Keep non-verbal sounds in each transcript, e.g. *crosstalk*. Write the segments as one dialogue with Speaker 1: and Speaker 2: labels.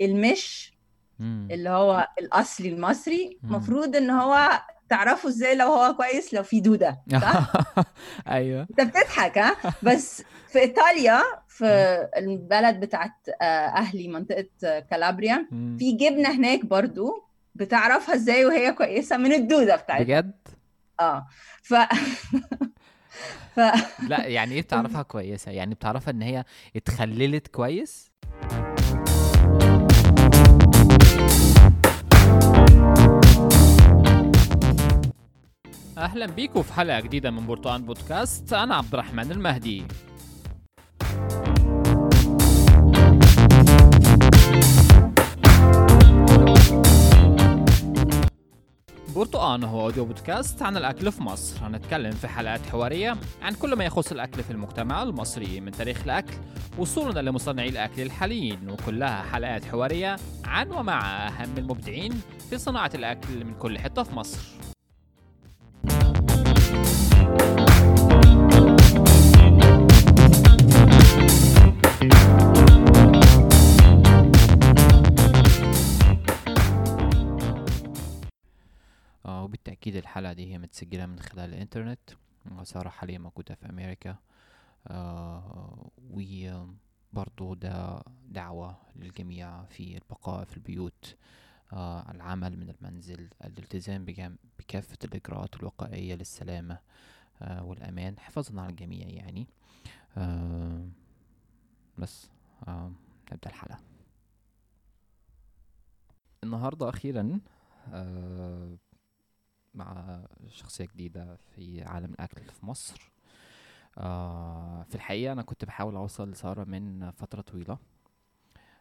Speaker 1: المش
Speaker 2: مم.
Speaker 1: اللي هو الأصلي المصري. المفروض إن هو تعرفه إزاي لو هو كويس لو في دودة صح؟ *laughs*
Speaker 2: أيوه.
Speaker 1: أنت بتضحك ها؟ بس في إيطاليا في البلد بتاعت آه، أهلي منطقة آه، كالابريا. في جبنة هناك برضو بتعرفها إزاي وهي كويسة من الدودة بتاعتها.
Speaker 2: بجد؟
Speaker 1: آه. ف *laughs* ف
Speaker 2: لا يعني إيه بتعرفها كويسة؟ يعني بتعرفها إن هي اتخللت كويس؟ أهلا بيكم في حلقة جديدة من برتقان بودكاست. أنا عبد الرحمن المهدي. برتقان هو أوديو بودكاست عن الأكل في مصر. هنتكلم في حلقات حوارية عن كل ما يخص الأكل في المجتمع المصري من تاريخ الأكل وصولنا لمصنعي الأكل الحاليين وكلها حلقات حوارية عن ومع أهم المبدعين في صناعة الأكل من كل حتة في مصر. وبالتأكيد الحلقة دي هي متسجلة من خلال الإنترنت. سارة حاليا موجودة في أمريكا. آه وبرضو ده دعوة للجميع في البقاء في البيوت. آه العمل من المنزل الالتزام بكافة الإجراءات الوقائية للسلامة. آه والأمان حفاظا على الجميع يعني. آه بس آه نبدأ الحلقة. النهاردة أخيرا آه مع شخصية جديدة في عالم الأكل في مصر. آه في الحقيقة أنا كنت بحاول أوصل لسارة من فترة طويلة.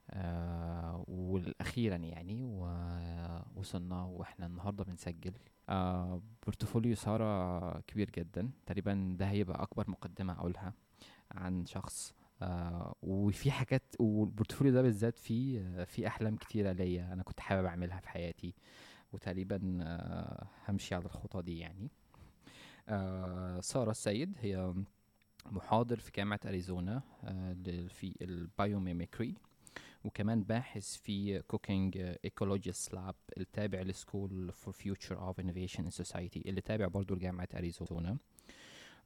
Speaker 2: آه والأخيرا يعني ووصلنا وإحنا النهاردة بنسجل آه portfolio سارة كبير جدا. تقريبا ده هيبقى أكبر مقدمة أقولها عن شخص. آه وفي حاجات وال portfolio ده بالذات فيه في أحلام كتيرة ليا أنا كنت حابب أعملها في حياتي وتقريبا آه، همشي على الخطى دي يعني. آه، سارة السيد هي محاضر في جامعة أريزونا آه، في ال biomimicry وكمان باحث في Cooking Ecologist Lab التابع ل School for Future of Innovation in Society اللي تابع برضو لجامعة أريزونا.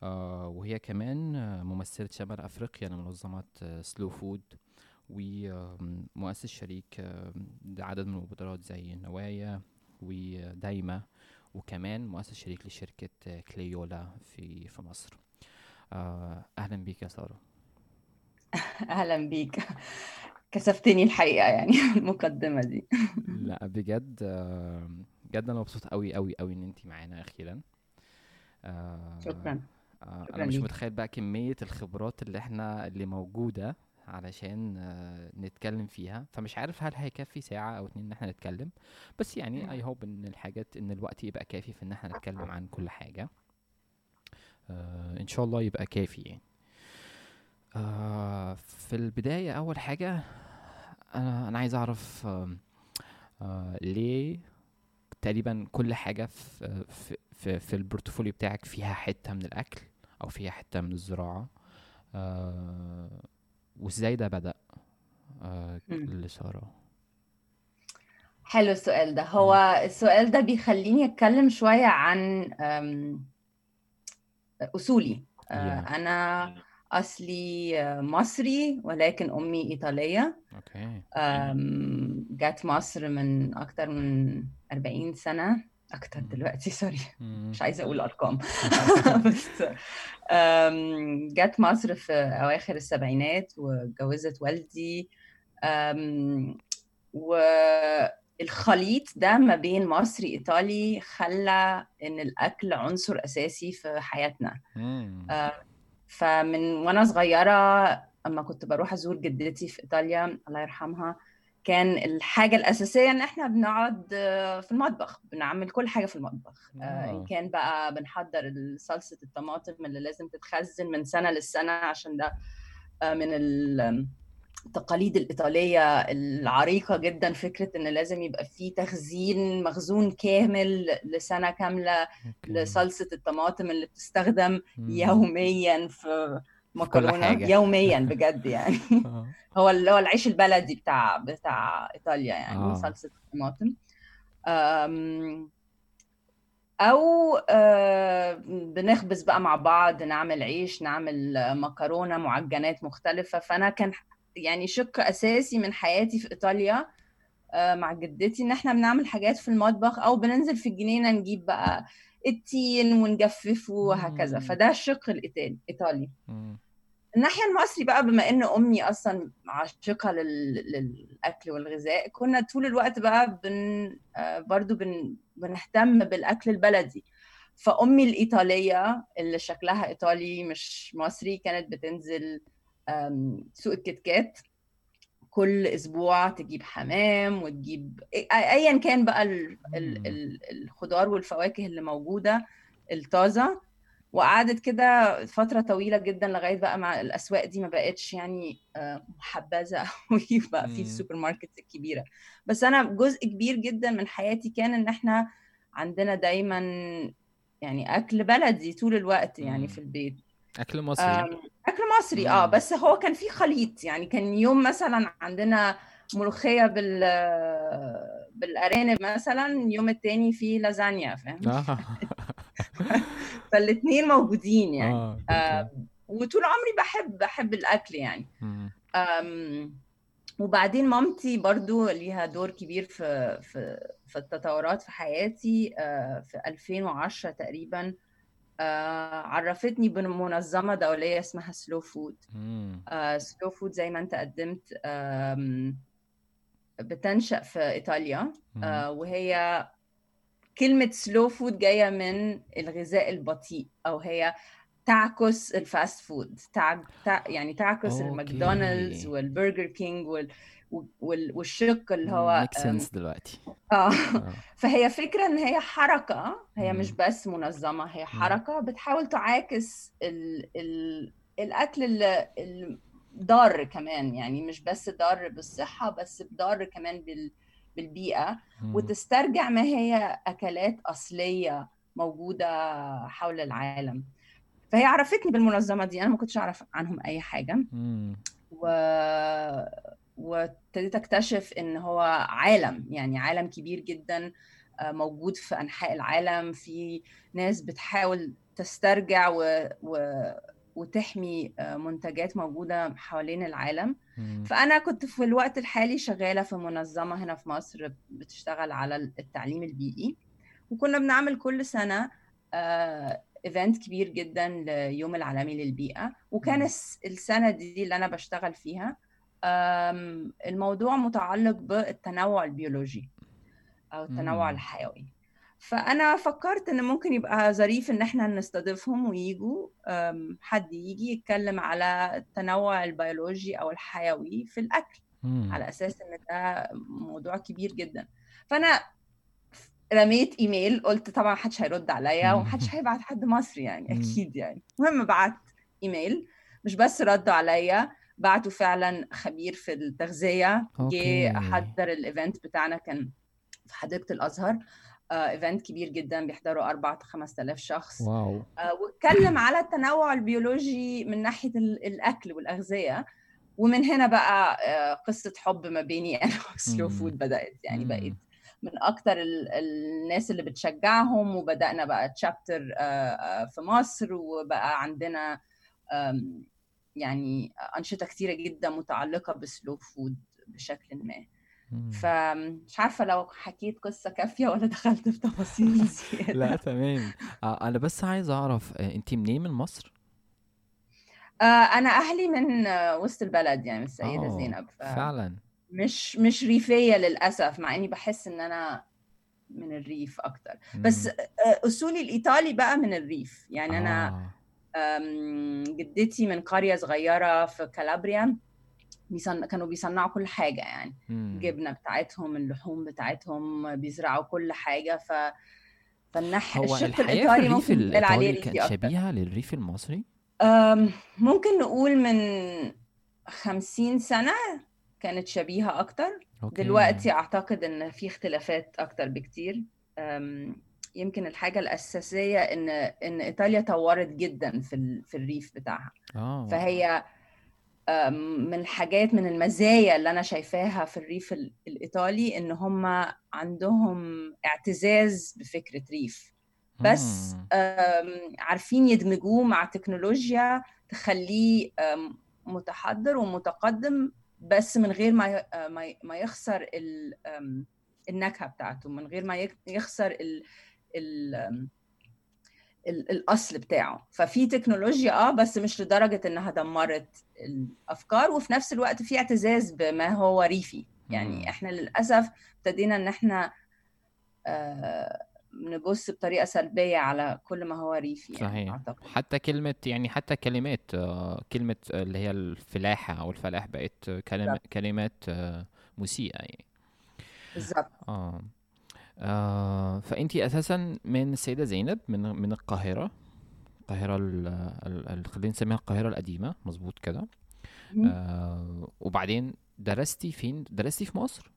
Speaker 2: آه، وهي كمان آه، ممثلة شمال أفريقيا لمنظمة Slow Food ومؤسس شريك آه، لعدد من المبادرات زي نوايا ودايما وكمان مؤسس شريك لشركة آه، كليولا في في مصر. آه، أهلا بيك يا سارة. *laughs*
Speaker 1: أهلا بيك. كسفتني الحقيقة يعني *laughs* المقدمة دي.
Speaker 2: لا بجد بجد أنا مبسوط أوي أوي أوي إن أنتي معانا أخيرا. آه،
Speaker 1: شكرا.
Speaker 2: آه، أنا مش. متخيل بقى كمية الخبرات اللي إحنا اللي موجودة علشان آه، نتكلم فيها. فمش عارف هل هيكفي ساعة أو اتنين إن إحنا نتكلم. بس يعني I hope إن الحاجات إن الوقت يبقى كافي في إن إحنا نتكلم عن كل حاجة. إن شاء الله يبقى كافي يعني. آه، في البداية أول حاجة أنا أنا عايز أعرف آم، آه، ليه تقريبا كل حاجة في في في, في ال portfolio بتاعك فيها حتة من الأكل أو فيها حتة من الزراعة؟ آه وإزاي ده بدأ؟ آه. لسارة
Speaker 1: حلو السؤال ده. هو السؤال ده بيخليني أتكلم شوية عن أه،
Speaker 2: Yeah.
Speaker 1: أنا أصلي أه، مصري ولكن أمي إيطالية
Speaker 2: أوكي
Speaker 1: جت مصر من أكتر من 40 سنة أكتر
Speaker 2: مم.
Speaker 1: دلوقتي سوري. مش عايزة أقول أرقام *laughs* بس جت مصر في أواخر السبعينات واتجوزت والدي والخليط ده ما بين مصري إيطالي خلى إن الأكل عنصر أساسي في حياتنا. آه، فمن وأنا صغيرة أما كنت بروح أزور جدتي في إيطاليا الله يرحمها كان الحاجة الأساسية إن إحنا بنقعد آه، في المطبخ بنعمل كل حاجة في المطبخ آه،
Speaker 2: آه.
Speaker 1: إن كان بقى بنحضر صلصه الطماطم اللي لازم تتخزن من سنة للسنة عشان ده من التقاليد الإيطالية العريقة جدا فكرة إن لازم يبقى في تخزين مخزون كامل لسنة كاملة. لصلصة الطماطم اللي بتستخدم. يوميا في
Speaker 2: مكرونة.
Speaker 1: يوميا *laughs* بجد يعني. *laughs* هو اللي هو العيش البلدي بتاع بتاع إيطاليا يعني
Speaker 2: آه.
Speaker 1: صلصة الطماطم أو بنخبز بقى مع بعض نعمل عيش نعمل مكرونة معجنات مختلفة فأنا كان يعني شق أساسي من حياتي في إيطاليا آه، مع جدتي إن إحنا بنعمل حاجات في المطبخ أو بننزل في الجنينة نجيب بقى التين ونجففه وهكذا. فده الشق الايطالي. الناحية المصري بقى بما إن أمي أصلا عاشقة لل... للأكل والغذاء كنا طول الوقت بقى بن... آه، برضو بن... بنهتم بالأكل البلدي فأمي الإيطالية اللي شكلها إيطالي مش مصري كانت بتنزل سوق الكتكات كل أسبوع تجيب حمام وتجيب ايا كان بقى ال... ال...
Speaker 2: مم.
Speaker 1: ال... الخضار والفواكه اللي موجودة الطازة وقعدت كده فترة طويلة جدا لغاية بقى مع الأسواق دي ما بقتش يعني آه، محبذة *laughs* أوي بقى في. السوبر ماركت الكبيرة بس أنا جزء كبير جدا من حياتي كان إن إحنا عندنا دايما يعني أكل بلدي طول الوقت يعني. في البيت
Speaker 2: أكل مصري.
Speaker 1: أكل مصري
Speaker 2: آه.
Speaker 1: بس هو كان في خليط يعني كان يوم مثلا عندنا ملوخية بال بالأرانب مثلا يوم التاني في لازانيا فاهم؟
Speaker 2: آه. *laughs*
Speaker 1: فالاتنين موجودين يعني. آه،
Speaker 2: okay.
Speaker 1: وطول عمري بحب بحب الأكل يعني. وبعدين مامتي برضو ليها دور كبير في في في التطورات في حياتي. آه، في 2010 تقريبا آه، عرفتني بمنظمة دولية اسمها Slow
Speaker 2: Food.
Speaker 1: Slow Food زي ما انت قدمت آم، بتنشأ في إيطاليا
Speaker 2: مم.
Speaker 1: آه، وهي كلمة Slow Food جاية من الغذاء البطيء أو هي تعكس ال fast food تع... تع... يعني تعكس
Speaker 2: okay.
Speaker 1: الماكدونالدز والبرجر كينج وال... وال... والشق اللي هو
Speaker 2: سنس دلوقتي *laughs*
Speaker 1: آه.
Speaker 2: آه.
Speaker 1: فهي فكرة إن هي حركة هي مش. بس منظمة هي حركة بتحاول تعاكس ال... ال... الأكل اللي ال- ضار كمان يعني مش بس ضار بالصحة بس ضار كمان بال... بالبيئة
Speaker 2: مم.
Speaker 1: وتسترجع ما هي أكلات أصلية موجودة حول العالم فهي عرفتني بالمنظمة دي أنا ما كنتش أعرف عنهم أي حاجة
Speaker 2: مم.
Speaker 1: و... وابتديت أكتشف إن هو عالم يعني عالم كبير جدا آه، موجود في أنحاء العالم. في ناس بتحاول تسترجع و... و... وتحمي آه، منتجات موجودة حوالين العالم.
Speaker 2: مم.
Speaker 1: فأنا كنت في الوقت الحالي شغالة في منظمة هنا في مصر بتشتغل على التعليم البيئي. وكنا بنعمل كل سنة event كبير جدا ليوم العالمي للبيئة. وكان
Speaker 2: مم.
Speaker 1: الس- السنة دي اللي أنا بشتغل فيها. الموضوع متعلق بالتنوع البيولوجي أو التنوع
Speaker 2: مم.
Speaker 1: الحيوي فأنا فكرت إن ممكن يبقى ظريف إن إحنا نستضيفهم ويجوا حد يجي يتكلم على التنوع البيولوجي أو الحيوي في الأكل
Speaker 2: مم.
Speaker 1: على أساس إن ده موضوع كبير جدا فأنا رميت إيميل قلت طبعا محدش هيرد عليا ومحدش هيبعت حد مصري يعني. أكيد يعني المهم بعت إيميل مش بس ردوا عليا بعتوا فعلا خبير في
Speaker 2: التغذية.
Speaker 1: جه حضر ال event بتاعنا كان في حديقة الأزهر. آه، event كبير جدا بيحضروا 4 5000 شخص.
Speaker 2: wow.
Speaker 1: آه، واتكلم على التنوع البيولوجي من ناحية ال- الأكل والأغذية. ومن هنا بقى آه، قصة حب ما بيني أنا *laughs* و
Speaker 2: Slow.
Speaker 1: Food بدأت. يعني. بقيت من أكتر ال- الناس اللي بتشجعهم. وبدأنا بقى chapter في مصر. وبقى عندنا يعني أنشطة كتيرة جدا متعلقة ب Slow Food بشكل ما. فمش عارفة لو حكيت قصة كافية ولا دخلت في تفاصيل *laughs* زيادة.
Speaker 2: لا تمام. آه، أنا بس عايز أعرف آه، انتي منين؟ من مصر؟
Speaker 1: آه، أنا أهلي من آه، وسط البلد يعني من
Speaker 2: السيدة
Speaker 1: زينب. ف
Speaker 2: فعلا.
Speaker 1: مش مش ريفية للأسف مع إني بحس إن أنا من الريف أكتر. بس. آه، أصولي الإيطالي بقى من الريف. يعني
Speaker 2: أنا
Speaker 1: آم، جدتي من قرية صغيرة في كالابريا بيصن... كانوا بيصنعوا كل حاجة يعني.
Speaker 2: مم.
Speaker 1: الجبنه بتاعتهم اللحوم بتاعتهم بيزرعوا كل حاجة. ف فالناحية
Speaker 2: هو
Speaker 1: الشق
Speaker 2: الريف
Speaker 1: ممكن عليه
Speaker 2: الإيطالي كانت
Speaker 1: أكتر.
Speaker 2: شبيهة للريف المصري؟
Speaker 1: أم، ممكن نقول من خمسين سنة كانت شبيهة أكتر.
Speaker 2: أوكي.
Speaker 1: دلوقتي أعتقد إن في اختلافات أكتر بكتير. يمكن الحاجة الأساسية إن إن إيطاليا طورت جدا في في الريف بتاعها.
Speaker 2: آه.
Speaker 1: فهي من الحاجات من المزايا اللي أنا شايفاها في الريف الإيطالي إن هم عندهم اعتزاز بفكرة ريف. بس عارفين يدمجوه مع تكنولوجيا تخليه متحضر ومتقدم بس من غير ما ما يخسر النكهة بتاعته من غير ما يخسر ال ال الأصل بتاعه. ففي تكنولوجيا آه بس مش لدرجة إنها دمرت الأفكار وفي نفس الوقت في اعتزاز بما هو ريفي. يعني إحنا للأسف ابتدينا إن إحنا آه نبص بطريقة سلبية على كل ما هو ريفي يعني
Speaker 2: صحيح.
Speaker 1: أعتقد.
Speaker 2: حتى كلمة يعني حتى كلمات آه، كلمة اللي هي الفلاحة أو الفلاح بقت كلمات آه، مسيئة يعني.
Speaker 1: بالظبط.
Speaker 2: آه. آه فأنتي أساسا من السيدة زينب من من القاهرة القاهرة ال- ال- ال- خلينا نسميها القاهرة القديمة مظبوط كده. آه وبعدين درستي فين درستي في مصر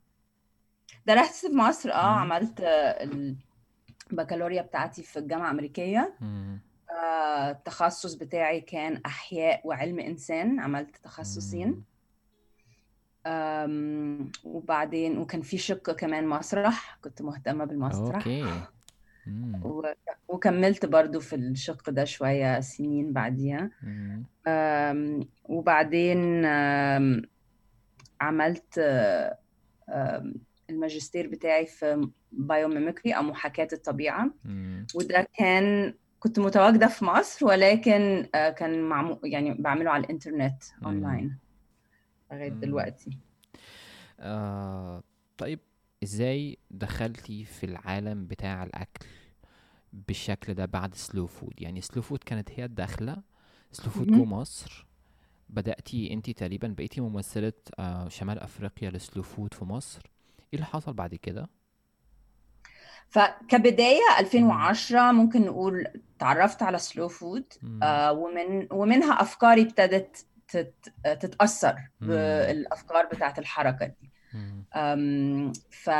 Speaker 1: درست في مصر آه
Speaker 2: مم.
Speaker 1: عملت البكالوريا بتاعتي في الجامعة الأمريكية
Speaker 2: مم.
Speaker 1: آه، التخصص بتاعي كان أحياء وعلم إنسان عملت تخصصين
Speaker 2: مم.
Speaker 1: وبعدين وكان في شق كمان مسرح كنت مهتمة بالمسرح. و- وكملت برضو في الشق ده شوية سنين بعديها. أم، وبعدين أم، عملت أم، الماجستير بتاعي في biomimicry أو محاكاة الطبيعة
Speaker 2: مم.
Speaker 1: وده كان كنت متواجدة في مصر ولكن آه، كان معمو يعني بعمله على الإنترنت. أونلاين لغاية
Speaker 2: مم.
Speaker 1: دلوقتي
Speaker 2: آه طيب إزاي دخلتي في العالم بتاع الأكل بالشكل ده بعد سلو فود يعني سلو فود كانت هي الداخله سلو فود جو. مصر بدأتي أنت تقريبا بقيتي ممثلة آه شمال أفريقيا لسلو فود في مصر إيه اللي حصل بعد كده
Speaker 1: فكبداية
Speaker 2: مم.
Speaker 1: 2010 ممكن نقول تعرفت على سلو فود. آه، ومن ومنها أفكاري ابتدت تت- تتأثر
Speaker 2: مم.
Speaker 1: بالأفكار بتاعت الحركة دي ف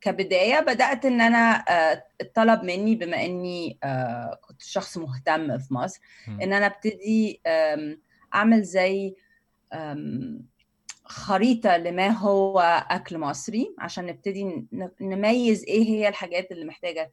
Speaker 1: كبداية بدأت إن أنا آه، اتطلب مني بما إني آه، كنت شخص مهتم في مصر. إن أنا أبتدي أم، أعمل زي أم، خريطة لما هو أكل مصري عشان نبتدي نميز إيه هي الحاجات اللي محتاجة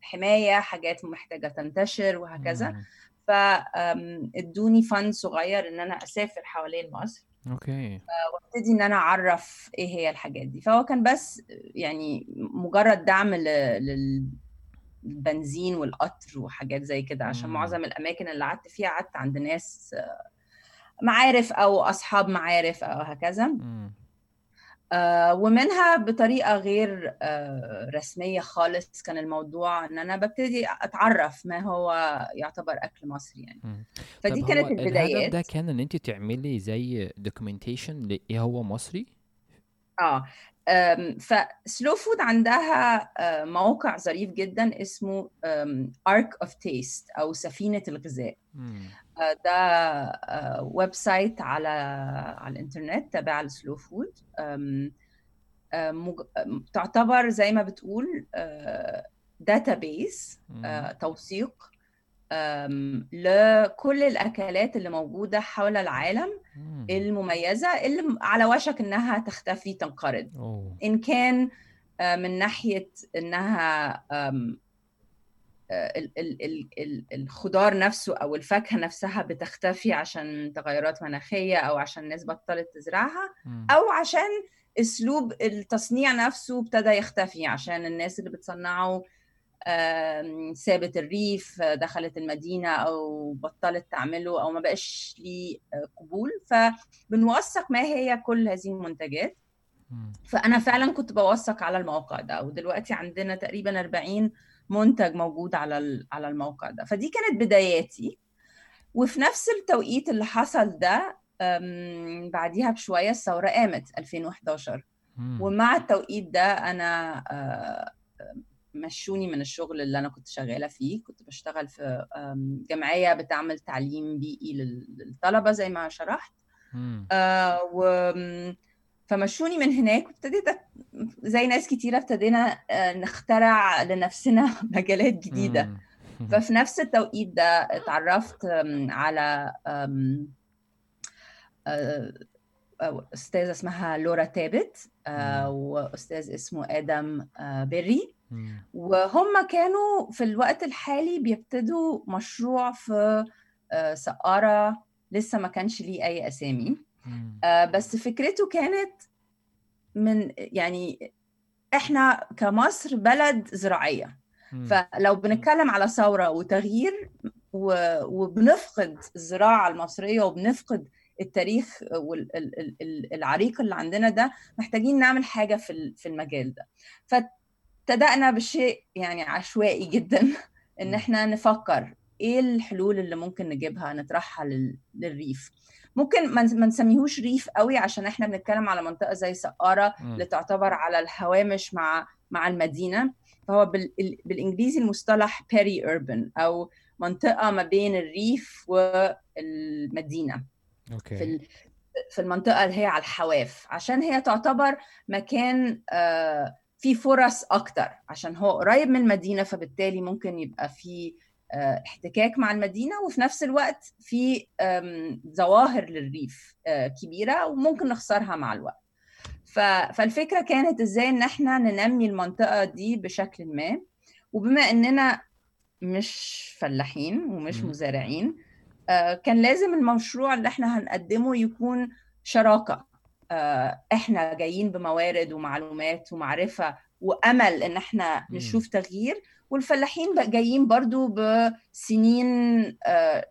Speaker 1: حماية حاجات محتاجة تنتشر وهكذا
Speaker 2: مم.
Speaker 1: فادوني فن صغير إن أنا أسافر حوالين مصر
Speaker 2: أوكي
Speaker 1: وابتدي إن أنا أعرف إيه هي الحاجات دي فهو كان بس يعني مجرد دعم للبنزين والقطر وحاجات زي كده عشان
Speaker 2: مم.
Speaker 1: معظم الأماكن اللي قعدت فيها قعدت عند ناس معارف أو أصحاب معارف أو هكذا
Speaker 2: مم.
Speaker 1: آه، ومنها بطريقة غير آه، رسمية خالص كان الموضوع إن أنا ببتدي أتعرف ما هو يعتبر أكل مصري يعني. فدي كانت
Speaker 2: هو الهدف ده كان إن أنت تعملي زي documentation لإيه هو مصري؟
Speaker 1: آه فسلو فود عندها آه، موقع ظريف جدا اسمه Ark of Taste أو سفينة الغذاء. ده آه، website على على الإنترنت تابع لسلو فود آه، مج- تعتبر زي ما بتقول داتابيس
Speaker 2: مم.
Speaker 1: توثيق لكل الأكلات اللي موجودة حول العالم
Speaker 2: مم.
Speaker 1: المميزة اللي على وشك إنها تختفي تنقرض إن كان آه، من ناحية إنها آم، آه، ال- ال- ال- ال- الخضار نفسه أو الفاكهة نفسها بتختفي عشان تغيرات مناخية أو عشان الناس بطلت تزرعها. أو عشان أسلوب التصنيع نفسه ابتدى يختفي عشان الناس اللي بتصنعه سابت الريف آه، دخلت المدينة أو بطلت تعمله أو ما بقاش ليه آه، قبول فبنوثق ما هي كل هذه المنتجات. فأنا فعلا كنت بوثق على الموقع ده ودلوقتي عندنا تقريبا 40 منتج موجود على على الموقع ده. فدي كانت بداياتي. وفي نفس التوقيت اللي حصل ده بعديها بشوية الثورة قامت 2011
Speaker 2: مم.
Speaker 1: ومع التوقيت ده أنا آه، مشوني من الشغل اللي أنا كنت شغالة فيه. كنت بشتغل في جمعية بتعمل تعليم بيئي لل- للطلبة زي ما شرحت. آه، و فمشوني من هناك وابتديت زي ناس كتيرة ابتدينا آه، نخترع لنفسنا *laughs* مجالات جديدة. *laughs* ففي نفس التوقيت ده اتعرفت على آه، أستاذة اسمها لورا تابت وأستاذ اسمه آدم بيري وهم كانوا في الوقت الحالي بيبتدوا مشروع في سقارة لسه ما كانش ليه أي أسامي. بس فكرته كانت من يعني إحنا كمصر بلد زراعية. فلو بنتكلم على ثورة وتغيير وبنفقد الزراعة المصرية وبنفقد التاريخ العريق اللي عندنا ده محتاجين نعمل حاجة في في المجال ده. فابتدأنا بشيء يعني عشوائي جدا إن إحنا نفكر إيه الحلول اللي ممكن نجيبها نطرحها للريف. ممكن ما نسميهوش ريف قوي عشان إحنا بنتكلم على منطقة زي سقارة اللي تعتبر على الهوامش مع مع المدينة. فهو بالإنجليزي المصطلح peri urban أو منطقة ما بين الريف والمدينة.
Speaker 2: أوكي.
Speaker 1: في في المنطقة اللي هي على الحواف. عشان هي تعتبر مكان آه، فيه فرص أكتر. عشان هو قريب من المدينة فبالتالي ممكن يبقى فيه احتكاك مع المدينة وفي نفس الوقت في ظواهر للريف آه، كبيرة وممكن نخسرها مع الوقت. فالفكرة كانت إزاي إن إحنا ننمي المنطقة دي بشكل ما وبما إننا مش فلاحين ومش مزارعين آه، كان لازم المشروع اللي إحنا هنقدمه يكون شراكة. إحنا جايين بموارد ومعلومات ومعرفة وأمل إن إحنا نشوف تغيير والفلاحين جايين برضو بسنين آه،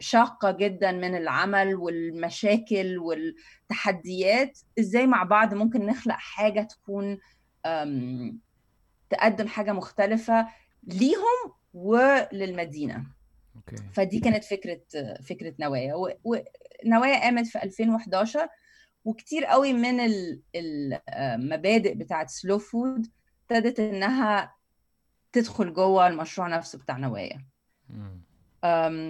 Speaker 1: شاقة جدا من العمل والمشاكل والتحديات. إزاي مع بعض ممكن نخلق حاجة تكون تقدم حاجة مختلفة ليهم وللمدينة.
Speaker 2: أوكي.
Speaker 1: فدي كانت فكرة فكرة نوايا. ونوايا قامت في 2011 وكتير قوي من المبادئ آه، بتاعت سلو فود ابتدت إنها تدخل جوه المشروع نفسه بتاع نوايا.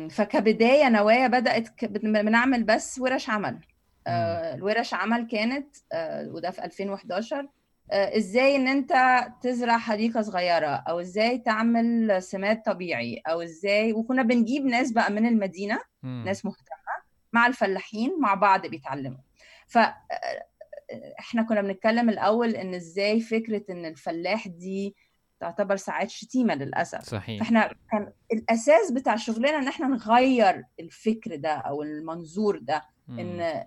Speaker 1: فكبداية نوايا بدأت بنعمل بس ورش عمل. آه، الورش عمل كانت آه، وده في 2011 آه، إزاي إن أنت تزرع حديقة صغيرة أو إزاي تعمل سماد طبيعي أو إزاي وكنا بنجيب ناس بقى من المدينة ناس مهتمة مع الفلاحين مع بعض بيتعلموا. ف إحنا كنا بنتكلم الأول إن إزاي فكرة إن الفلاح دي تعتبر ساعات شتيمة للأسف.
Speaker 2: صحيح.
Speaker 1: فإحنا كان الأساس بتاع شغلنا إن إحنا نغير الفكر ده أو المنظور ده. مم. إن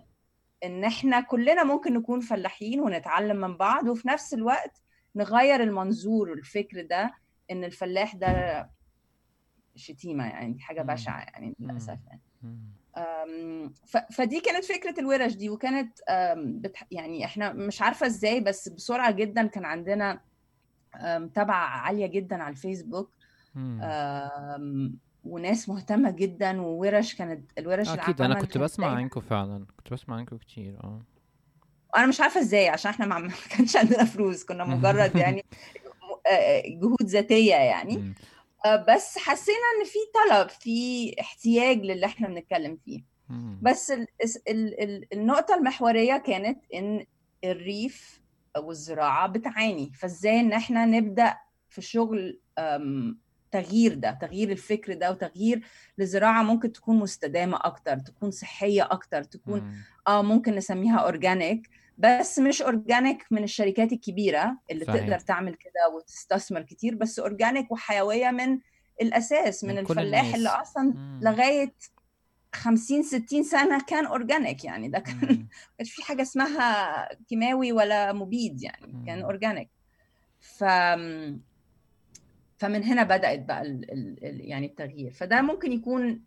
Speaker 1: إن إحنا كلنا ممكن نكون فلاحين ونتعلم من بعض وفي نفس الوقت نغير المنظور والفكر ده إن الفلاح ده شتيمة يعني حاجة بشعة يعني للأسف يعني. فدي كانت فكرة الورش دي وكانت يعني إحنا مش عارفة إزاي بس بسرعة جدا كان عندنا متابعه عالية جدا على الفيسبوك. وناس مهتمة جدا وورش كانت الورش
Speaker 2: أكيد أنا كنت بسمع عنكم فعلا كنت بسمع عنكم كتير آه.
Speaker 1: أنا مش عارفة إزاي عشان إحنا ما *laughs* كانش عندنا فلوس كنا مجرد يعني *laughs* جهود ذاتية يعني. بس حسينا إن في طلب في احتياج للي إحنا بنتكلم فيه. بس ال ال ال النقطة المحورية كانت إن الريف والزراعة بتعاني فازاي إن إحنا نبدأ في شغل تغيير ده تغيير الفكر ده وتغيير لزراعة ممكن تكون مستدامة أكتر تكون صحية أكتر تكون مم. آه ممكن نسميها organic بس مش organic من الشركات الكبيرة اللي صحيح. تقدر تعمل كده وتستثمر كتير بس organic وحيوية من الأساس من, من الفلاح اللي أصلا مم. لغاية 50 60 سنة كان organic يعني. ده كان مش *laughs* في حاجة اسمها كيماوي ولا مبيد يعني. كان organic ف فمن هنا بدأت بقى ال ال يعني التغيير. فده ممكن يكون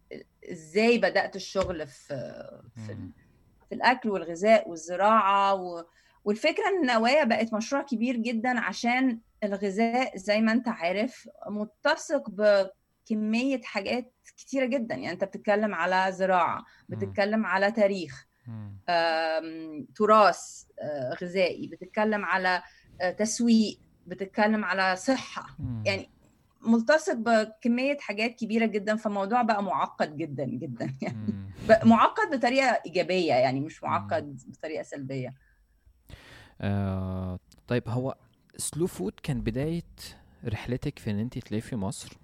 Speaker 1: إزاي بدأت الشغل في في, في الأكل والغذاء والزراعة و والفكرة إن النوايا بقت مشروع كبير جدا عشان الغذاء زي ما أنت عارف متسق بكميه حاجات كتيرة جدا. يعني أنت بتتكلم على زراعة بتتكلم على تاريخ تراث آه، غذائي بتتكلم على آه، تسويق بتتكلم على صحة. يعني ملتصق بكمية حاجات كبيرة جدا فالموضوع بقى معقد جدا جدا. *laughs* يعني معقد بطريقة إيجابية يعني مش معقد بطريقة سلبية.
Speaker 2: آه طيب هو سلو فود كان بداية رحلتك في إن أنت تلفي مصر؟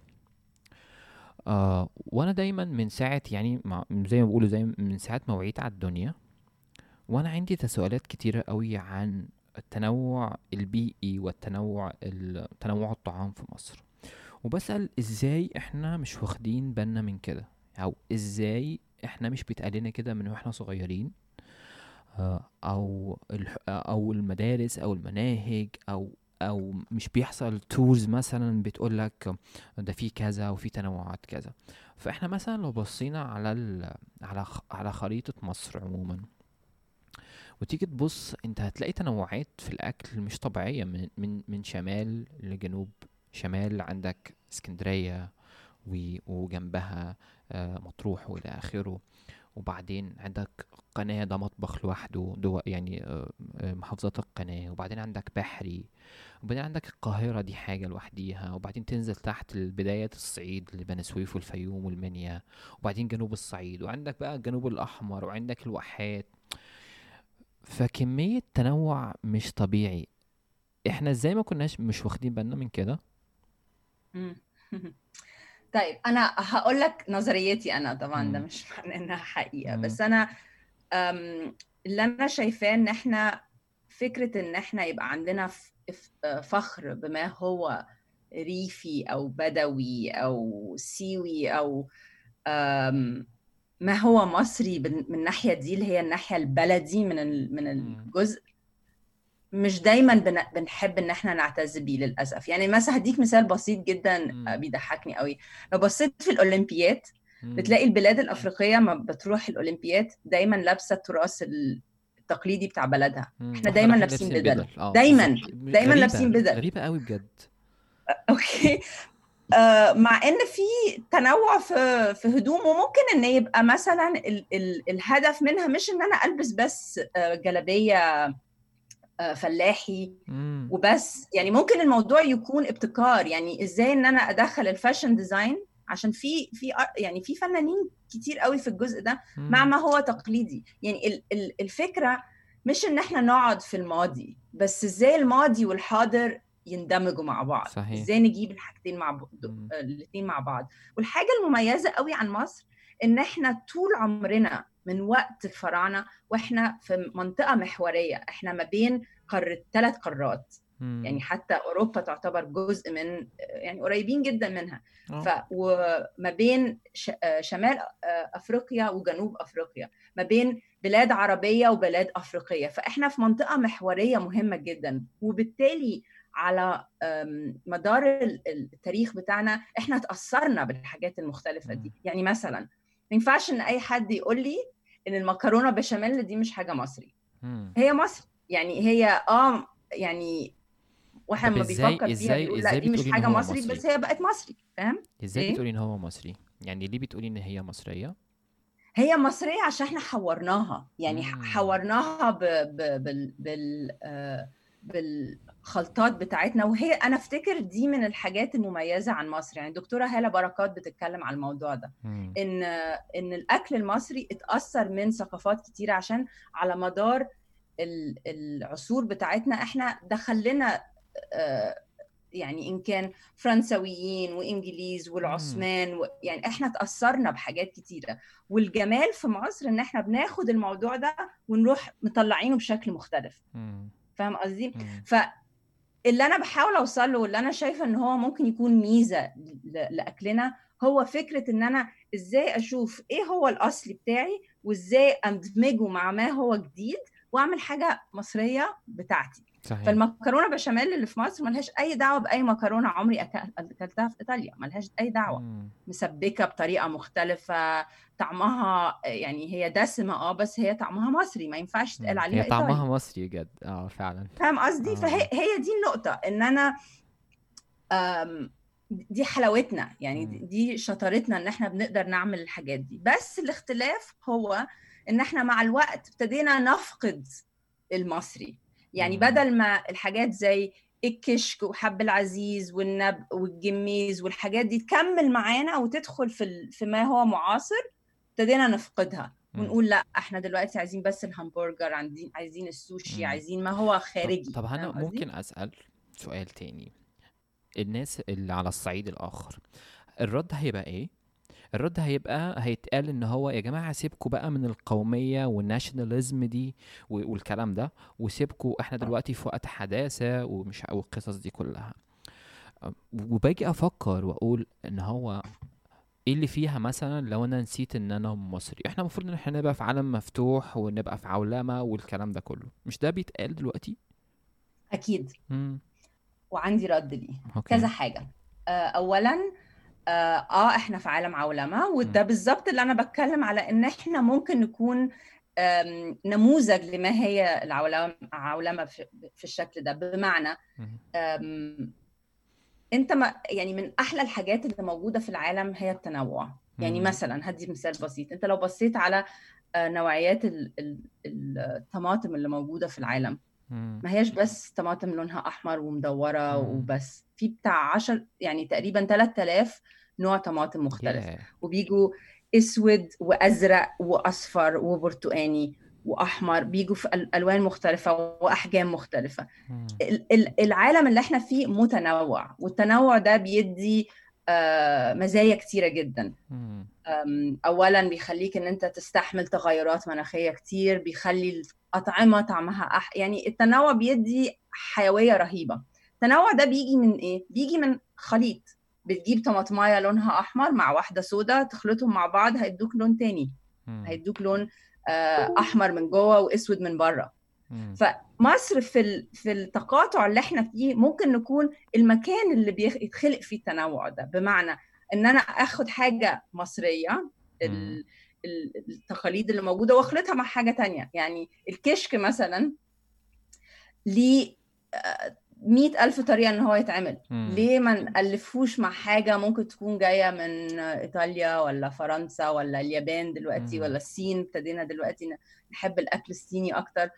Speaker 2: آه وأنا دايما من ساعة يعني مع زي ما بيقولوا زي من ساعة ما وعيت على الدنيا وأنا عندي تساؤلات كتيرة قوي عن التنوع البيئي والتنوع ال- تنوع الطعام في مصر. وبسأل إزاي إحنا مش واخدين بالنا من كده؟ أو إزاي إحنا مش بيتقال لنا كده من وإحنا صغيرين؟ آه، أو أو المدارس أو المناهج أو أو مش بيحصل تورز مثلا بتقول لك ده في كذا وفي تنوعات كذا فإحنا مثلا لو بصينا على. على. على خريطة مصر عموما وتيجي تبص أنت هتلاقي تنوعات في الأكل مش طبيعية من من من شمال لجنوب شمال عندك اسكندرية و- وجنبها آه، مطروح وإلى آخره وبعدين عندك قناة ده مطبخ لوحده دو يعني آه، آه، محافظات القناة وبعدين عندك بحري وبعدين عندك القاهرة دي حاجة لوحديها وبعدين تنزل تحت بداية الصعيد لبني سويف والفيوم والمنيا وبعدين جنوب الصعيد وعندك بقى الجنوب الأحمر وعندك الواحات فكمية تنوع مش طبيعي إحنا إزاي ما كناش مش واخدين بالنا من كده. *laughs*
Speaker 1: طيب أنا هقول لك نظريتي أنا طبعا ده. مش معناه إنها
Speaker 2: حقيقة.
Speaker 1: بس أنا اللي أنا شايفاه إن إحنا فكرة إن إحنا يبقى عندنا فخر بما هو ريفي أو بدوي أو سيوي أو ما هو مصري من الناحية دي اللي هي الناحية البلدي من من. الجزء مش دايما بن- بنحب إن إحنا نعتز بيه للأسف يعني مثلا هديك مثال بسيط جدا بيضحكني قوي لو بصيت في الاولمبياد
Speaker 2: مم.
Speaker 1: بتلاقي البلاد الأفريقية ما بتروح الأولمبياد دايما لابسة التراث التقليدي بتاع بلدها.
Speaker 2: إحنا
Speaker 1: دايما لابسين بدل.
Speaker 2: بدل. آه
Speaker 1: دايما. دايما لابسين بدل.
Speaker 2: غريبة قوي بجد. *laughs*
Speaker 1: أوكي. آه، مع إن في تنوع في في هدوم وممكن إن يبقى مثلا ال ال الهدف منها مش إن أنا ألبس بس آه، جلابية آه، فلاحي
Speaker 2: مم.
Speaker 1: وبس. يعني ممكن الموضوع يكون ابتكار. يعني إزاي إن أنا أدخل ال fashion design عشان في في يعني في فنانين كتير قوي في الجزء ده مع. ما هو تقليدي. يعني ال- ال- الفكرة مش إن إحنا نقعد في الماضي بس إزاي الماضي والحاضر يندمجوا مع بعض؟
Speaker 2: صحيح.
Speaker 1: إزاي نجيب الحاجتين مع. الاثنين مع بعض؟ والحاجة المميزة قوي عن مصر إن إحنا طول عمرنا من وقت الفراعنة وإحنا في منطقة محورية إحنا ما بين قارة ثلاث قارات. يعني
Speaker 2: مم.
Speaker 1: حتى أوروبا تعتبر جزء من يعني قريبين جدا منها
Speaker 2: آه
Speaker 1: ف وما بين. آه، شمال آه، أفريقيا وجنوب أفريقيا ما بين بلاد عربية وبلاد أفريقية فإحنا في منطقة محورية مهمة جدا وبالتالي على مدار ال- ال- التاريخ بتاعنا إحنا تأثرنا بالحاجات المختلفة دي. يعني مثلا ما ينفعش إن أي حد يقول لي إن المكرونة بشاميل دي مش حاجة مصري. هي مصري يعني هي آه يعني واحد
Speaker 2: طب
Speaker 1: ما
Speaker 2: إزاي
Speaker 1: بيفكر فيها
Speaker 2: إزاي
Speaker 1: بيقول لا دي مش
Speaker 2: حاجة
Speaker 1: مصري
Speaker 2: مصري؟
Speaker 1: بس هي بقت مصري فاهم؟
Speaker 2: إزاي
Speaker 1: إيه؟
Speaker 2: بتقولي إن هو مصري؟ يعني ليه بتقولي إن هي مصرية؟
Speaker 1: هي مصرية عشان إحنا حورناها يعني
Speaker 2: مم.
Speaker 1: حورناها ب... ب... بال... بال... آه، بالخلطات بتاعتنا. وهي أنا أفتكر دي من الحاجات المميزة عن مصر. يعني الدكتوره هالة بركات بتتكلم على الموضوع ده
Speaker 2: مم.
Speaker 1: إن إن الأكل المصري اتأثر من ثقافات كتيرة عشان على مدار ال- العصور بتاعتنا إحنا دخل لنا يعني إن كان فرنسويين
Speaker 2: وإنجليز.
Speaker 1: والعثمان و... يعني إحنا تأثرنا بحاجات كتيرة والجمال في مصر إن إحنا بناخد الموضوع ده ونروح مطلعينه بشكل مختلف. فاهم قصدي
Speaker 2: مم.
Speaker 1: فاللي أنا بحاول أوصل له واللي أنا شايفة إن هو ممكن يكون ميزة ل- لأكلنا هو فكرة إن أنا إزاي أشوف إيه هو الاصلي بتاعي وإزاي أدمجه مع ما هو جديد وأعمل حاجة مصرية بتاعتي
Speaker 2: صحيح.
Speaker 1: فالمكرونة بشاميل اللي في مصر ملهاش أي دعوة بأي مكرونة عمري أكلتها في إيطاليا ملهاش أي دعوة.
Speaker 2: مم.
Speaker 1: مسبكة بطريقة مختلفة طعمها يعني هي دسمة آه بس هي طعمها مصري ما ينفعش تتقال
Speaker 2: مم.
Speaker 1: عليها
Speaker 2: هي طعمها مصري بجد آه فعلا.
Speaker 1: فاهم قصدي؟ فهي
Speaker 2: آه
Speaker 1: هي دي النقطة إن أنا دي حلاوتنا يعني. دي شطارتنا إن إحنا بنقدر نعمل الحاجات دي. بس الاختلاف هو إن إحنا مع الوقت ابتدينا نفقد المصري. يعني. بدل ما الحاجات زي الكشك وحب العزيز والنب والجميز والحاجات دي تكمل معانا وتدخل في في ما هو معاصر ابتدينا نفقدها ونقول لأ إحنا دلوقتي عايزين بس الهمبرجر عايزين عايزين السوشي. عايزين ما هو خارجي
Speaker 2: طب
Speaker 1: أنا؟
Speaker 2: ممكن أسأل سؤال تاني الناس اللي على الصعيد الآخر الرد هيبقى إيه الرد هيبقى هيتقال إن هو يا جماعة سيبكوا بقى من القومية والناشوناليزم دي والكلام ده وسيبكوا إحنا دلوقتي في وقت حداثة ومش والقصص دي كلها. وباجي أفكر وأقول إن هو إيه اللي فيها مثلا لو أنا نسيت إن أنا مصري؟ إحنا المفروض إن إحنا نبقى في عالم مفتوح ونبقى في عولمه والكلام ده كله. مش ده بيتقال دلوقتي؟
Speaker 1: أكيد.
Speaker 2: امم
Speaker 1: وعندي رد ليه. كذا حاجة. آه، اولا آه آه، إحنا في عالم عولمة وده. بالظبط اللي أنا بتكلم على إن إحنا ممكن نكون نموذج لما هي العولمه عولمة في الشكل ده بمعنى أنت ما يعني من أحلى الحاجات اللي موجودة في العالم هي التنوع يعني. مثلا هدي مثال بسيط أنت لو بصيت على آه، نوعيات ال- ال- الطماطم اللي موجودة في العالم. ما هياش بس طماطم لونها أحمر
Speaker 2: ومدورة.
Speaker 1: وبس في بتاع 10 يعني تقريبا 3000 نوع طماطم مختلف.
Speaker 2: ياه.
Speaker 1: وبيجوا أسود وأزرق وأصفر وبرتقاني وأحمر بيجوا في أل- ألوان
Speaker 2: مختلفة
Speaker 1: وأحجام مختلفة. العالم اللي إحنا فيه متنوع والتنوع ده بيدي آه، مزايا كتيرة جدا. اولا بيخليك إن أنت تستحمل تغيرات مناخية كتير بيخلي الأطعمة طعمها أح... يعني التنوع بيدي حيوية رهيبة. التنوع ده بيجي من إيه بيجي من خليط بتجيب طماطماية لونها أحمر مع واحدة سودا تخلطهم مع بعض هيدوك لون تاني. هيدوك لون آه، أحمر من جوه وأسود من بره. فمصر في. في التقاطع اللي إحنا فيه ممكن نكون المكان اللي بيتخلق فيه التنوع ده بمعنى إن أنا آخد حاجة مصرية ال... ال- التقاليد اللي موجودة وأخلطها مع حاجة تانية يعني الكشك مثلا ليه آه، مئة ألف طريقة إن هو يتعمل.
Speaker 2: مم.
Speaker 1: ليه ما نألفوش مع حاجة ممكن تكون جاية من إيطاليا ولا فرنسا ولا اليابان دلوقتي
Speaker 2: مم.
Speaker 1: ولا الصين؟ ابتدينا دلوقتي نحب الأكل الصيني أكتر.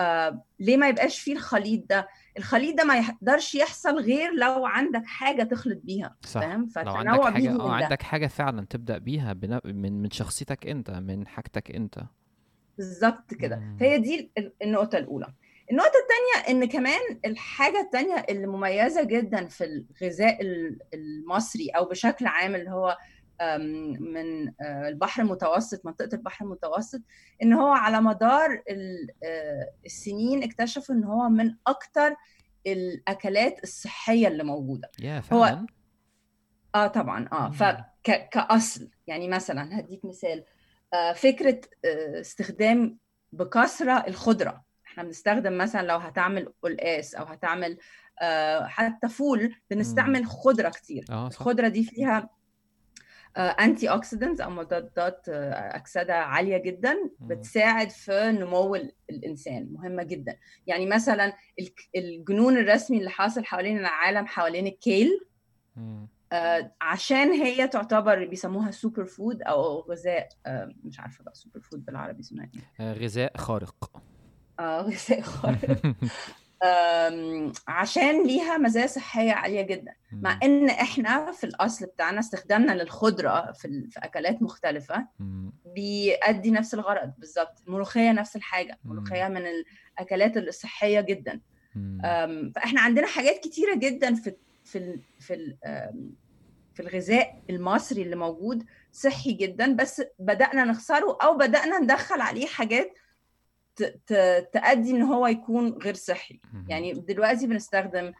Speaker 1: آه ليه ما يبقاش فيه الخليط ده؟ الخليط ده ما يقدرش يحصل غير لو عندك حاجة تخلط بيها
Speaker 2: صح.
Speaker 1: فاهم؟
Speaker 2: لو عندك
Speaker 1: من
Speaker 2: آه
Speaker 1: ده.
Speaker 2: عندك حاجة فعلا تبدأ بيها بنا... من من شخصيتك أنت من حاجتك أنت.
Speaker 1: بالظبط كده.
Speaker 2: مم.
Speaker 1: فهي دي ال- النقطة الأولى. النقطة الثانية إن كمان الحاجة الثانية اللي مميزة جدا في الغذاء ال- المصري أو بشكل عام اللي هو من آه، البحر المتوسط منطقة البحر المتوسط إن هو على مدار آه، السنين اكتشفوا إن هو من أكتر الأكلات الصحية اللي موجودة.
Speaker 2: يا
Speaker 1: هو آه طبعا آه
Speaker 2: مم.
Speaker 1: فكأصل يعني مثلا هديك مثال آه فكرة آه استخدام بكثرة الخضرة. إحنا بنستخدم مثلا لو هتعمل قلقاس أو هتعمل آه حتى فول بنستعمل خضرة كتير.
Speaker 2: صح.
Speaker 1: الخضرة دي فيها antioxidants أو مضادات آه، أكسدة عالية جدا. بتساعد في نمو ال- الإنسان. مهمة جدا. يعني مثلا الجنون الرسمي اللي حاصل حوالين العالم حوالين الكيل. آه، عشان هي تعتبر بيسموها super food أو غذاء آه، مش عارفة بقى super food بالعربي اسمها إيه.
Speaker 2: آه، غذاء خارق.
Speaker 1: آه، *laughs* غذاء خارق عشان ليها مزايا صحية عالية جدا. مع. إن إحنا في الأصل بتاعنا استخدامنا للخضرة في, في أكلات
Speaker 2: مختلفة.
Speaker 1: بيؤدي نفس الغرض. بالظبط الملوخيه نفس
Speaker 2: الحاجة.
Speaker 1: الملوخيه من الأكلات الصحية جدا. فإحنا عندنا حاجات كتيرة جدا في في ال- في ال- في الغذاء المصري اللي موجود صحي جدا. بس بدأنا نخسره أو بدأنا ندخل عليه حاجات ت- ت- تؤدي إن هو يكون غير صحي. يعني دلوقتي بنستخدم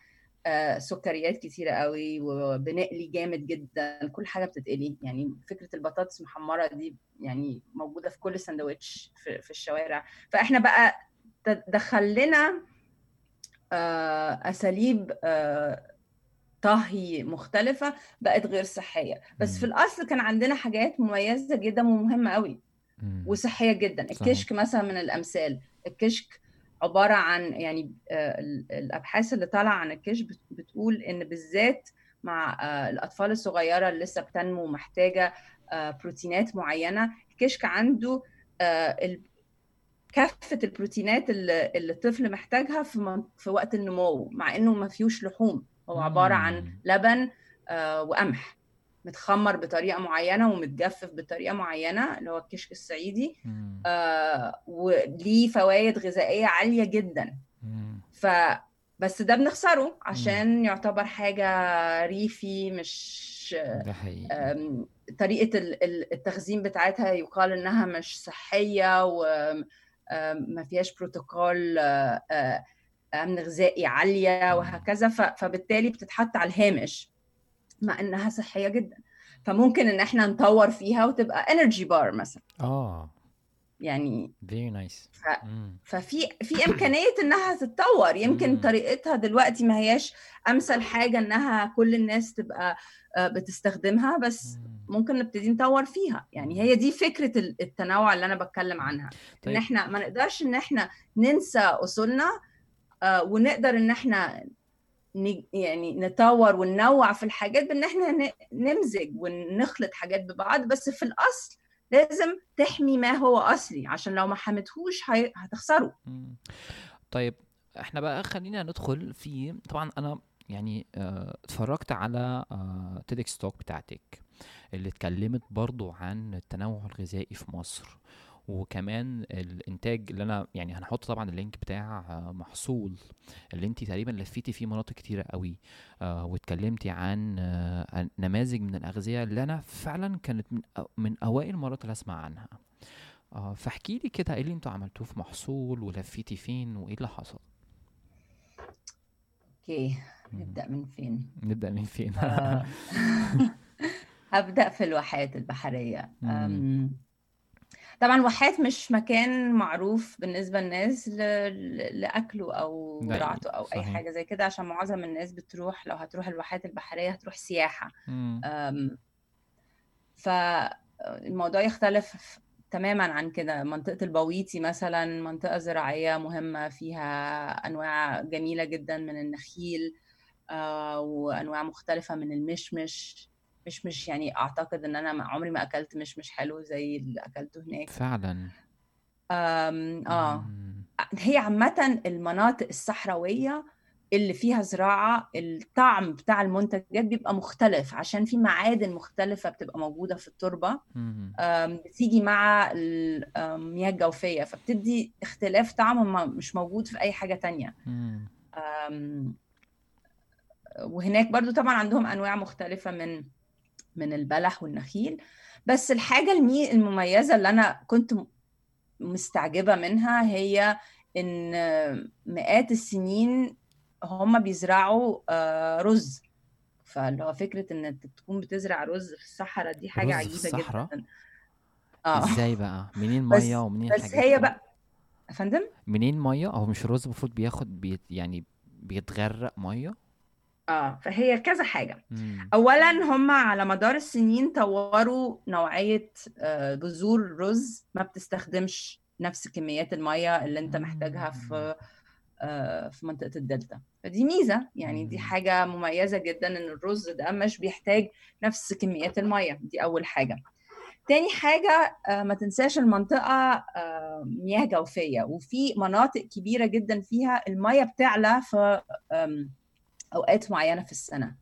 Speaker 1: آه، سكريات كتيرة قوي وبنقلي جامد جدا كل حاجة بتتقلي يعني فكرة البطاطس المحمرة دي يعني موجودة في كل سندوتش في, في الشوارع فإحنا بقى دخل لنا آه، أساليب آه، طهي مختلفة بقت غير صحية بس في
Speaker 2: مم.
Speaker 1: الأصل كان عندنا حاجات مميزة جدا ومهمة قوي. وصحية جدا.
Speaker 2: صحيح.
Speaker 1: الكشك مثلا من الأمثال. الكشك عبارة عن يعني آه، ال- الأبحاث اللي طالعة عن الكشك بت- بتقول إن بالذات مع آه، الأطفال الصغيرة اللي لسه بتنمو محتاجه آه، بروتينات معينة الكشك عنده كافة البروتينات اللي الطفل محتاجها في في وقت النمو مع إنه ما فيهوش لحوم. هو عبارة عن. لبن وقمح. متخمر بطريقة معينة ومتجفف بطريقة معينة اللي هو الكشك الصعيدي. آه وليه فوائد غذائية عالية جدا. ف بس ده بنخسره عشان يعتبر حاجة ريفي مش
Speaker 2: ده حقيقي.
Speaker 1: طريقة التخزين بتاعتها يقال إنها مش صحية وما فيهاش بروتوكول امن غذائي عالية وهكذا. فبالتالي بتتحط على الهامش. مع إنها صحية جدا. فممكن إن إحنا نطور فيها وتبقى energy bar مثلا.
Speaker 2: آه.
Speaker 1: يعني
Speaker 2: very nice.
Speaker 1: ف... ففي في إمكانية إنها تتطور. يمكن مم. طريقتها دلوقتي ما هياش أمثل حاجة إنها كل الناس تبقى آه، بتستخدمها بس ممكن نبتدي نطور فيها. يعني هي دي فكرة التنوع اللي أنا بتكلم عنها. طيب. ان إحنا ما نقدرش إن إحنا ننسى أصولنا آه، ونقدر إن إحنا يعني نطور وننوع في الحاجات بإن إحنا نمزج ونخلط حاجات ببعض بس في الأصل لازم تحمي ما هو أصلي عشان لو ما حميتهوش هتخسره.
Speaker 2: طيب إحنا بقى خلينا ندخل في طبعا أنا يعني آه اتفرجت على TEDx talk بتاعتك اللي اتكلمت برضو عن التنوع الغذائي في مصر. وكمان الإنتاج اللي أنا يعني هنحط طبعا ال link بتاع محصول اللي انت تقريبا لفيتي فيه مناطق كتيرة قوي آه، واتكلمتي عن آه، نماذج من الأغذية اللي أنا فعلا كانت من من أوائل المرات اللي أسمع عنها. آه، فاحكي لي كده إيه اللي أنتوا عملتوه في محصول ولفيتي فين وإيه اللي حصل؟
Speaker 1: أوكي نبدأ من فين؟
Speaker 2: نبدأ من فين؟ *laughs* *laughs*
Speaker 1: هبدأ في الواحات البحرية. طبعا واحات مش مكان معروف بالنسبة للناس لأكله أو زراعته أو أي حاجة زي كده عشان معظم الناس بتروح لو هتروح الواحات البحرية هتروح سياحة. فالموضوع يختلف تماما عن كده. منطقة البويتي مثلا منطقة زراعية مهمة فيها أنواع جميلة جدا من النخيل آه، وأنواع مختلفة من المشمش. مشمش يعني أعتقد إن أنا عمري ما أكلت مشمش حلو زي اللي أكلته هناك.
Speaker 2: فعلا.
Speaker 1: أم آه. هي عامة المناطق الصحراوية اللي فيها زراعة الطعم بتاع المنتجات بيبقى مختلف عشان في معادن مختلفة بتبقى موجودة في التربة. بتيجي مع المياه الجوفية فبتدي اختلاف طعم مش موجود في أي حاجة تانية. وهناك برضو طبعا عندهم أنواع مختلفة من من البلح والنخيل. بس الحاجة المميزة اللي أنا كنت مستعجبة منها هي إن مئات السنين هم بيزرعوا آه، رز. فاللي هو فكرة إن تكون بتزرع رز في الصحراء دي حاجة عجيبة الصحراء؟ جدا.
Speaker 2: آه. إزاي بقى؟ منين مية ومنين
Speaker 1: بس هي بقى يا فندم؟
Speaker 2: منين مية؟ أو مش الرز المفروض بياخد بيت يعني بيتغرق مية؟
Speaker 1: آه فهي كذا حاجة. مم. اولا هم على مدار السنين طوروا نوعية آه، بذور رز. ما بتستخدمش نفس كميات المية اللي انت محتاجها في آه، في منطقة الدلتا. فدي ميزة يعني دي حاجة مميزة جدا إن الرز ده مش بيحتاج نفس كميات المية. دي أول حاجة. تاني حاجة آه، ما تنساش المنطقة مياه جوفية. وفي مناطق كبيرة جدا فيها المية بتعلى في أوقات معينة في السنة.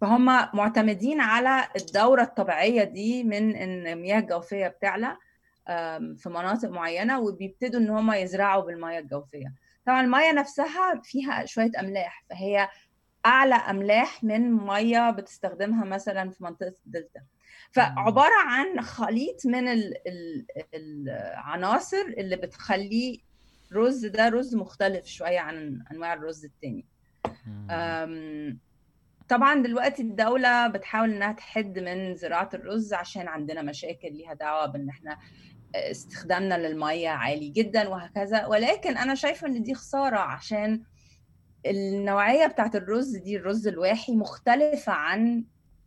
Speaker 1: فهم معتمدين على الدورة الطبيعية دي من إن المياه الجوفية بتعلى في مناطق معينة وبيبتدوا إن هم يزرعوا بالمياه الجوفية. طبعا المياه نفسها فيها شوية أملاح فهي أعلى أملاح من ميه بتستخدمها مثلا في منطقة الدلتا. فعبارة عن خليط من العناصر اللي بتخليه رز ده رز مختلف شوية عن أنواع الرز التاني. طبعا دلوقتي الدولة بتحاول إنها تحد من زراعة الرز عشان عندنا مشاكل ليها دعوة بإن إحنا استخدامنا للمية عالي جدا وهكذا. ولكن أنا شايفة إن دي خسارة عشان النوعية بتاعت الرز دي الرز الواحي مختلفة عن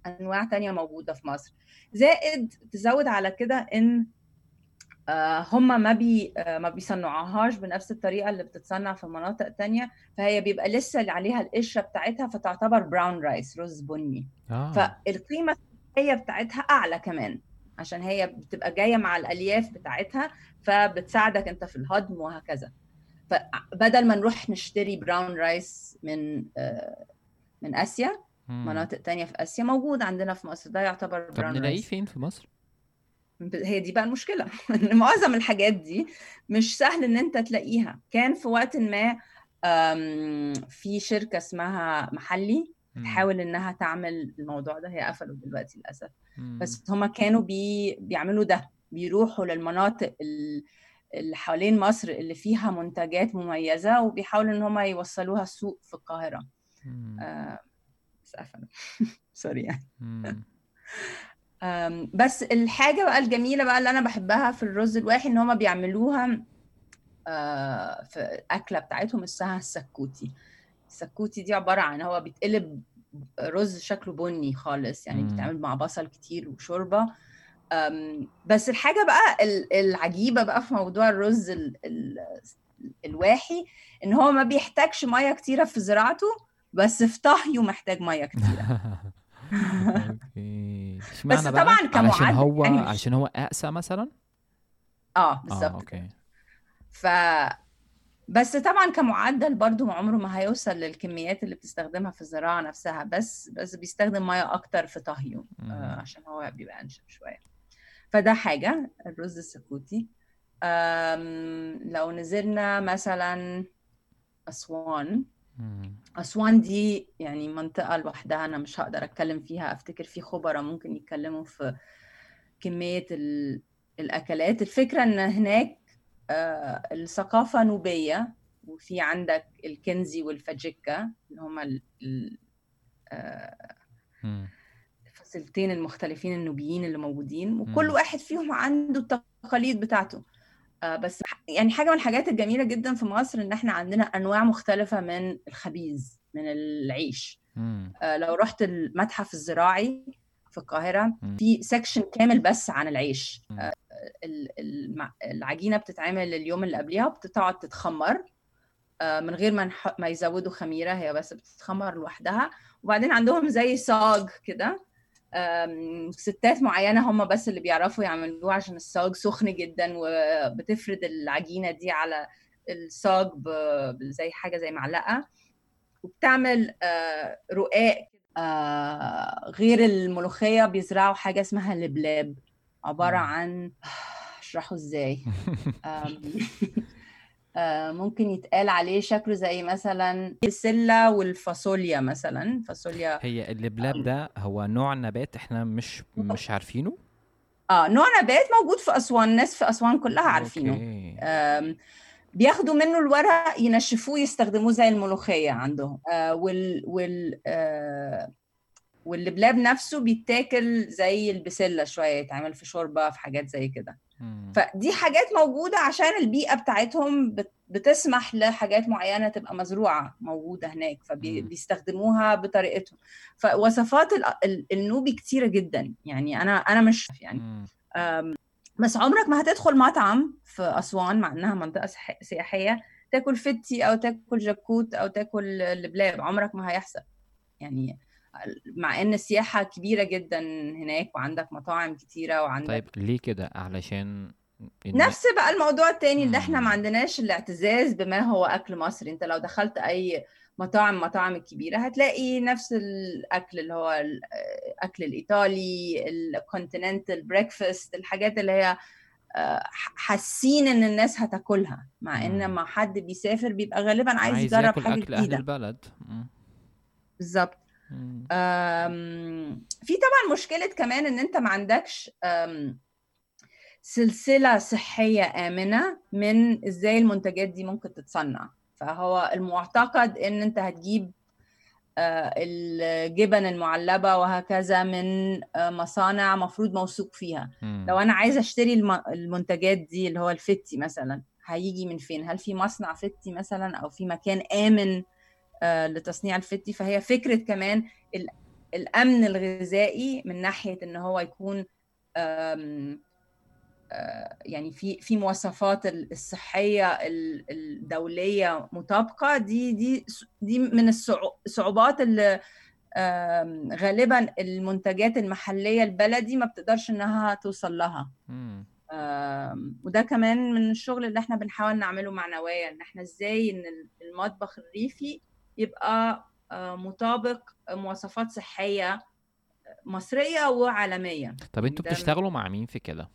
Speaker 1: أنواع تانية موجودة في مصر. زائد تزود على كده إن آه، هم ما بي آه، ما بيصنعوهاش بنفس الطريقة اللي بتتصنع في مناطق تانية فهي بيبقى لسه اللي عليها القشرة بتاعتها فتعتبر brown rice رز بني آه. فالقيمة الغذائيه بتاعتها أعلى كمان عشان هي بتبقى جاية مع الألياف بتاعتها فبتساعدك أنت في الهضم وهكذا فبدل ما نروح نشتري brown rice من آه، من
Speaker 2: آسيا.
Speaker 1: مناطق تانية في آسيا موجود عندنا في مصر ده يعتبر براون رايس
Speaker 2: فين في مصر؟
Speaker 1: هي دي بقى المشكلة. *laughs* إن معظم الحاجات دي مش سهل إن أنت تلاقيها. كان في وقت ما في شركة اسمها محلي
Speaker 2: مم.
Speaker 1: بتحاول إنها تعمل الموضوع ده هي قفلوا دلوقتي للأسف.
Speaker 2: مم.
Speaker 1: بس هما كانوا بي بيعملوا ده بيروحوا للمناطق ال- اللي حوالين مصر اللي فيها منتجات مميزة وبيحاولوا إن هما يوصلوها السوق في القاهرة.
Speaker 2: مم.
Speaker 1: آه، بس قفلوا. *laughs* sorry يعني. بس الحاجة بقى الجميلة بقى اللي أنا بحبها في الرز الواحي إن هما بيعملوها آه، في الأكلة بتاعتهم اسمها السكوتي. السكوتي دي عبارة عن هو بيتقلب رز شكله بني خالص يعني
Speaker 2: مم.
Speaker 1: بيتعمل مع بصل كتير وشوربة. بس الحاجة بقى ال- العجيبة بقى في موضوع الرز ال- ال- الواحي إن هو ما بيحتاجش مية كتيرة في زراعته بس في طهيه محتاج مية كتيرة. *laughs*
Speaker 2: okay. اشمعنى
Speaker 1: بس
Speaker 2: بقى؟
Speaker 1: طبعا كمعدل
Speaker 2: هو
Speaker 1: يعني
Speaker 2: علشان هو أقسى مثلا؟
Speaker 1: آه
Speaker 2: آه
Speaker 1: بالظبط كده
Speaker 2: okay
Speaker 1: ف بس طبعا كمعدل برضو عمره ما هيوصل للكميات اللي بتستخدمها في الزراعة نفسها بس بس بيستخدم مية أكتر في طهيه آه،. عشان هو بيبقى أنشف شوية فده حاجة الرز السكوتي لو نزلنا مثلا أسوان
Speaker 2: مم.
Speaker 1: أسوان دي يعني منطقة لوحدها أنا مش هقدر أتكلم فيها أفتكر في خبراء ممكن يتكلموا في كمية ال- الأكلات الفكرة إن هناك آه، الثقافة نوبية وفي عندك الكنزي والفاجيكا اللي هما ال- ال- آه،. الفصيلتين المختلفين النوبيين اللي موجودين وكل. واحد فيهم عنده التقاليد بتاعته بس ح- يعني حاجة من الحاجات الجميلة جدا في مصر إن إحنا عندنا أنواع مختلفة من الخبيز من العيش
Speaker 2: مم.
Speaker 1: آه، لو رحت المتحف الزراعي في القاهرة
Speaker 2: مم.
Speaker 1: في سكشن كامل بس عن العيش
Speaker 2: مم.
Speaker 1: آه، ال- المع- العجينة بتتعمل اليوم اللي قبلها وبتقعد تتخمر آه، من غير ما ما يزودوا خميرة هي بس بتتخمر لوحدها وبعدين عندهم زي صاج كده ستات معينة هم بس اللي بيعرفوا يعملوه عشان الصاج سخن جدا وبتفرد العجينة دي على الصاج زي حاجة زي معلقة. وبتعمل آه، رقاق آه، غير الملوخية بيزرعوا حاجة اسمها لبلاب. عبارة
Speaker 2: مم.
Speaker 1: عن اشرحه إزاي. *laughs* ممكن يتقال عليه شكله زي مثلا البسلة والفاصوليا مثلا. فاصوليا
Speaker 2: هي اللبلاب ده هو نوع نبات إحنا مش مش عارفينه؟
Speaker 1: آه نوع نبات موجود في أسوان. الناس في أسوان كلها عارفينه. بياخدوا منه الورق ينشفوه يستخدموه زي الملوخية عندهم. آه، وال وال آه، واللبلاب نفسه بيتاكل زي البسلة شوية يتعمل في شوربة في حاجات زي كده. فدي حاجات موجودة عشان البيئة بتاعتهم بت- بتسمح لحاجات معينة تبقى مزروعة موجودة هناك. فبيستخدموها بطريقتهم. فوصفات ال- ال- النوبي كتيرة جدا يعني أنا أنا مش يعني. بس عمرك ما هتدخل مطعم في أسوان مع إنها منطقة سح- سياحية تاكل فتي أو تاكل جاكوت أو تاكل لبلاب عمرك ما هيحصل. يعني مع إن السياحة كبيرة جدا هناك وعندك مطاعم كتيرة وعندك
Speaker 2: طيب ليه كده؟ علشان إن
Speaker 1: نفس بقى الموضوع التاني اللي إحنا ما. عندناش الاعتزاز بما هو أكل مصري أنت لو دخلت أي مطاعم مطاعم الكبيره هتلاقي نفس الأكل اللي هو الاكل الإيطالي ال continental breakfast الحاجات اللي هي آه، حاسين إن الناس هتاكلها مع
Speaker 2: إن.
Speaker 1: لما حد بيسافر بيبقى غالبا عايز
Speaker 2: عايز
Speaker 1: يجرب
Speaker 2: ياكل حاجة أهل
Speaker 1: جديدة
Speaker 2: البلد مم.
Speaker 1: بالظبط في طبعا مشكلة كمان إن أنت ما عندكش أم، سلسلة صحية آمنة من إزاي المنتجات دي ممكن تتصنع. فهو المعتقد إن أنت هتجيب آه، الجبن المعلبة وهكذا من آه، مصانع مفروض موثوق فيها.
Speaker 2: مم.
Speaker 1: لو أنا عايزة أشتري الم- المنتجات دي اللي هو الفتي مثلا هيجي من فين؟ هل في مصنع فتي مثلا أو في مكان آمن آه، لتصنيع الفتي. فهي فكرة كمان ال- الأمن الغذائي من ناحية إن هو يكون آه، يعني في في مواصفات ال- الصحية ال- الدولية مطابقة. دي دي دي من الصعو- الصعوبات اللي غالبا المنتجات المحلية البلدي ما بتقدرش إنها توصل لها. وده كمان من الشغل اللي إحنا بنحاول نعمله مع نوايا إن إحنا إزاي إن المطبخ الريفي يبقى آه، مطابق مواصفات صحية مصرية وعالمية.
Speaker 2: طب
Speaker 1: أنتوا
Speaker 2: بتشتغلوا مع مين في كده؟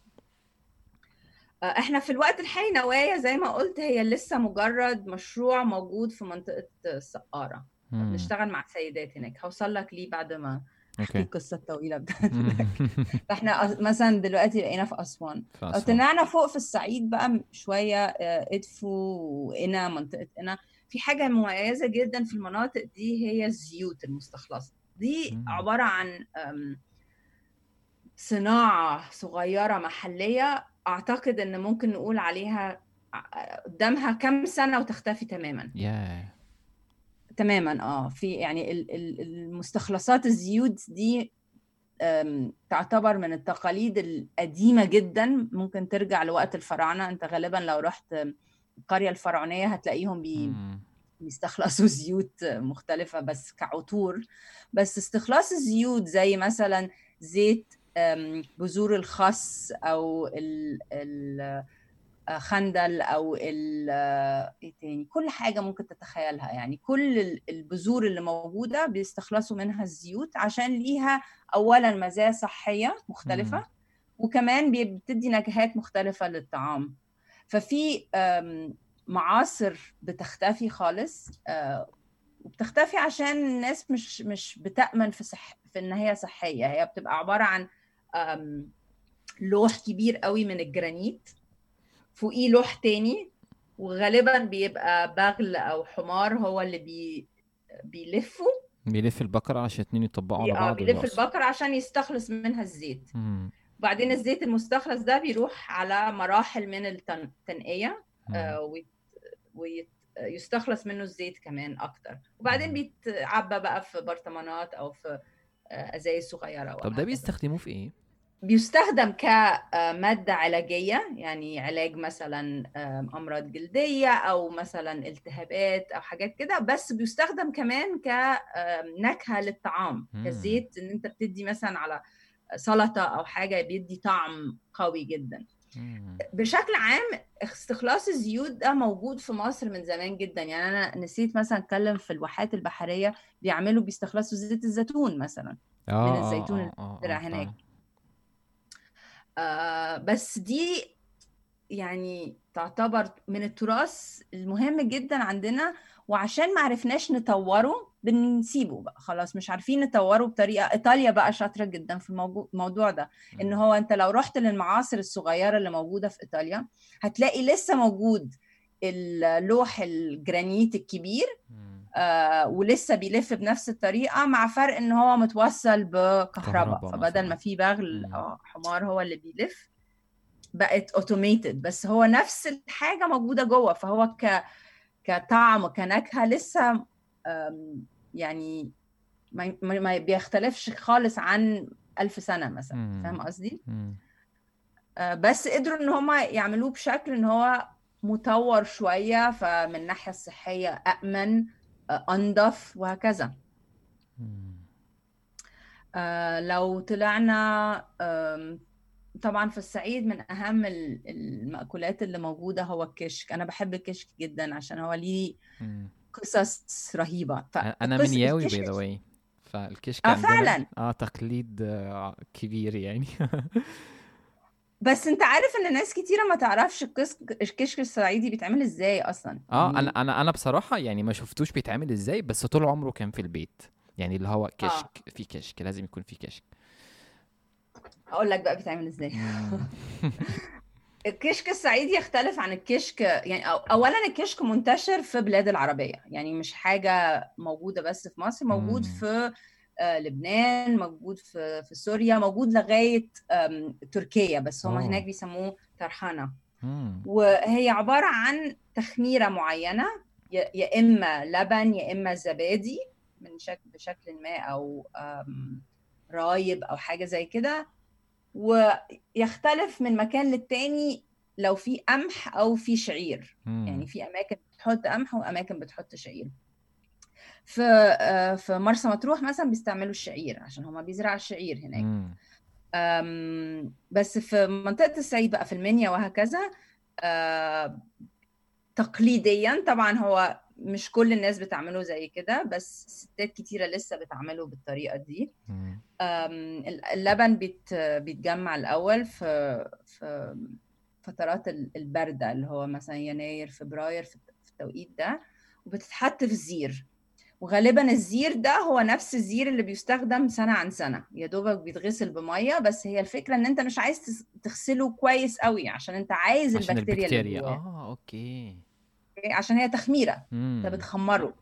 Speaker 1: آه، إحنا في الوقت الحالي نوايا زي ما قلت هي لسه مجرد مشروع موجود في منطقة السقاره. بنشتغل مع سيدات هناك. هوصل لك ليه بعد ما احكي القصة الطويلة بتاعت
Speaker 2: مم. *laughs*
Speaker 1: فاحنا مثلا دلوقتي بقينا في
Speaker 2: أسوان.
Speaker 1: طلعنا فوق في الصعيد بقى شوية آه، إدفو وقنا منطقة قنا في حاجة مميزة جدا في المناطق دي هي الزيوت المستخلصة. دي. عبارة عن صناعة صغيرة محلية. أعتقد إن ممكن نقول عليها ع- قدامها كم سنة وتختفي تماما.
Speaker 2: ياه.
Speaker 1: تماما آه. في يعني ال- ال- المستخلصات الزيوت دي تعتبر من التقاليد القديمة جدا. ممكن ترجع لوقت الفراعنة. أنت غالبا لو رحت القرية الفرعونية هتلاقيهم بي. بيستخلصوا زيوت مختلفة بس كعطور بس استخلاص الزيوت زي مثلا زيت بذور الخس أو ال- ال- خندل أو ال- إيه تاني كل حاجة ممكن تتخيلها يعني كل ال- البذور اللي موجودة بيستخلصوا منها الزيوت عشان ليها اولا مزايا صحية مختلفة
Speaker 2: مم.
Speaker 1: وكمان بتدي نكهات مختلفة للطعام ففي معاصر بتختفي خالص آه، وبتختفي عشان الناس مش مش بتأمن في صح في إن هي صحية هي بتبقى عبارة عن لوح كبير قوي من الجرانيت فوقيه لوح تاني وغالبا بيبقى بغل أو حمار هو اللي بي بيلفه
Speaker 2: بيلف البقرة عشان اتنين يطبقوا على
Speaker 1: آه،
Speaker 2: بعض
Speaker 1: بيلف. البقرة عشان يستخلص منها الزيت
Speaker 2: مم.
Speaker 1: وبعدين الزيت المستخلص ده بيروح على مراحل من التن- التنقية
Speaker 2: مم.
Speaker 1: ويستخلص منه الزيت كمان أكتر وبعدين. بيتعبى بقى في برطمانات أو في آه، أزايز صغيرة
Speaker 2: طب ده. بيستخدموه في إيه؟
Speaker 1: بيستخدم كمادة علاجية يعني علاج مثلا آم، أمراض جلدية أو مثلا التهابات أو حاجات كده بس بيستخدم كمان كنكهة للطعام. كزيت إن أنت بتدي مثلا على سلطة أو حاجة بيدي طعم قوي جدا. بشكل عام استخلاص الزيوت ده موجود في مصر من زمان جدا يعني أنا نسيت مثلا أتكلم في الواحات البحرية بيعملوا بيستخلصوا زيت الزيتون مثلا
Speaker 2: آه آه،
Speaker 1: الزيتون
Speaker 2: آه، آه، آه،
Speaker 1: هناك. آه بس دي يعني تعتبر من التراث المهم جدا عندنا وعشان ما عرفناش نطوره بنسيبه بقى خلاص مش عارفين نطوره بطريقة إيطاليا بقى شاطرة جدا في الموضوع ده
Speaker 2: إن.
Speaker 1: هو أنت لو رحت للمعاصر الصغيرة اللي موجودة في إيطاليا هتلاقي لسه موجود اللوح الجرانيت الكبير. آه ولسه بيلف بنفس الطريقة مع فرق إن هو متوصل بكهرباء
Speaker 2: كهرباء
Speaker 1: فبدل. ما في بغل. أو حمار هو اللي بيلف بقت automated بس هو نفس الحاجة موجودة جوه فهو ك كطعم وكنكهة لسه يعني ما بيختلفش خالص عن ألف سنة مثلا. فاهم قصدي؟ آه، بس قدروا إن هم يعملوه بشكل إن هو مطور شوية فمن الناحية الصحية أأمن آه، أنظف وهكذا
Speaker 2: مم.
Speaker 1: آه، لو طلعنا طبعا في الصعيد من ال- المأكولات اللي موجودة هو الكشك. أنا بحب الكشك جدا عشان هو ليه. قصص رهيبة.
Speaker 2: أنا من ياوي باي ذا واي فالكشك
Speaker 1: آه،
Speaker 2: عندنا
Speaker 1: فعلاً.
Speaker 2: آه تقليد آه كبير يعني. *laughs*
Speaker 1: بس أنت عارف إن ناس كتيرة ما تعرفش الكشك الصعيدي بيتعمل إزاي أصلا؟
Speaker 2: آه
Speaker 1: يعني
Speaker 2: أنا أنا أنا بصراحة يعني ما شفتوش بيتعمل إزاي بس طول عمره كان في البيت. يعني اللي هو كشك في كشك لازم يكون في كشك.
Speaker 1: أقول لك بقى بيتعمل
Speaker 2: إزاي. *laughs*
Speaker 1: الكشك الصعيدي يختلف عن الكشك يعني اولا الكشك منتشر في بلاد العربية يعني مش حاجة موجودة بس في مصر موجود. في آه، لبنان موجود في في سوريا موجود لغاية تركيا بس هم
Speaker 2: أوه.
Speaker 1: هناك بيسموه طرحانه
Speaker 2: مم.
Speaker 1: وهي عبارة عن تخميرة معينة يا إما لبن يا إما زبادي من شكل بشكل ما أو رايب أو حاجة زي كده ويختلف من مكان للتاني لو في قمح أو في شعير يعني
Speaker 2: مم.
Speaker 1: في أماكن بتحط قمح وأماكن بتحط شعير في آه، في مرسى مطروح مثلا بيستعملوا الشعير عشان هما بيزرعوا الشعير هناك
Speaker 2: مم.
Speaker 1: أم، بس في منطقة الصعيد بقى في المنيا وهكذا آه، تقليديا طبعا هو مش كل الناس بتعمله زي كده بس ستات كتيرة لسه بتعمله بالطريقة دي
Speaker 2: مم.
Speaker 1: اللبن بيت بيتجمع الأول في في فترات ال- الباردة اللي هو مثلا يناير فبراير في في التوقيت ده وبتتحط في زير. وغالبا الزير ده هو نفس الزير اللي بيستخدم سنة عن سنة. يا دوبك بيتغسل بمية بس هي الفكرة إن أنت مش عايز تغسله كويس قوي عشان أنت عايز
Speaker 2: عشان
Speaker 1: البكتيريا اللي
Speaker 2: البكتيريا.
Speaker 1: جواه.
Speaker 2: آه أوكي.
Speaker 1: أوكي؟ عشان هي تخميرة. انت. بتخمره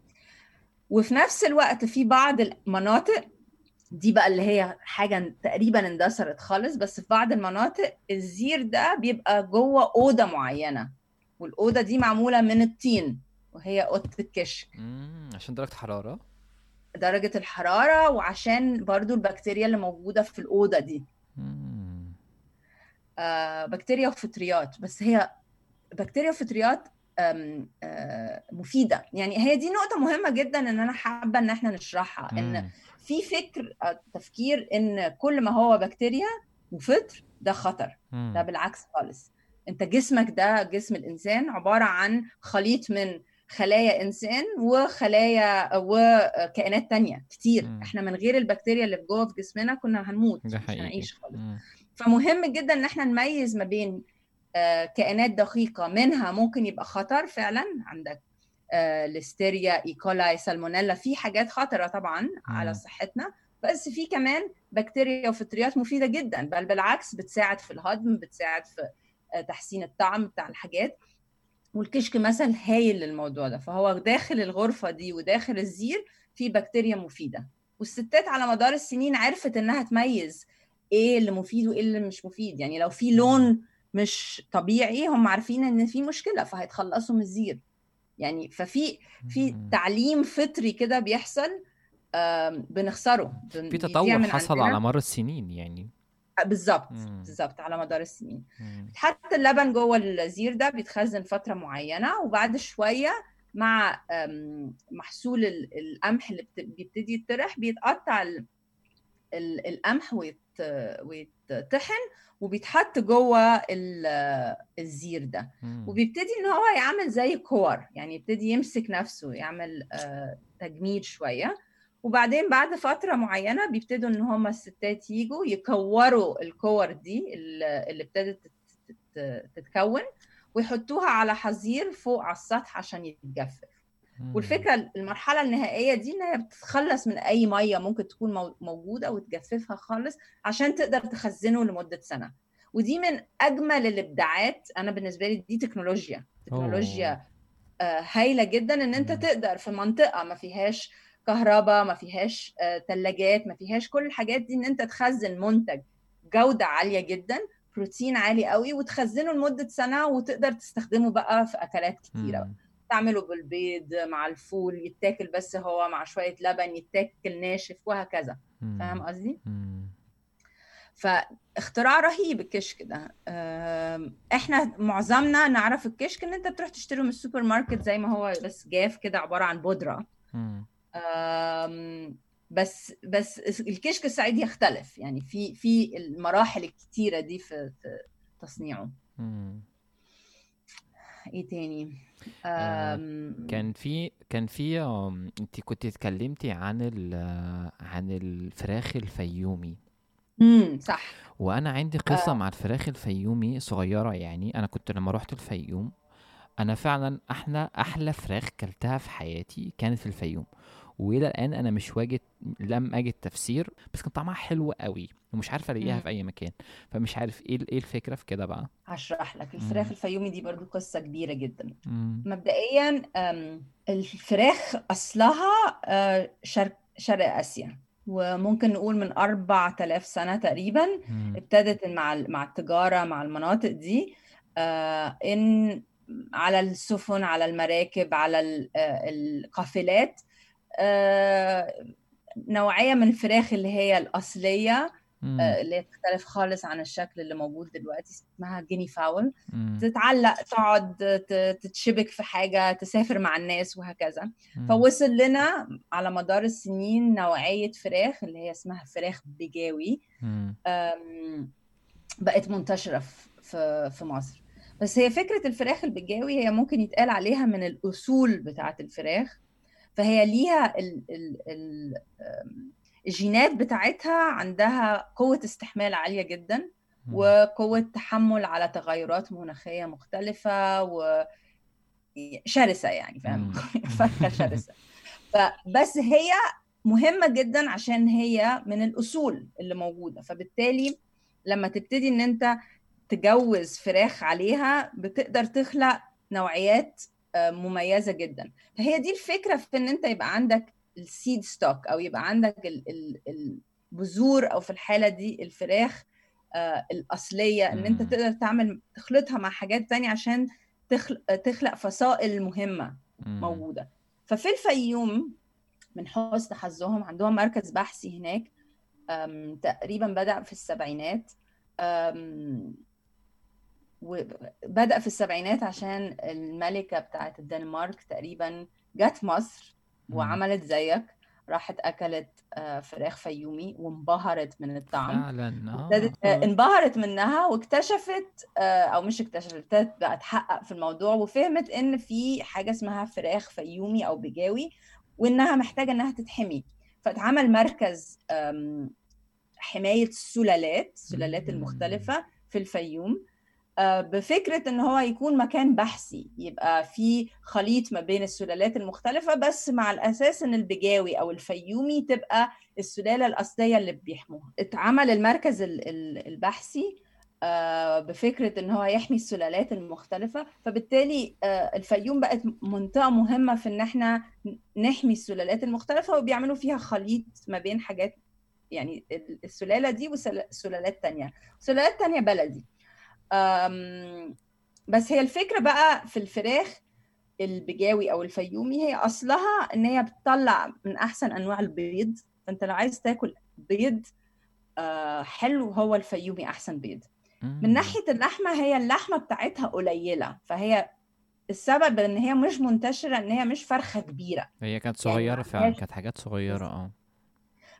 Speaker 1: وفي نفس الوقت في بعض المناطق دي بقى اللي هي حاجة تقريبا اندثرت خالص بس في بعض المناطق الزير ده بيبقى جوه أوضة معينة والأوضة دي معمولة من الطين وهي أوضة الكشك.
Speaker 2: عشان درجة حرارة
Speaker 1: درجة الحرارة وعشان برضو البكتيريا اللي موجودة في الأوضة دي
Speaker 2: مم.
Speaker 1: آه بكتيريا وفطريات بس هي بكتيريا وفطريات آم، آه، مفيدة يعني هي دي نقطة مهمة جدا إن أنا حابة إن إحنا نشرحها إن
Speaker 2: مم.
Speaker 1: في فكر آه، تفكير إن كل ما هو بكتيريا وفطر ده خطر ده
Speaker 2: مم.
Speaker 1: بالعكس خالص أنت جسمك ده جسم الإنسان عبارة عن خليط من خلايا إنسان وخلايا وكائنات تانية كتير
Speaker 2: مم.
Speaker 1: إحنا من غير البكتيريا اللي جوه في جسمنا كنا هنموت
Speaker 2: ده
Speaker 1: مش
Speaker 2: حقيقي
Speaker 1: هنعيش خالص
Speaker 2: مم.
Speaker 1: فمهم جدا إن إحنا نميز ما بين آه، كائنات دقيقة منها ممكن يبقى خطر فعلا عندك آه، listeria E. coli salmonella في حاجات خطرة طبعا على. صحتنا بس في كمان بكتيريا وفطريات مفيدة جدا بل بالعكس بتساعد في الهضم بتساعد في آه، تحسين الطعم بتاع الحاجات والكشك مثل هايل للموضوع ده فهو داخل الغرفة دي وداخل الزير في بكتيريا مفيدة. والستات على مدار السنين عرفت إنها تميز إيه اللي مفيد وإيه اللي مش مفيد يعني لو في لون مش طبيعي هم عارفين إن في مشكلة فهيتخلصوا من الزير. يعني ففي في. تعليم فطري كده بيحصل بنخسره بن-
Speaker 2: في تطور حصل. على مر السنين يعني
Speaker 1: بالظبط
Speaker 2: مم.
Speaker 1: بالظبط على مدار السنين. حتى اللبن جوه الزير ده بيتخزن فترة معينة وبعد شوية مع محصول ال- القمح اللي بت- بيبتدي يتطرح بيتقطع ال- ال- القمح ويت- ويتطحن وبيتحط جوه ال- الزير ده. وبيبتدي إن هو يعمل زي كور يعني يبتدي يمسك نفسه يعمل آه، تجميد شوية وبعدين بعد فترة معينة بيبتدوا إن هم الستات يجوا يكوروا الكور دي اللي ابتدت تت- تت- تتكون ويحطوها على حظير فوق على السطح عشان يتجفف. والفكرة المرحلة النهائية دي ان هي بتتخلص من أي مية ممكن تكون مو- موجودة وتجففها خالص عشان تقدر تخزنه لمدة سنة. ودي من أجمل الإبداعات. أنا بالنسبة لي دي تكنولوجيا. تكنولوجيا آه، هايلة جدا إن
Speaker 2: أنت.
Speaker 1: تقدر في منطقة ما فيهاش كهرباء ما فيهاش ثلاجات ما فيهاش كل الحاجات دي إن أنت تخزن منتج جودة عالية جدا بروتين عالي قوي وتخزنه لمدة سنة وتقدر تستخدمه بقى في أكلات كتيرة
Speaker 2: مم.
Speaker 1: تعمله بالبيض مع الفول يتاكل بس هو مع شوية لبن يتاكل ناشف وهكذا. فاهم قصدي. فاختراع رهيب الكشك ده. إحنا معظمنا نعرف الكشك ان انت بتروح تشتريه من السوبر ماركت زي ما هو بس جاف كده عبارة عن بودرة. بس بس الكشك الصعيدي يختلف. يعني في في المراحل الكتيرة دي في تصنيعه. إيه تاني؟
Speaker 2: كان في كان في انت كنت اتكلمتي عن ال عن الفراخ الفيومي.
Speaker 1: امم صح.
Speaker 2: وأنا عندي قصة
Speaker 1: آه.
Speaker 2: مع الفراخ الفيومي صغيرة يعني. أنا كنت لما رحت الفيوم أنا فعلا أحلى أحلى فراخ أكلتها في حياتي كانت في الفيوم. وإلى الآن أنا مش واجد لم أجد تفسير بس كان طعمها حلو قوي ومش عارف
Speaker 1: ألاقيها.
Speaker 2: في أي مكان فمش عارف إيه إيه الفكرة في كده بقى
Speaker 1: هشرح لك الفراخ. الفيومي دي برضو قصة كبيرة جدا
Speaker 2: مم.
Speaker 1: مبدئيا الفراخ أصلها آه، شرق شرق آسيا وممكن نقول من 4000 سنة تقريبا
Speaker 2: مم.
Speaker 1: ابتدت مع مع التجارة مع المناطق دي آه، إن على السفن على المراكب على آه، القافلات آه، نوعية من الفراخ اللي هي الأصلية
Speaker 2: مم.
Speaker 1: آه، اللي هي بتختلف خالص عن الشكل اللي موجود دلوقتي اسمها جيني فاول
Speaker 2: مم.
Speaker 1: تتعلق تقعد تتشبك في حاجة تسافر مع الناس وهكذا
Speaker 2: مم.
Speaker 1: فوصل لنا على مدار السنين نوعية فراخ اللي هي اسمها فراخ بجاوي بقت منتشرة في- في في مصر بس هي فكرة الفراخ البجاوي هي ممكن يتقال عليها من الأصول بتاعة الفراخ فهي ليها ال ال ال الجينات بتاعتها عندها قوة استحمال عالية جدا وقوة تحمل على تغيرات مناخية مختلفة و شرسة يعني فاهم؟ *laughs* فرخة شرسة. فبس هي مهمة جدا عشان هي من الأصول اللي موجودة. فبالتالي لما تبتدي إن أنت تجوز فراخ عليها بتقدر تخلق نوعيات مميزة جدا. فهي دي الفكرة في إن أنت يبقى عندك السيد ستوك أو يبقى عندك البذور أو في الحالة دي الفراخ آه، الأصلية إن أنت تقدر تعمل تخلطها مع حاجات تانية عشان تخلق فصائل مهمة موجودة. ففي الفيوم من حسن حظهم عندهم مركز بحثي هناك تقريبا بدأ في السبعينات وبدأ في السبعينات عشان الملكة بتاعت الدنمارك تقريبا جت مصر وعملت زيك راحت أكلت آه، فراخ فيومي وانبهرت من الطعم
Speaker 2: فعلا
Speaker 1: آه. آه. انبهرت منها واكتشفت أو مش اكتشفت ابتدت بقى تحقق في الموضوع وفهمت إن في حاجة اسمها فراخ فيومي أو بجاوي وإنها محتاجة إنها تتحمي فاتعمل مركز حماية السلالات السلالات المختلفة في الفيوم بفكرة إن هو يكون مكان بحثي يبقى في خليط ما بين السلالات المختلفة بس مع الأساس إن البجاوي أو الفيومي تبقى السلالة الأصلية اللي بيحموها. اتعمل المركز البحثي آه، بفكرة إن هو يحمي السلالات المختلفة فبالتالي آه، الفيوم بقت منطقة مهمة في إن إحنا نحمي السلالات المختلفة وبيعملوا فيها خليط ما بين حاجات يعني السلالة دي وسلالات تانية. سلالات تانية بلدي. بس هي الفكرة بقى في الفراخ البجاوي أو الفيومي هي أصلها إن هي بتطلع من أحسن أنواع البيض. فأنت لو عايز تاكل بيض آه، حلو هو الفيومي أحسن بيض. من ناحية اللحمة هي اللحمة بتاعتها قليلة. فهي السبب إن هي مش منتشرة إن هي مش فرخة كبيرة.
Speaker 2: هي كانت صغيرة يعني فعلا كانت حاجات صغيرة آه.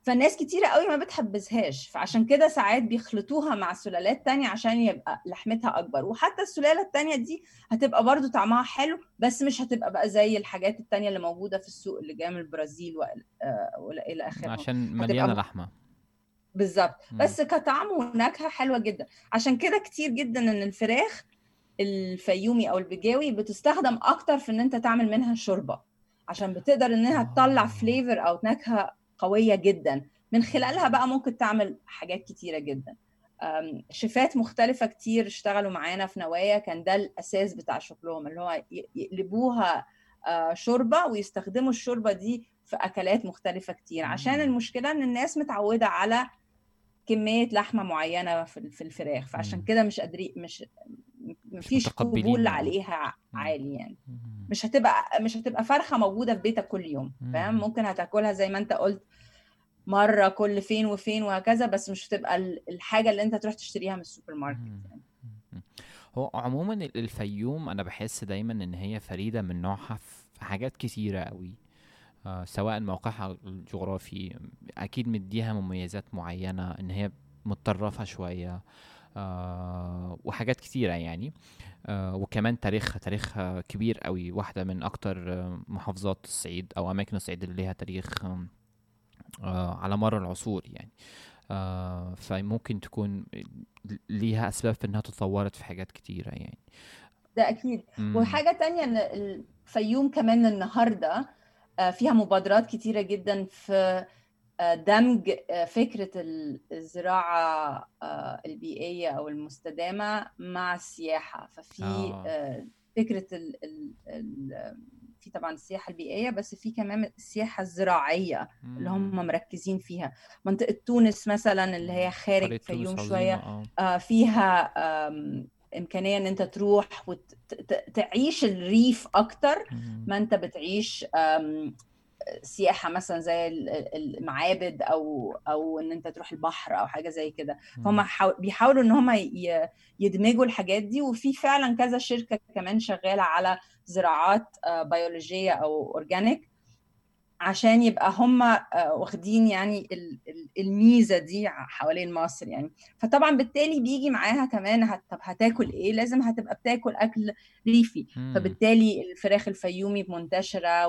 Speaker 1: فالناس كتيرة قوي ما بتحبذهاش فعشان كده ساعات بيخلطوها مع سلالات تانية عشان يبقى لحمتها أكبر. وحتى السلالة التانية دي هتبقى برضو طعمها حلو بس مش هتبقى بقى زي الحاجات التانية اللي موجودة في السوق اللي جاية من البرازيل وإلى آه، آخره.
Speaker 2: عشان مليانة لحمة.
Speaker 1: بالظبط. بس كطعم ونكهة حلوة جدا. عشان كده كتير جدا إن الفراخ الفيومي أو البجاوي بتستخدم أكتر في إن أنت تعمل منها شوربة عشان بتقدر إنها تطلع flavor أو نكهة قوية جدا. من خلالها بقى ممكن تعمل حاجات كتيرة جدا. شيفات مختلفة كتير اشتغلوا معانا في نوايا. كان ده الأساس بتاع شغلهم اللي هو يقلبوها آه، شوربة ويستخدموا الشوربة دي في أكلات مختلفة كتير. عشان المشكلة إن الناس متعودة على كمية لحمة معينة في الفراخ. فعشان كده مش قادرين مش مفيش قبول عليها عالي يعني. مش هتبقى مش هتبقى فرخة موجودة في بيتك كل يوم فاهم؟ ممكن هتاكلها زي ما انت قلت مرة كل فين وفين وهكذا بس مش هتبقى الحاجة اللي انت تروح تشتريها من السوبر ماركت يعني.
Speaker 2: هو عموما الفيوم أنا بحس دايما إن هي فريدة من نوعها في حاجات كتيرة قوي آه سواء موقعها الجغرافي أكيد مديها مميزات معينة إن هي متطرفة شوية. آه وحاجات كتيرة يعني. آه وكمان تاريخها تاريخها كبير قوي واحدة من أكتر محافظات الصعيد أو أماكن الصعيد اللي ليها تاريخ آه على مر العصور يعني. آه فممكن تكون ليها أسباب في إنها تطورت في حاجات كتيرة يعني.
Speaker 1: ده أكيد. مم. وحاجة تانية إن الفيوم كمان النهاردة فيها مبادرات كتيرة جدا في دمج آه، فكرة الزراعة آه، البيئية أو المستدامة مع السياحة. ففي آه. فكرة ال ال ال في طبعا السياحة البيئية بس في كمان السياحة الزراعية اللي هم مركزين فيها. منطقة تونس مثلا اللي هي خارج فيوم شوية فيها إمكانية إن أنت تروح وتعيش الريف أكتر. ما أنت بتعيش سياحة مثلا زي المعابد أو أو إن أنت تروح البحر أو حاجة زي كده. فهم بيحاولوا إن هم يدمجوا الحاجات دي وفي فعلا كذا شركة كمان شغالة على زراعات آه، بيولوجية أو organic عشان يبقى هم واخدين يعني الميزة دي حوالين مصر يعني. فطبعا بالتالي بيجي معاها كمان هت... طب هتاكل إيه؟ لازم هتبقى بتاكل أكل ريفي. فبالتالي الفراخ الفيومي منتشره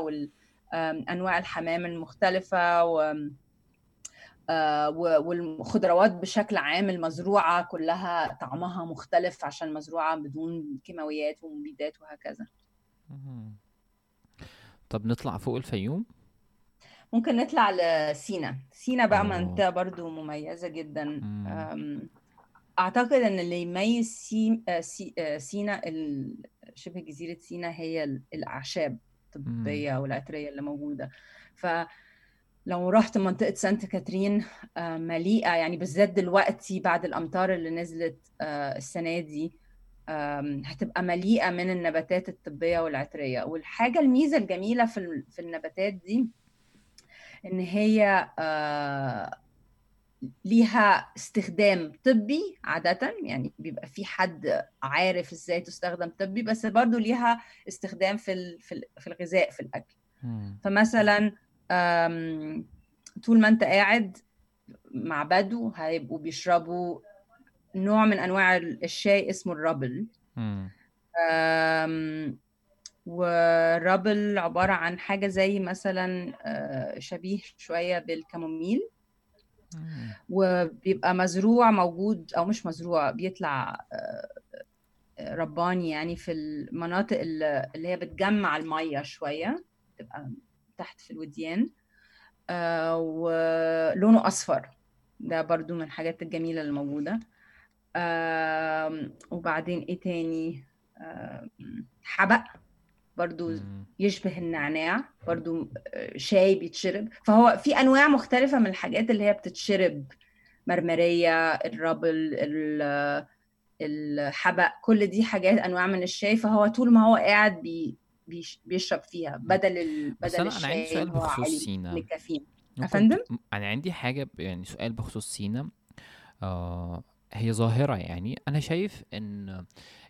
Speaker 1: وانواع الحمام المختلفة و والخضروات بشكل عام المزروعة كلها طعمها مختلف عشان مزروعة بدون كيماويات ومبيدات وهكذا.
Speaker 2: طب نطلع فوق الفيوم؟
Speaker 1: ممكن نطلع لسينا. سينا بقى منطقة برضو مميزة جدا. أعتقد أن اللي يميز سي... آه، سي... آه، سينا شبه جزيرة سينا هي الأعشاب الطبية والعطرية اللي موجودة. ف لو رحت منطقة سانت كاترين آه، مليئة يعني بالذات دلوقتي بعد الأمطار اللي نزلت السنة دي هتبقى مليئة من النباتات الطبية والعطرية والحاجة الميزة الجميلة في النباتات دي إن هي آه، ليها استخدام طبي عادة يعني بيبقى في حد عارف إزاي تستخدم طبي بس برضو ليها استخدام في في الغذاء في الأكل. فمثلا طول ما أنت قاعد مع بدو هيبقوا بيشربوا نوع من أنواع الشاي اسمه الربل والرابل عبارة عن حاجة زي مثلا آه، شبيه شوية بالكاموميل. وبيبقى مزروع موجود أو مش مزروع بيطلع آه، رباني يعني في المناطق اللي هي بتجمع المية شوية تبقى تحت في الوديان آه، ولونه أصفر. ده برضو من الحاجات الجميلة اللي موجودة. وبعدين إيه تاني؟ حبق. برضو يشبه النعناع برضو آه، شاي بيتشرب. فهو في أنواع مختلفة من الحاجات اللي هي بتتشرب. مرمرية الربل الحبق كل دي حاجات أنواع من الشاي. فهو طول ما هو قاعد بي بيشرب فيها بدل ال... بدل
Speaker 2: أنا الشاي أنا عندي سؤال بخصوص سينا.
Speaker 1: أفندم؟
Speaker 2: أنا عندي حاجة يعني سؤال بخصوص سينا. آه هي ظاهرة يعني. أنا شايف إن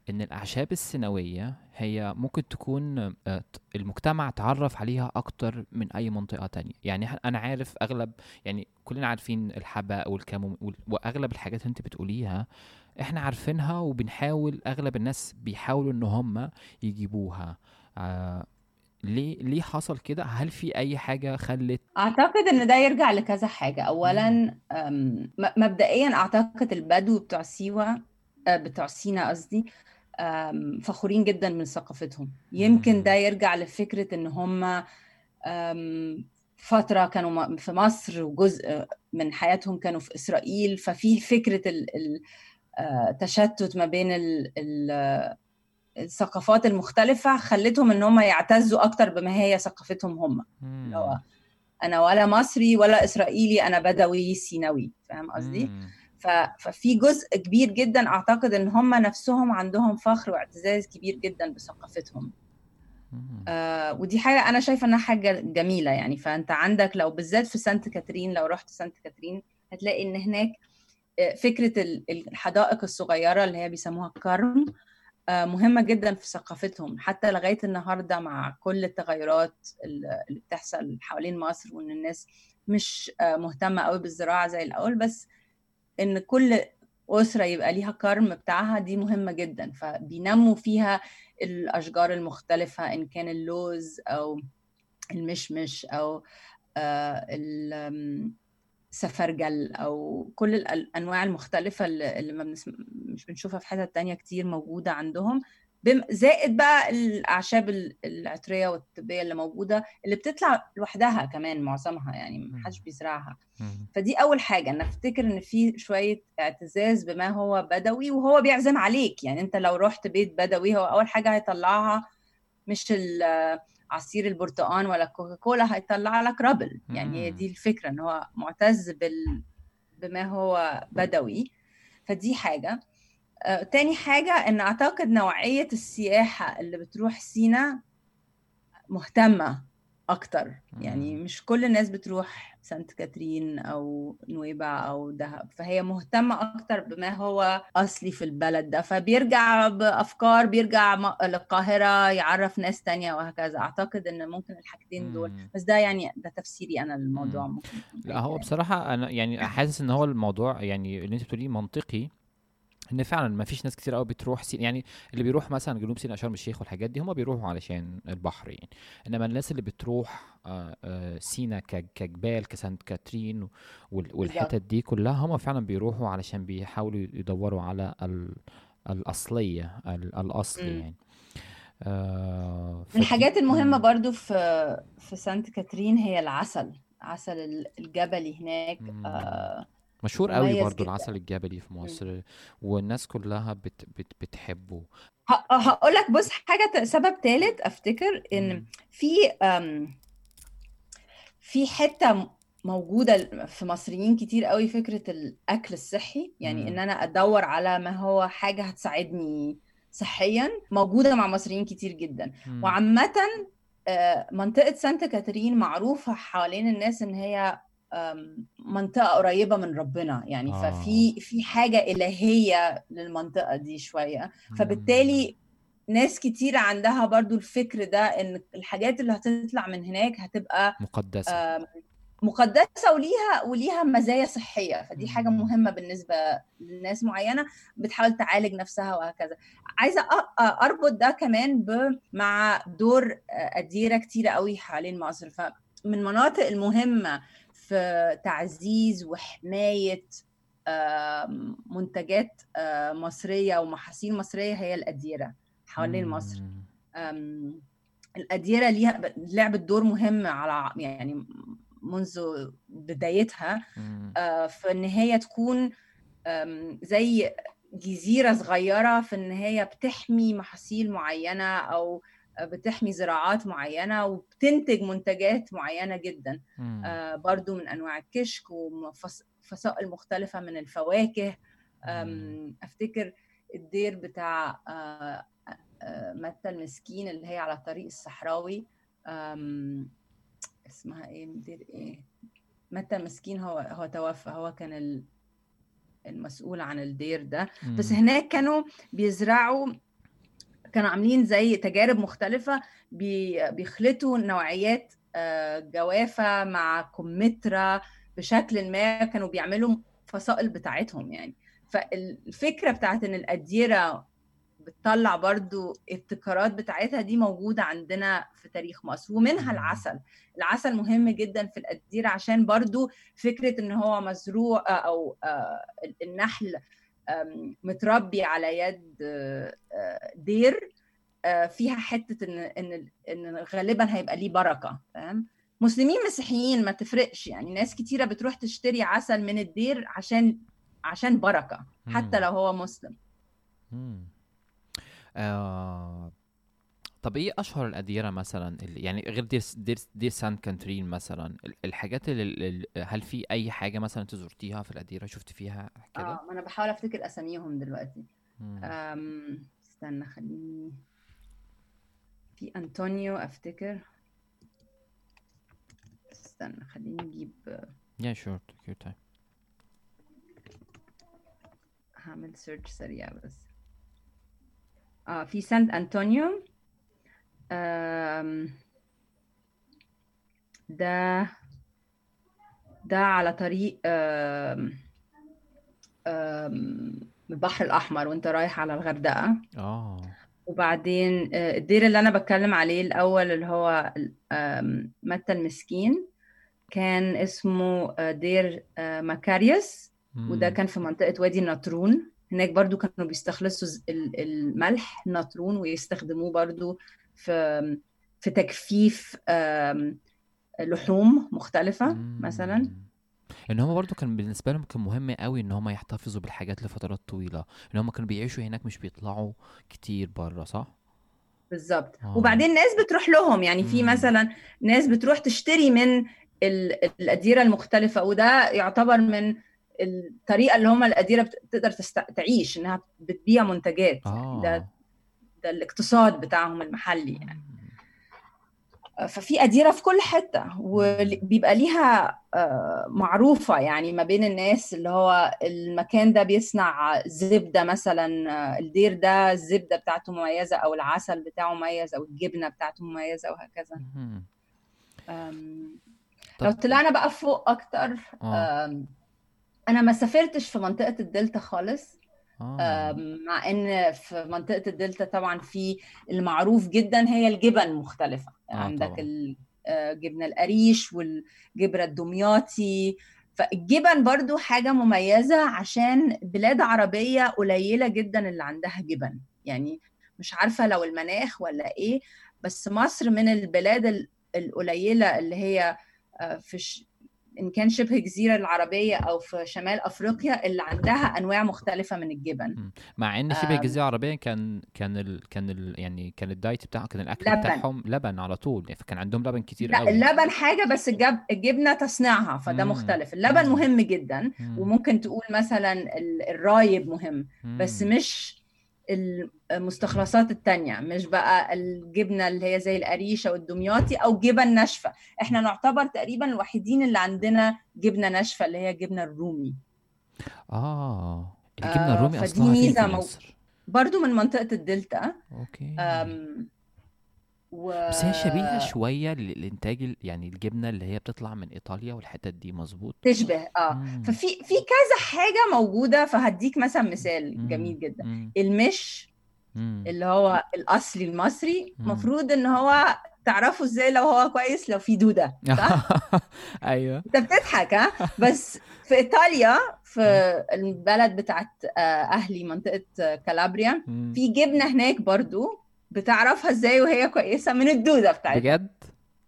Speaker 2: إن الأعشاب السنوية هي ممكن تكون آه، المجتمع تعرف عليها أكتر من أي منطقة تانية. يعني أنا عارف أغلب يعني كلنا عارفين الحبق والكاموم وأغلب الحاجات اللي أنت بتقوليها إحنا عارفينها وبنحاول أغلب الناس بيحاولوا إن هم يجيبوها. آه ليه ليه حصل كده؟ هل في أي حاجة خلت؟
Speaker 1: أعتقد إن ده يرجع لكذا حاجة. اولا مبدئيا أعتقد البدو بتوع سيوة آه، بتوع سينا قصدي فخورين جدا من ثقافتهم. يمكن ده يرجع لفكرة إن هم فترة كانوا في مصر وجزء من حياتهم كانوا في إسرائيل ففي فكرة التشتت آه، ما بين الثقافات المختلفة خلتهم إن هم يعتزوا أكتر بما هي ثقافتهم هم. أنا ولا مصري ولا إسرائيلي أنا بدوي سيناوي فاهم قصدي؟ ففي جزء كبير جدا أعتقد إن هم نفسهم عندهم فخر واعتزاز كبير جدا بثقافتهم. آه ودي حاجة أنا شايفة إنها حاجة جميلة يعني. فأنت عندك لو بالذات في سانت كاترين لو رحت سانت كاترين هتلاقي إن هناك آه، فكرة الحدائق الصغيرة اللي هي بيسموها كارم آه مهمة جدا في ثقافتهم. حتى لغاية النهارده مع كل التغيرات اللي بتحصل حوالين مصر وإن الناس مش آه مهتمة قوي بالزراعة زي الأول بس إن كل أسرة يبقى ليها كرم بتاعها دي مهمة جدا. فبينموا فيها الأشجار المختلفة إن كان اللوز أو المشمش أو آه، السفرجل أو كل الأنواع المختلفة اللي مش بنشوفها في حتت تانية كتير موجودة عندهم. زائد بقى الأعشاب العطرية والطبية اللي موجودة اللي بتطلع لوحدها كمان معظمها يعني ما حدش بيزرعها. فدي أول حاجة أنا أفتكر إن في شوية اعتزاز بما هو بدوي وهو بيعزم عليك. يعني أنت لو رحت بيت بدوي هو أول حاجة هيطلعها مش عصير البرتقال ولا كوكاكولا هيطلع لك ربل. يعني هي دي الفكرة إن هو معتز بال بما هو بدوي. فدي حاجة. تاني حاجة إن أعتقد نوعية السياحة اللي بتروح سينا مهتمة أكتر يعني. مش كل الناس بتروح سانت كاترين أو نويبع أو دهب فهي مهتمة أكتر بما هو أصلي في البلد ده فبيرجع بأفكار بيرجع للقاهرة يعرف ناس تانية وهكذا أعتقد إن ممكن الحاجتين دول. بس ده يعني ده تفسيري أنا للموضوع. ممكن
Speaker 2: لا هو. بصراحة أنا يعني حاسس إن هو الموضوع يعني اللي أنت بتقوليه منطقي إن فعلا ما فيش ناس كتير قوي بتروح سين يعني اللي بيروح مثلا جنوب سيناء شرم الشيخ والحاجات دي هم بيروحوا علشان البحر يعني إنما الناس اللي بتروح آه، آه، سينا كجبال كسانت كاترين وال- والحتت دي كلها هم فعلا بيروحوا علشان بيحاولوا يدوروا على ال- الأصلية ال- الأصل
Speaker 1: مم.
Speaker 2: يعني آه
Speaker 1: من الحاجات المهمة. برضو في في سانت كاترين هي العسل عسل ال- الجبلي هناك. آه،
Speaker 2: مشهور قوي برضو
Speaker 1: جدا
Speaker 2: العسل الجبلي في. مصر والناس كلها بت بت بتحبه
Speaker 1: هقول لك بص حاجة ت- سبب ثالث أفتكر
Speaker 2: إن.
Speaker 1: في في حتة م- موجودة في مصريين كتير قوي فكرة الأكل الصحي يعني إن
Speaker 2: مم.
Speaker 1: أنا أدور على ما هو حاجة هتساعدني صحيا موجودة مع مصريين كتير جدا
Speaker 2: مم.
Speaker 1: وعامة آه، منطقة سانتا كاترين معروفة حوالين الناس إن هي آم، منطقة قريبة من ربنا. يعني
Speaker 2: آه.
Speaker 1: ففي في حاجة إلهية للمنطقة دي شوية.
Speaker 2: مم.
Speaker 1: فبالتالي ناس كتير عندها برضو الفكر ده إن الحاجات اللي هتطلع من هناك هتبقى
Speaker 2: مقدسة.
Speaker 1: آم، مقدسة وليها وليها مزايا صحية. فدي حاجة
Speaker 2: مم.
Speaker 1: مهمة بالنسبة لناس معينة بتحاول تعالج نفسها وهكذا. أ- أربط ده كمان مع دور آه، أديرة كتيرة قوي حوالين مصر. فمن المناطق المهمة في تعزيز وحماية آم، منتجات مصرية ومحاصيل مصرية هي الأديرة حوالين مصر. الأديرة ليها لعبت دور مهم على يعني منذ بدايتها في إن هي تكون زي جزيرة صغيرة في إن هي بتحمي محاصيل معينة أو بتحمي زراعات معينة وبتنتج منتجات معينة جدا. آه، برضو من أنواع الكشك وفصائل مختلفة من الفواكه. أفتكر الدير بتاع آه، آه، متى المسكين اللي هي على الطريق الصحراوي. اسمها إيه؟ دير إيه؟ متى المسكين هو هو توفى هو كان ال- المسؤول عن الدير ده. بس. هناك كانوا بيزرعوا كانوا عاملين زي تجارب مختلفة بي- بيخلطوا نوعيات آه، جوافة مع كمثرى بشكل ما كانوا بيعملوا فصائل بتاعتهم يعني فالفكرة بتاعت إن الأديرة بتطلع برضو ابتكارات بتاعتها دي موجودة عندنا في تاريخ مصر ومنها. العسل العسل مهم جدا في الأديرة عشان برضو فكرة إن هو مزروع آه، أو آه، النحل متربي على يد آه، دير آه، فيها حتة إن إن إن غالبا هيبقى ليه بركة فاهم مسلمين مسيحيين ما تفرقش يعني ناس كتيرة بتروح تشتري عسل من الدير عشان عشان بركة حتى. لو هو مسلم.
Speaker 2: آه طب إيه أشهر الأديرة مثلا اللي يعني غير دير دير, دير سانت كاترين مثلا؟ ال- الحاجات اللي هل في أي حاجة مثلا أنت زرتيها في الأديرة شفت فيها كده؟
Speaker 1: آه ما أنا بحاول أفتكر أساميهم دلوقتي.
Speaker 2: مم.
Speaker 1: أم استنى خليني في أنطونيو أفتكر. استنى خليني
Speaker 2: أجيب. Sure. Take your time.
Speaker 1: هعمل search سريع بس. آه في سانت أنطونيو. آم، ده ده على طريق آم، آم، البحر الأحمر وأنت رايح على الغردقة.
Speaker 2: آه.
Speaker 1: وبعدين آه، الدير اللي أنا بتكلم عليه الأول اللي هو آم، متى المسكين كان اسمه آه، دير آه، مكاريوس وده
Speaker 2: مم.
Speaker 1: كان في منطقة وادي النطرون. هناك برضو كانوا بيستخلصوا ز- ال- الملح النطرون ويستخدموه برضو في في تجفيف لحوم مختلفة مثلا.
Speaker 2: إن هم برضو كان بالنسبة لهم كان مهم قوي إن هم يحتفظوا بالحاجات لفترات طويلة. إن هم كانوا بيعيشوا هناك مش بيطلعوا كتير بره صح؟
Speaker 1: بالظبط.
Speaker 2: آه.
Speaker 1: وبعدين ناس بتروح لهم يعني في. مثلا ناس بتروح تشتري من ال- الأديرة المختلفة وده يعتبر من الطريقة اللي هم الأديرة بتقدر تست... تعيش إنها بتبيع منتجات. آه. ده الاقتصاد بتاعهم المحلي يعني. ففي أديرة في كل حتة وبيبقى ليها آه، معروفة يعني ما بين الناس اللي هو المكان ده بيصنع زبدة مثلا آه، الدير ده الزبدة بتاعته مميزة أو العسل بتاعه مميز أو الجبنة بتاعته مميزة وهكذا. لو طلعنا بقى فوق أكتر آه. أنا ما سافرتش في منطقة الدلتا خالص. آه. مع إن في منطقة الدلتا طبعا في المعروف جدا هي الجبن المختلفه آه عندك الجبنه آه، القريش والجبنة الدمياطي. فالجبن برضو حاجة مميزة عشان بلاد عربية قليلة جدا اللي عندها جبن. يعني مش عارفة لو المناخ ولا إيه بس مصر من البلاد القليلة اللي هي آه، في إن كان شبه الجزيره العربية أو في شمال أفريقيا اللي عندها أنواع مختلفة من الجبن
Speaker 2: مع إن شبه الجزيره العربيه كان كان ال كان ال يعني كان الدايت بتاعهم كان الأكل لبن. بتاعهم لبن على طول يعني فكان عندهم لبن كتير
Speaker 1: لا قوي اللبن حاجة بس الجب الجبنه تصنيعها فده مم. مختلف اللبن مم. مهم جدا مم. وممكن تقول مثلا الرايب مهم مم. بس مش المستخلصات التانية مش بقى الجبنة اللي هي زي القريشة والدمياطي أو جبن ناشفة. إحنا نعتبر تقريبا الوحيدين اللي عندنا جبنة ناشفة اللي هي الجبنة الرومي.
Speaker 2: آه الجبنة الرومي آه أصلها فين في مصر؟
Speaker 1: برضو من منطقة الدلتا.
Speaker 2: okay. و... بس هي شبيهة شوية للإنتاج يعني الجبنة اللي هي بتطلع من إيطاليا والحتت دي مظبوط
Speaker 1: تشبه آه مم. ففي في كذا حاجة موجودة فهديك مثلا مثال مم. جميل جدا مم. المش مم. اللي هو الأصلي المصري المفروض إن هو تعرفوا إزاي لو هو كويس لو في دودة صح؟ *laughs*
Speaker 2: أيوه
Speaker 1: أنت بتضحك ها بس في إيطاليا في البلد بتاعت آه، أهلي منطقة كالابريا في جبنة هناك برضو بتعرفها إزاي وهي كويسة من الدودة بتاعتها.
Speaker 2: بجد؟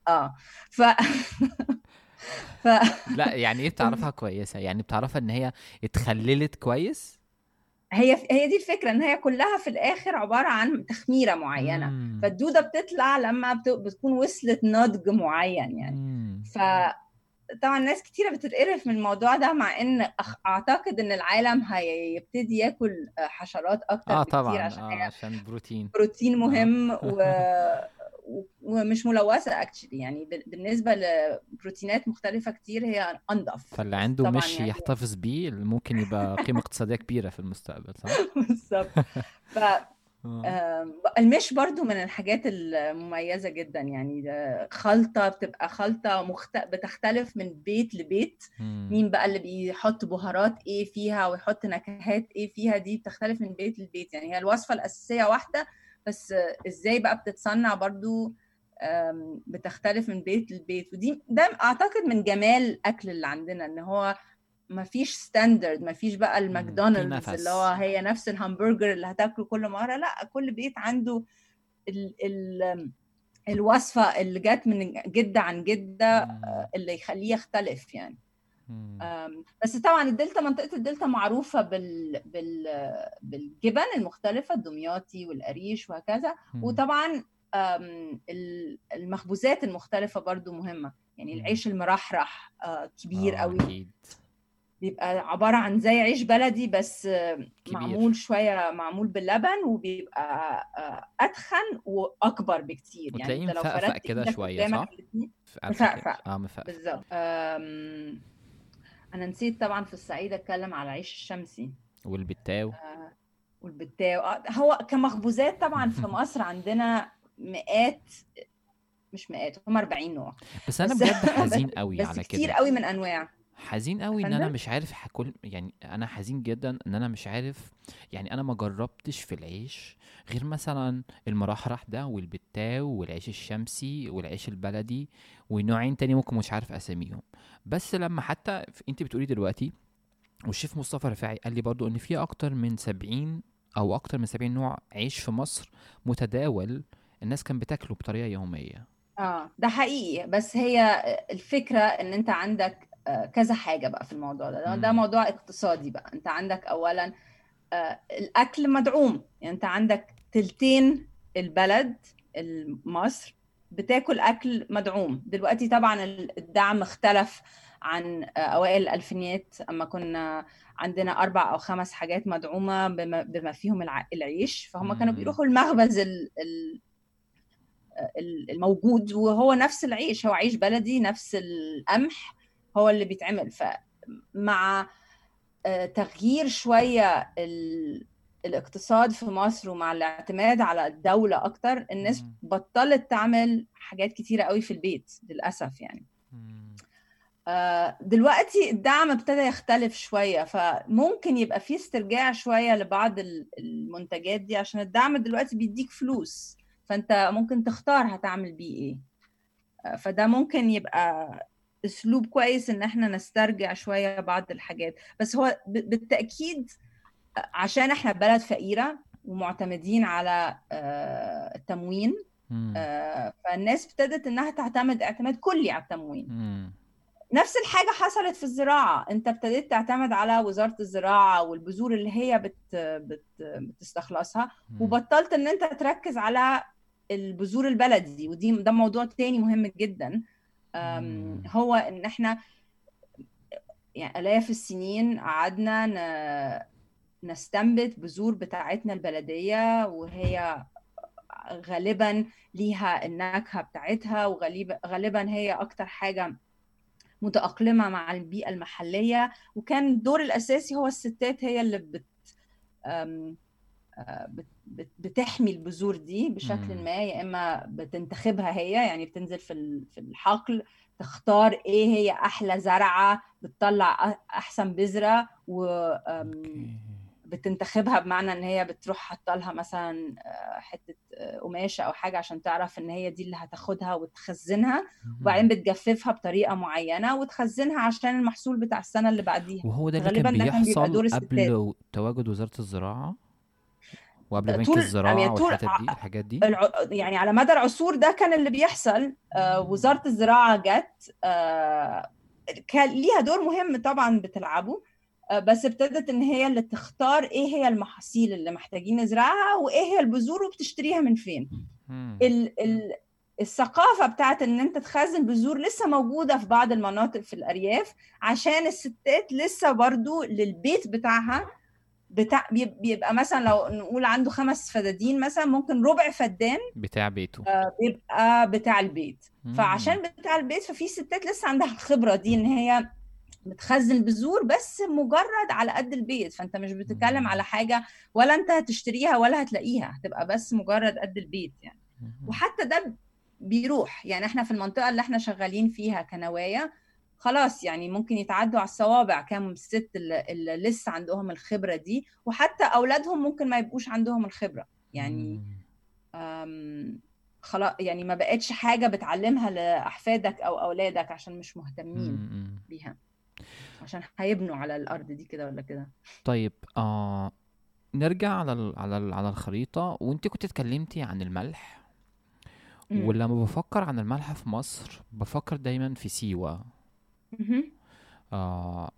Speaker 1: آه. ف *laughs*
Speaker 2: ف لا يعني إيه بتعرفها كويسة؟ يعني بتعرفها ان هي اتخللت كويس؟
Speaker 1: هي هي دي الفكرة ان هي كلها في الآخر عبارة عن تخميرة معينة. مم. فالدودة بتطلع لما بتكون وصلت نضج معين يعني. مم. ف طبعا ناس كتيرة بتتقرف من الموضوع ده مع إن أعتقد إن العالم هيبتدي ياكل حشرات أكتر
Speaker 2: آه طبعا عشان, آه عشان بروتين
Speaker 1: بروتين مهم *laughs* آه. و... ومش ملوثة اكشلي يعني بالنسبة لبروتينات مختلفة كتير هي أنضف
Speaker 2: فاللي عنده مش يعني... يحتفظ بيه ممكن يبقى قيمة اقتصادية كبيرة في المستقبل صح؟ *laughs*
Speaker 1: بالظبط ف *laughs* آه. المش برضو من الحاجات المميزة جدا يعني خلطة بتبقى خلطة مخت... بتختلف من بيت لبيت. مم. مين بقى اللي بيحط بهارات إيه فيها ويحط نكهات إيه فيها دي بتختلف من بيت لبيت. يعني هي الوصفة الأساسية واحدة بس إزاي بقى بتتصنع برضو بتختلف من بيت لبيت. ودي ده أعتقد من جمال الاكل اللي عندنا إن هو ما فيش standard ما فيش بقى الماكدونالدز اللي هو هي نفس الهامبرجر اللي هتاكله كل مرة لا كل بيت عنده ال ال الوصفة اللي جت من جده عن جده اللي يخليه يختلف يعني. بس طبعا الدلتا منطقة الدلتا معروفة بال بال بالجبن المختلفة الدمياطي والقريش وهكذا. وطبعا المخبوزات المختلفة برضو مهمة. يعني العيش المرحرح آه، كبير آه قوي. بيبقى عبارة عن زي عيش بلدي بس كبير. معمول شوية معمول باللبن وبيبقى آه، أتخن وأكبر بكتير.
Speaker 2: يعني أنت لو فردت كده شوية صح؟
Speaker 1: مفقفق.
Speaker 2: آه مفقفق.
Speaker 1: بالظبط. أنا نسيت طبعا في الصعيد أتكلم على العيش الشمسي.
Speaker 2: والبتاو؟ آه
Speaker 1: والبتاو. آه هو كمخبوزات طبعا في *laughs* مصر عندنا مئات مش مئات هم 40 نوع.
Speaker 2: بس أنا بجد *laughs* حزين قوي على كده.
Speaker 1: بس كتير قوي من أنواع.
Speaker 2: حزين قوي إن أنا مش عارف كل يعني أنا حزين جدا إن أنا مش عارف يعني أنا ما جربتش في العيش غير مثلا المرحرح ده والبتاو والعيش الشمسي والعيش البلدي ونوعين تاني ممكن مش عارف أساميهم. بس لما حتى أنت بتقولي دلوقتي والشيف مصطفى رفاعي قال لي برضو إن في أكتر من سبعين أو أكتر من سبعين نوع عيش في مصر متداول الناس كان بتاكله بطريقة يومية.
Speaker 1: آه ده حقيقي. بس هي الفكرة إن أنت عندك كذا حاجة بقى في الموضوع ده. ده موضوع اقتصادي بقى. انت عندك اولا آه، الأكل مدعوم. يعني انت عندك تلتين البلد مصر بتاكل أكل مدعوم. دلوقتي طبعا الدعم اختلف عن آه، أوائل الألفينيات. أما كنا عندنا أربع أو خمس حاجات مدعومة بما, بما فيهم العيش. فهم كانوا بيروحوا المخبز الموجود. وهو نفس العيش. هو عيش بلدي نفس القمح. هو اللي بيتعمل. فمع تغيير شوية الاقتصاد في مصر ومع الاعتماد على الدولة أكتر الناس بطلت تعمل حاجات كتيرة قوي في البيت للأسف يعني. آه، دلوقتي الدعم ابتدى يختلف شوية فممكن يبقى في استرجاع شوية لبعض المنتجات دي عشان الدعم دلوقتي بيديك فلوس فأنت ممكن تختار هتعمل بيه إيه. آه، فده ممكن يبقى أسلوب كويس إن إحنا نسترجع شوية بعض الحاجات. بس هو بالتأكيد عشان إحنا بلد فقيرة ومعتمدين على آه، التموين آه، فالناس ابتدت إنها تعتمد اعتماد كلي على التموين. نفس الحاجة حصلت في الزراعة. أنت ابتديت تعتمد على وزارة الزراعة والبذور اللي هي بت بت بتستخلصها وبطلت إن أنت تركز على البذور البلدي. ودي ده موضوع تاني مهم جدا. هو إن إحنا يعني آلاف السنين قعدنا نستنبت بذور بتاعتنا البلدية وهي غالبا ليها النكهة بتاعتها وغالبا هي أكتر حاجة متأقلمة مع البيئة المحلية. وكان الدور الأساسي هو الستات هي اللي بت بتحمي البذور دي بشكل ما يا إما بتنتخبها هي يعني بتنزل في في الحقل تختار إيه هي أحلى زرعة بتطلع أحسن بذرة و بتنتخبها بمعنى إن هي بتروح حاطة لها مثلا آه، حتة آه، قماشه أو حاجة عشان تعرف إن هي دي اللي هتاخدها وتخزنها وبعدين بتجففها بطريقة معينة وتخزنها عشان المحصول بتاع السنة اللي بعديها.
Speaker 2: وهو ده اللي كان بيحصل قبل تواجد وزارة الزراعة؟ وقبل بنك الزراعة يعني والحاجات دي الحاجات دي؟
Speaker 1: يعني على مدى العصور ده كان اللي بيحصل. آه وزارة الزراعة جت آه كان ليها دور مهم طبعا بتلعبه. آه، بس ابتدت إن هي اللي تختار إيه هي المحاصيل اللي محتاجين نزرعها وإيه هي البذور وبتشتريها من فين. ال ال الثقافة بتاعت إن أنت تخزن بذور لسه موجودة في بعض المناطق في الأرياف عشان الستات لسه برضو للبيت بتاعها بتاع بيبقى مثلا لو نقول عنده خمس فدادين مثلا ممكن ربع فدان
Speaker 2: بتاع بيته.
Speaker 1: آه، بيبقى بتاع البيت. فعشان بتاع البيت ففي ستات لسه عندها الخبرة دي إن هي بتخزن بذور بس مجرد على قد البيت. فأنت مش بتتكلم على حاجة ولا أنت هتشتريها ولا هتلاقيها هتبقى بس مجرد قد البيت يعني. وحتى ده بيروح. يعني إحنا في المنطقة اللي إحنا شغالين فيها كنوايا خلاص يعني ممكن يتعدوا على الصوابع كام ست اللي, لسه عندهم الخبرة دي وحتى أولادهم ممكن ما يبقوش عندهم الخبرة. يعني خلاص يعني ما بقتش حاجة بتعلمها لأحفادك أو أولادك عشان مش مهتمين بيها. عشان هيبنوا على الأرض دي كده ولا كده.
Speaker 2: طيب آه نرجع على ال على ال على الخريطة. وانت كنت اتكلمتي عن الملح. ولما بفكر عن الملح في مصر بفكر دايما في آه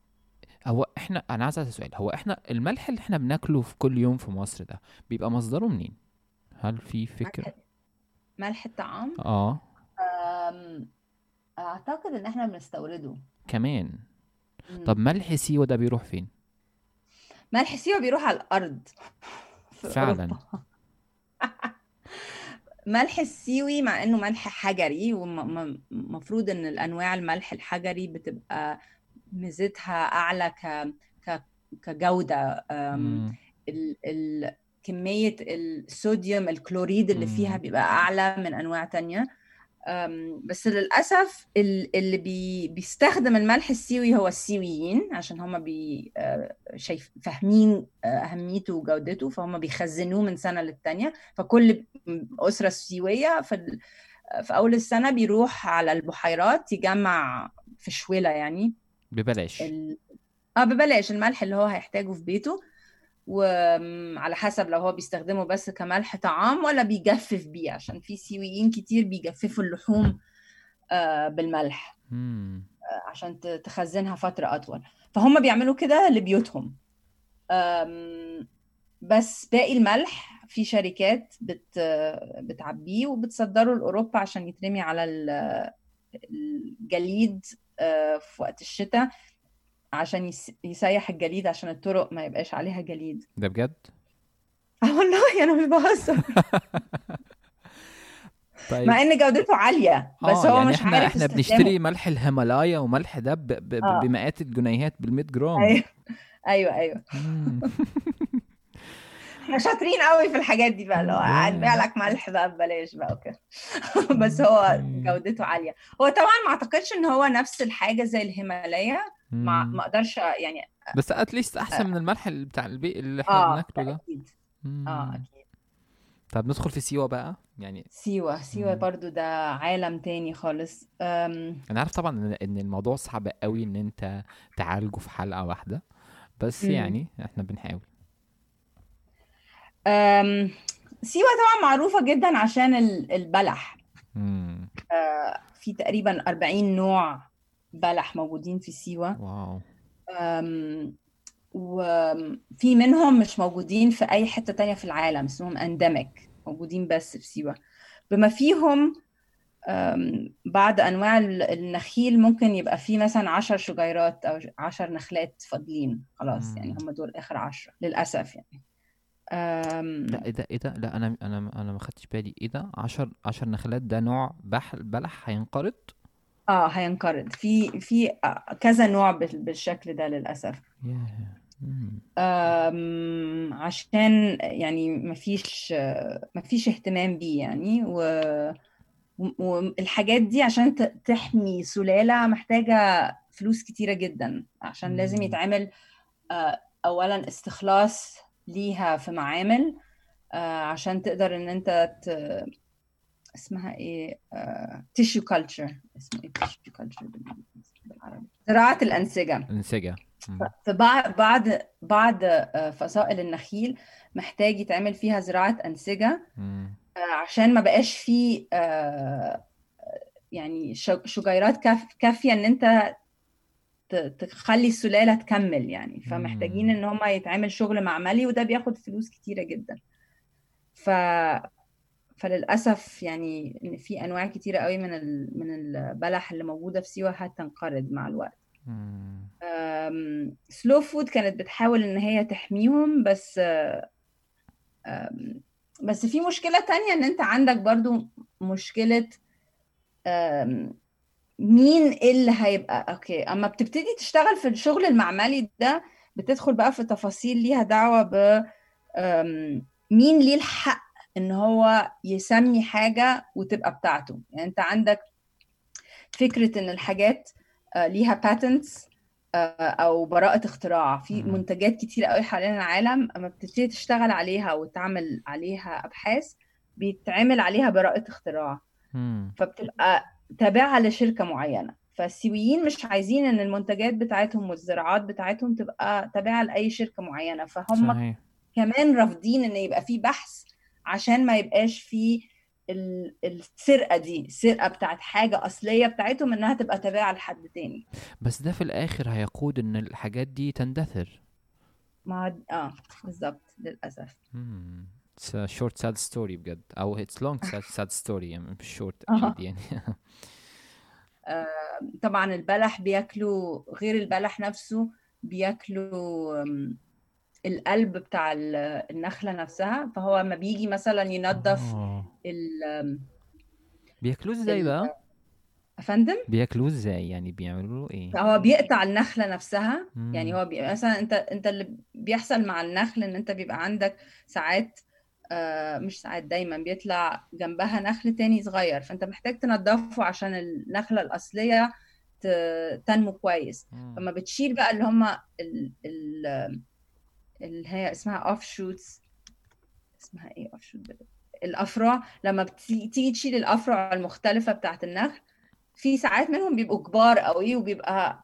Speaker 2: هو إحنا أنا عايز أسأل سؤال. هو إحنا الملح اللي إحنا بناكله في كل يوم في مصر ده بيبقى مصدره منين؟ هل في فكرة؟
Speaker 1: ملح الطعام؟
Speaker 2: آه.
Speaker 1: أعتقد إن إحنا بنستورده
Speaker 2: كمان. طب ملح سيوة ده بيروح فين؟
Speaker 1: ملح سيوة بيروح على الأرض. *laughs*
Speaker 2: فعلا. *laughs*
Speaker 1: ملح السيوي مع إنه ملح حجري ومفروض إن الأنواع الملح الحجري بتبقى ميزتها أعلى ك... ك... كجودة. ال... ال... كمية الصوديوم الكلوريد اللي فيها بيبقى أعلى من أنواع تانية. بس للأسف اللي بي بيستخدم الملح السيوي هو السيويين عشان هم بي آه، شايف فاهمين آه، أهميته وجودته فهم بيخزنوه من سنة للتانية فكل أسرة سيوية في في أول السنة بيروح على البحيرات يجمع في شويله يعني.
Speaker 2: ببلاش.
Speaker 1: آه ببلاش الملح اللي هو هيحتاجه في بيته. وعلى حسب لو هو بيستخدمه بس كملح طعام ولا بيجفف بيه عشان في سيويين كتير بيجففوا اللحوم آه، بالملح آه، عشان تخزنها فترة أطول. فهم بيعملوا كده لبيوتهم. بس باقي الملح في شركات بت بتعبيه وبتصدره لأوروبا عشان يترمي على الجليد آه، في وقت الشتاء. عشان يسيح الجليد عشان الطرق ما يبقاش عليها جليد.
Speaker 2: ده بجد؟ *laughs*
Speaker 1: آه والله أنا مش بهزر. *laughs*
Speaker 2: طيب.
Speaker 1: مع إن جودته عالية بس
Speaker 2: آه
Speaker 1: هو
Speaker 2: يعني
Speaker 1: مش
Speaker 2: إحنا
Speaker 1: عارف إحنا
Speaker 2: بنشتري ملح الهيمالايا وملح ده ب... ب...
Speaker 1: آه.
Speaker 2: بمئات الجنيهات بالمية جرام.
Speaker 1: أيوه. أيوه
Speaker 2: أيوه. *laughs*
Speaker 1: إحنا شاطرين قوي في الحاجات دي بقى لو هنبيع لك ملح بقى ببلاش بقى وكده. بس هو
Speaker 2: okay
Speaker 1: جودته عالية. هو طبعا ما أعتقدش إن هو نفس الحاجة زي الهيمالايا ما. ما أقدرش يعني
Speaker 2: بس at least
Speaker 1: أحسن آه
Speaker 2: من الملح بتاع البيت اللي إحنا
Speaker 1: آه،
Speaker 2: بناكله ده
Speaker 1: أكيد آه
Speaker 2: مم.
Speaker 1: أكيد
Speaker 2: طب ندخل في سيوة بقى يعني
Speaker 1: سيوة سيوة
Speaker 2: مم.
Speaker 1: برضو ده عالم تاني خالص أم...
Speaker 2: أنا عارف طبعا إن الموضوع صعب قوي إن أنت تعالجه في حلقة واحدة بس
Speaker 1: مم.
Speaker 2: يعني إحنا بنحاول
Speaker 1: أم... سيوة طبعا معروفة جدا عشان ال- البلح
Speaker 2: مم.
Speaker 1: آه، في تقريبا 40 نوع بلح موجودين في
Speaker 2: سيوة.
Speaker 1: Wow. وفي منهم مش موجودين في أي حتة تانية في العالم اسمهم endemic موجودين بس في سيوة. بما فيهم بعض أنواع ال- النخيل ممكن يبقى فيه مثلا عشر شجيرات أو عشر نخلات فاضلين. خلاص يعني. هم دول آخر عشرة للأسف يعني. أم،
Speaker 2: لا إيه ده إيه ده؟ لا أنا أنا أنا ما خدتش بالي. إيه ده؟ 10 10 نخلات ده نوع بح بلح هينقرض؟
Speaker 1: آه هينقرض في في كذا نوع بال- بالشكل ده
Speaker 2: مم.
Speaker 1: أم، عشان يعني مفيش مفيش اهتمام بيه يعني و والحاجات دي عشان تحمي سلالة محتاجة فلوس كتيرة جدا عشان لازم
Speaker 2: مم.
Speaker 1: يتعمل آه، أولا استخلاص ليها في معامل آه، عشان تقدر إن أنت ت... اسمها إيه؟ تيشو كلتشر اسمه إيه tissue culture بالعربي؟ زراعة الأنسجة.
Speaker 2: أنسجة. مم.
Speaker 1: فبعد بعد بعد آه، فصائل النخيل محتاج يتعمل فيها زراعة أنسجة
Speaker 2: مم.
Speaker 1: آه، عشان ما بقاش فيه آه، يعني شجيرات كاف كافية إن أنت تخلي السلالة تكمل يعني. فمحتاجين. إن هما يتعمل شغل معملي وده بياخد فلوس كتيرة جدا. ف فللأسف يعني إن في أنواع كتيرة قوي من. من البلح اللي موجودة في سيوة هتنقرض مع الوقت. Slow Food كانت بتحاول إن هي تحميهم بس بس في مشكلة تانية إن أنت عندك برضو مشكلة أم، مين اللي هيبقى okay أما بتبتدي تشتغل في الشغل المعملي ده بتدخل بقى في تفاصيل ليها دعوة ب مين ليه الحق إن هو يسمي حاجة وتبقى بتاعته. يعني أنت عندك فكرة إن الحاجات آه، ليها باتنتس أو براءة اختراع. في. منتجات كتير قوي حوالين العالم أما بتبتدي تشتغل عليها وتعمل عليها أبحاث بيتعمل عليها براءة اختراع. فبتبقى تابعة لشركة معينة. فالسيويين مش عايزين إن المنتجات بتاعتهم والزراعات بتاعتهم تبقى تابعة لأي شركة معينة. فهم
Speaker 2: صحيح.
Speaker 1: كمان رافضين إن يبقى في بحث عشان ما يبقاش في ال- السرقة دي السرقة بتاعت حاجة أصلية بتاعتهم إنها تبقى تابعة لحد تاني.
Speaker 2: بس ده في الآخر هيقود إن الحاجات دي تندثر.
Speaker 1: ما آه بالظبط للأسف.
Speaker 2: مم. It's a short sad story بجد. أو it's long sad, sad story. يعني مش short *laughs* أكيد يعني. *laughs*
Speaker 1: آه، طبعا البلح بياكلوا غير البلح نفسه بياكلوا القلب بتاع ال- النخلة نفسها فهو لما بيجي مثلا ينظف
Speaker 2: آه.
Speaker 1: ال
Speaker 2: بياكلوه
Speaker 1: إزاي
Speaker 2: بقى؟
Speaker 1: أفندم؟
Speaker 2: بياكلوه إزاي؟ يعني بيعملوا له إيه؟
Speaker 1: فهو بيقطع النخلة نفسها يعني
Speaker 2: مم.
Speaker 1: هو بي... مثلا انت أنت اللي بيحصل مع النخل إن أنت بيبقى عندك ساعات آه مش ساعات دايما بيطلع جنبها نخل تاني صغير فأنت محتاج تنضفه عشان النخلة الأصلية ت... تنمو كويس.
Speaker 2: مم.
Speaker 1: فما بتشيل بقى اللي هم ال... ال... اللي هي اسمها offshoots اسمها إيه offshoot الأفرع. لما بتيجي تشيل الأفرع المختلفة بتاعت النخل في ساعات منهم بيبقوا كبار قوي وبيبقى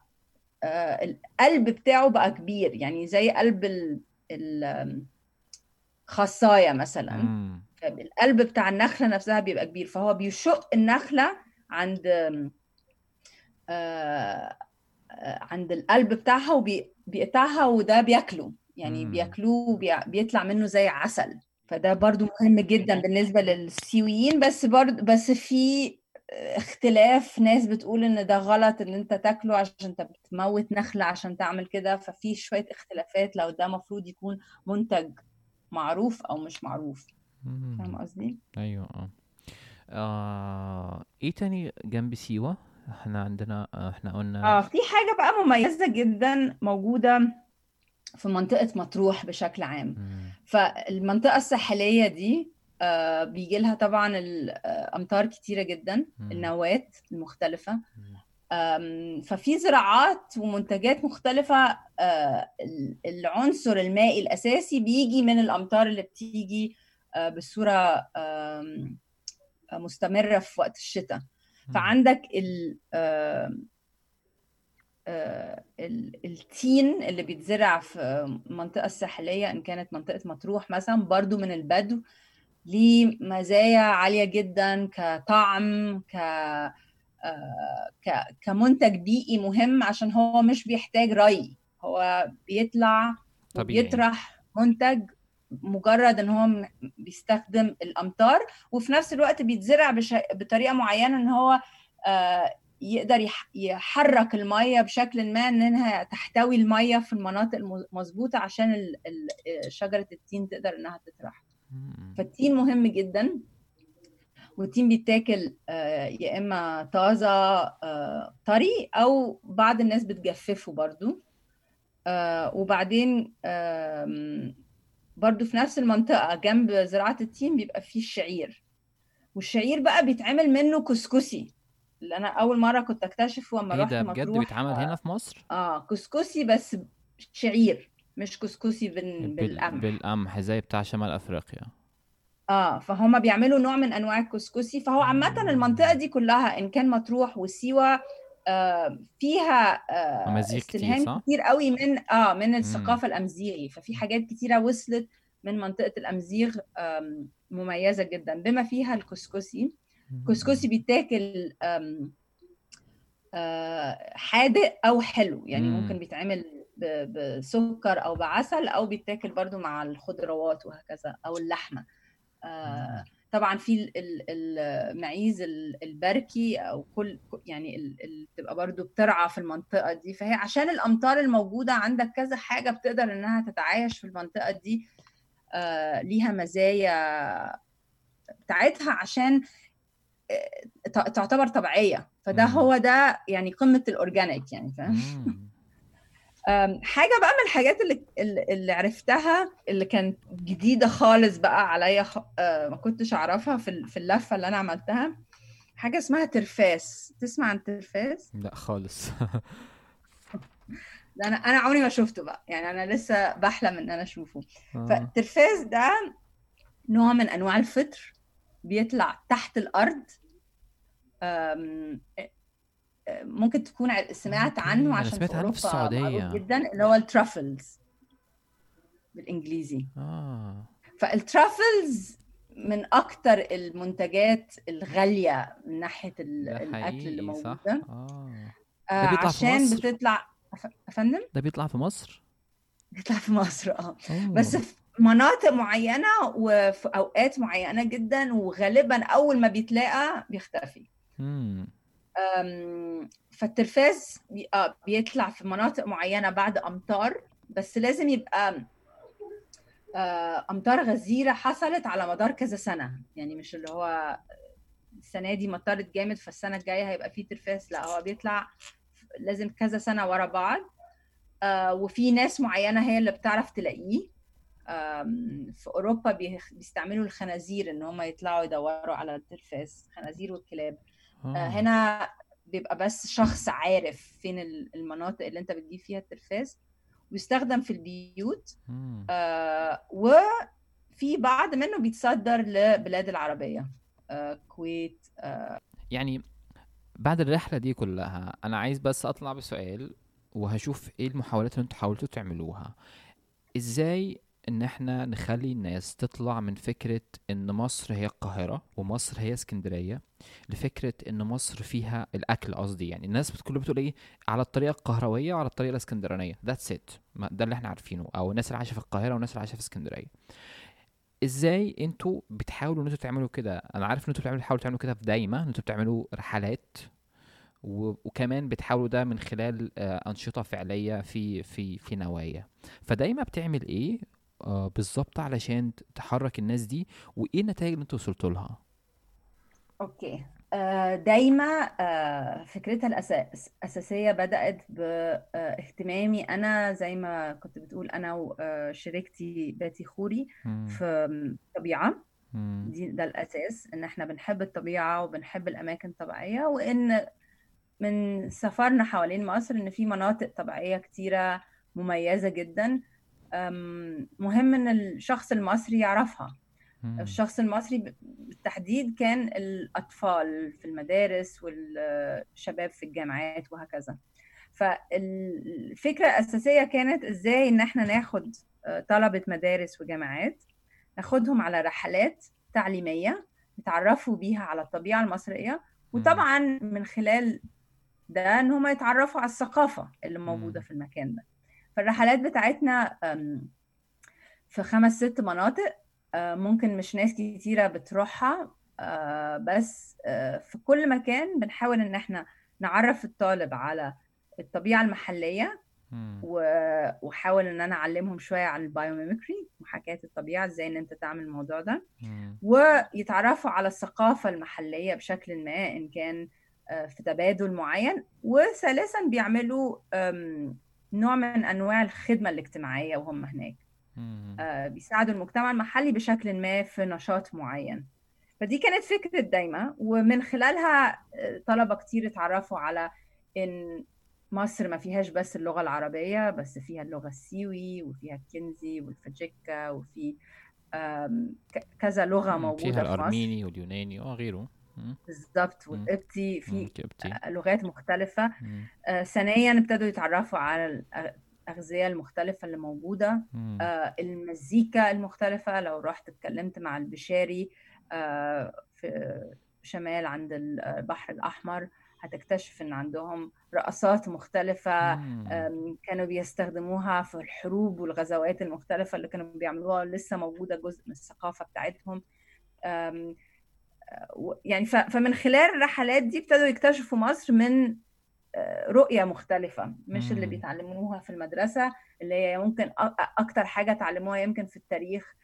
Speaker 1: آه، القلب بتاعه بقى كبير. يعني زي قلب ال- ال- مثلا.
Speaker 2: مم.
Speaker 1: القلب بتاع النخلة نفسها بيبقى كبير. فهو بيشق النخلة عند آه، آه، عند القلب بتاعها وبيقطعها وده بياكله. يعني
Speaker 2: مم.
Speaker 1: بياكلوه وبيطلع منه زي عسل. فده برضو مهم جدا بالنسبة للسيويين. بس برضو بس في اختلاف ناس بتقول إن ده غلط إن أنت تاكله عشان أنت بتموت نخلة عشان تعمل كده. ففي شوية اختلافات لو ده مفروض يكون منتج معروف أو مش معروف. فاهم. قصدي؟
Speaker 2: أيوه آه. آه إيه تاني جنب سيوة؟ إحنا عندنا آه، إحنا قلنا
Speaker 1: آه في حاجة بقى مميزة جدا موجودة في منطقة مطروح بشكل عام
Speaker 2: مم.
Speaker 1: فالمنطقة الساحلية دي آه بيجي لها طبعا الأمطار كتيرة جدا
Speaker 2: مم.
Speaker 1: النواة المختلفة
Speaker 2: مم.
Speaker 1: آم، ففي زراعات ومنتجات مختلفة آه، ال- العنصر المائي الأساسي بيجي من الأمطار اللي بتيجي آه، بصورة آم، مستمرة في وقت الشتاء. فعندك آه، التين اللي بيتزرع في المنطقة الساحلية إن كانت منطقة مطروح مثلا برضو من البدو ليه مزايا عالية جدا كطعم ك آه، كمنتج بيئي مهم عشان هو مش بيحتاج ري هو بيطلع
Speaker 2: طبيعي.
Speaker 1: وبيطرح منتج مجرد إن هو بيستخدم الامطار وفي نفس الوقت بيتزرع بش... بطريقة معينة إن هو آه، يقدر يح... يحرك المية بشكل ما إنها تحتوي المية في المناطق المظبوطه عشان. شجرة التين تقدر إنها تطرح. فالتين مهم جدا والتين بيتاكل آه، يا إما طازة آه، طري أو بعض الناس بتجففه برضو آه، وبعدين برضو في نفس المنطقة جنب زراعة التين بيبقى فيه الشعير والشعير بقى بيتعمل منه كسكسي اللي أنا أول مرة كنت اكتشفه لما
Speaker 2: إيه
Speaker 1: رحت
Speaker 2: ده بجد؟
Speaker 1: مطروح
Speaker 2: بيتعمل هنا في مصر؟
Speaker 1: آه كسكسي بس شعير مش كسكسي بال...
Speaker 2: بال...
Speaker 1: بالقمح.
Speaker 2: بالقمح زي بتاع شمال أفريقيا.
Speaker 1: آه فهم بيعملوا نوع من أنواع الكسكسي. فهو عامة المنطقة دي كلها إن كان مطروح وسيوة آه فيها آه
Speaker 2: أمازيغ كتير،؟
Speaker 1: كتير قوي من آه من الثقافة الأمزيغي. ففي حاجات كتيرة وصلت من منطقة الأمزيغ مميزة جدا. بما فيها الكسكسي الكسكسي بيتاكل آه، حادق أو حلو. يعني
Speaker 2: مم.
Speaker 1: ممكن بيتعمل بسكر أو بعسل أو بيتاكل برضو مع الخضروات وهكذا أو اللحمة. آه، طبعا في ال- ال- المعيز ال- البركي أو كل يعني ال- ال- بتبقى برضو بترعى في المنطقة دي. فهي عشان الأمطار الموجودة عندك كذا حاجة بتقدر إنها تتعايش في المنطقة دي آه، ليها مزايا بتاعتها عشان تعتبر طبيعية. فده
Speaker 2: مم.
Speaker 1: هو ده يعني قمة الأورجانيك يعني فاهم؟ حاجة بقى من الحاجات اللي اللي عرفتها اللي كانت جديدة خالص بقى عليا خ... ما كنتش أعرفها في في اللفة اللي أنا عملتها حاجة اسمها ترفاس. تسمع عن ترفاس؟
Speaker 2: لا خالص. *laughs*
Speaker 1: ده أنا أنا عمري ما شفته بقى. يعني أنا لسه بحلم إن أنا أشوفه.
Speaker 2: آه.
Speaker 1: فالترفاس ده نوع من أنواع الفطر. بيطلع تحت الأرض أم، ممكن تكون سمعت عنه عشان
Speaker 2: سمعت
Speaker 1: في
Speaker 2: عنه في السعودية.
Speaker 1: جدا اللي هو ال truffles بالإنجليزي.
Speaker 2: آه.
Speaker 1: فال truffles من أكتر المنتجات الغالية من ناحية ال-
Speaker 2: ده
Speaker 1: الأكل اللي
Speaker 2: حقيقي صح؟
Speaker 1: موجودة.
Speaker 2: آه.
Speaker 1: آه
Speaker 2: بيطلع في
Speaker 1: عشان
Speaker 2: مصر؟
Speaker 1: بتطلع أفندم؟
Speaker 2: ده بيطلع في مصر؟
Speaker 1: بيطلع في مصر آه.
Speaker 2: أوه.
Speaker 1: بس في مناطق معينة وفي أوقات معينة جدا وغالبا أول ما بيتلاقى بيختفي. فالترفاس آه، بيطلع في مناطق معينة بعد أمطار بس لازم يبقى آه، أمطار غزيرة حصلت على مدار كذا سنة. يعني مش اللي هو السنة دي مطرت جامد فالسنة الجاية هيبقى فيه ترفاس لا هو بيطلع لازم كذا سنة ورا بعض. آه، وفي ناس معينة هي اللي بتعرف تلاقيه. في أوروبا بيستعملوا الخنازير إن هم يطلعوا يدوروا على الترفاس خنازير والكلاب. آه،
Speaker 2: آه.
Speaker 1: هنا بيبقى بس شخص عارف فين ال- المناطق اللي أنت بتجيب فيها الترفاز بيستخدم في البيوت. آه، وفي بعض منه بيتصدر لبلاد العربية. آه، كويت آه،
Speaker 2: يعني بعد الرحلة دي كلها أنا عايز بس أطلع بسؤال وهشوف إيه المحاولات اللي أنتوا حاولتوا تعملوها. إزاي إن إحنا نخلي الناس تطلع من فكرة إن مصر هي القاهرة ومصر هي اسكندرية لفكرة إن مصر فيها الأكل قصدي يعني الناس كلها بتقول إيه؟ على الطريقة القهروية وعلى الطريقة الإسكندرانية. That's it. ما- ده اللي إحنا عارفينه. أو الناس اللي عايشة في القاهرة والناس اللي عايشة في اسكندرية. إزاي إنتوا بتحاولوا إن إنتوا تعملوا كده؟ أنا عارف إن إنتوا بتحاولوا تعملوا كده في دايما إن إنتوا بتعملوا رحلات. وكمان بتحاولوا ده من خلال آه، أنشطة فعلية في في في نوايا. فدايما بتعمل إيه؟ آه بالظبط علشان تحرك الناس دي. وإيه النتائج اللي أنتوا وصلتوا لها؟
Speaker 1: أوكي. آه، دايما آه، فكرتها الأساسية بدأت باهتمامي أنا زي ما كنت بتقول أنا وشريكتي باتي خوري في الطبيعة. دي ده الأساس إن إحنا بنحب الطبيعة وبنحب الأماكن الطبيعية وإن من سفرنا حوالين مصر إن في مناطق طبيعية كتيرة مميزة جدا. مهم إن الشخص المصري يعرفها. الشخص المصري بالتحديد كان الأطفال في المدارس والشباب في الجامعات وهكذا. فالفكرة الأساسية كانت إزاي إن إحنا ناخد آه، طلبة مدارس وجامعات ناخدهم على رحلات تعليمية يتعرفوا بيها على الطبيعة المصرية وطبعا من خلال ده إن هم يتعرفوا على الثقافة اللي موجودة في المكان ده. فالرحلات بتاعتنا في خمس ست مناطق آه، ممكن مش ناس كتيرة بتروحها آه، بس آه، في كل مكان بنحاول إن إحنا نعرف الطالب على الطبيعة المحلية وحاول إن أنا أعلمهم شوية عن البايوميمكري محاكاه الطبيعة إزاي إن أنت تعمل الموضوع ده. ويتعرفوا على الثقافة المحلية بشكل ما إن كان في تبادل معين وثالثا بيعملوا نوع من أنواع الخدمة الاجتماعية وهم هناك. آه، بيساعدوا المجتمع المحلي بشكل ما في نشاط معين. فدي كانت فكرة دايما ومن خلالها آه، طلبة كتير اتعرفوا على إن مصر ما فيهاش بس اللغة العربية بس فيها اللغة السيوي وفيها الكنزي والفجكة وفي كذا لغة موجودة
Speaker 2: فيها الأرميني واليوناني وغيره
Speaker 1: بالظبط والقبطي في آه، لغات مختلفة. ثانيا ابتدوا يتعرفوا على الأغذية المختلفة اللي موجودة. آه المزيكا المختلفة. لو رحت اتكلمت مع البشاري آه في شمال عند البحر الأحمر هتكتشف إن عندهم رقصات مختلفة. كانوا بيستخدموها في الحروب والغزوات المختلفة اللي كانوا بيعملوها لسه موجودة جزء من الثقافة بتاعتهم. يعني فمن خلال الرحلات دي ابتدوا يكتشفوا مصر من رؤية مختلفة مش اللي بيتعلموها في المدرسة اللي هي ممكن أكتر حاجة تعلموها يمكن في التاريخ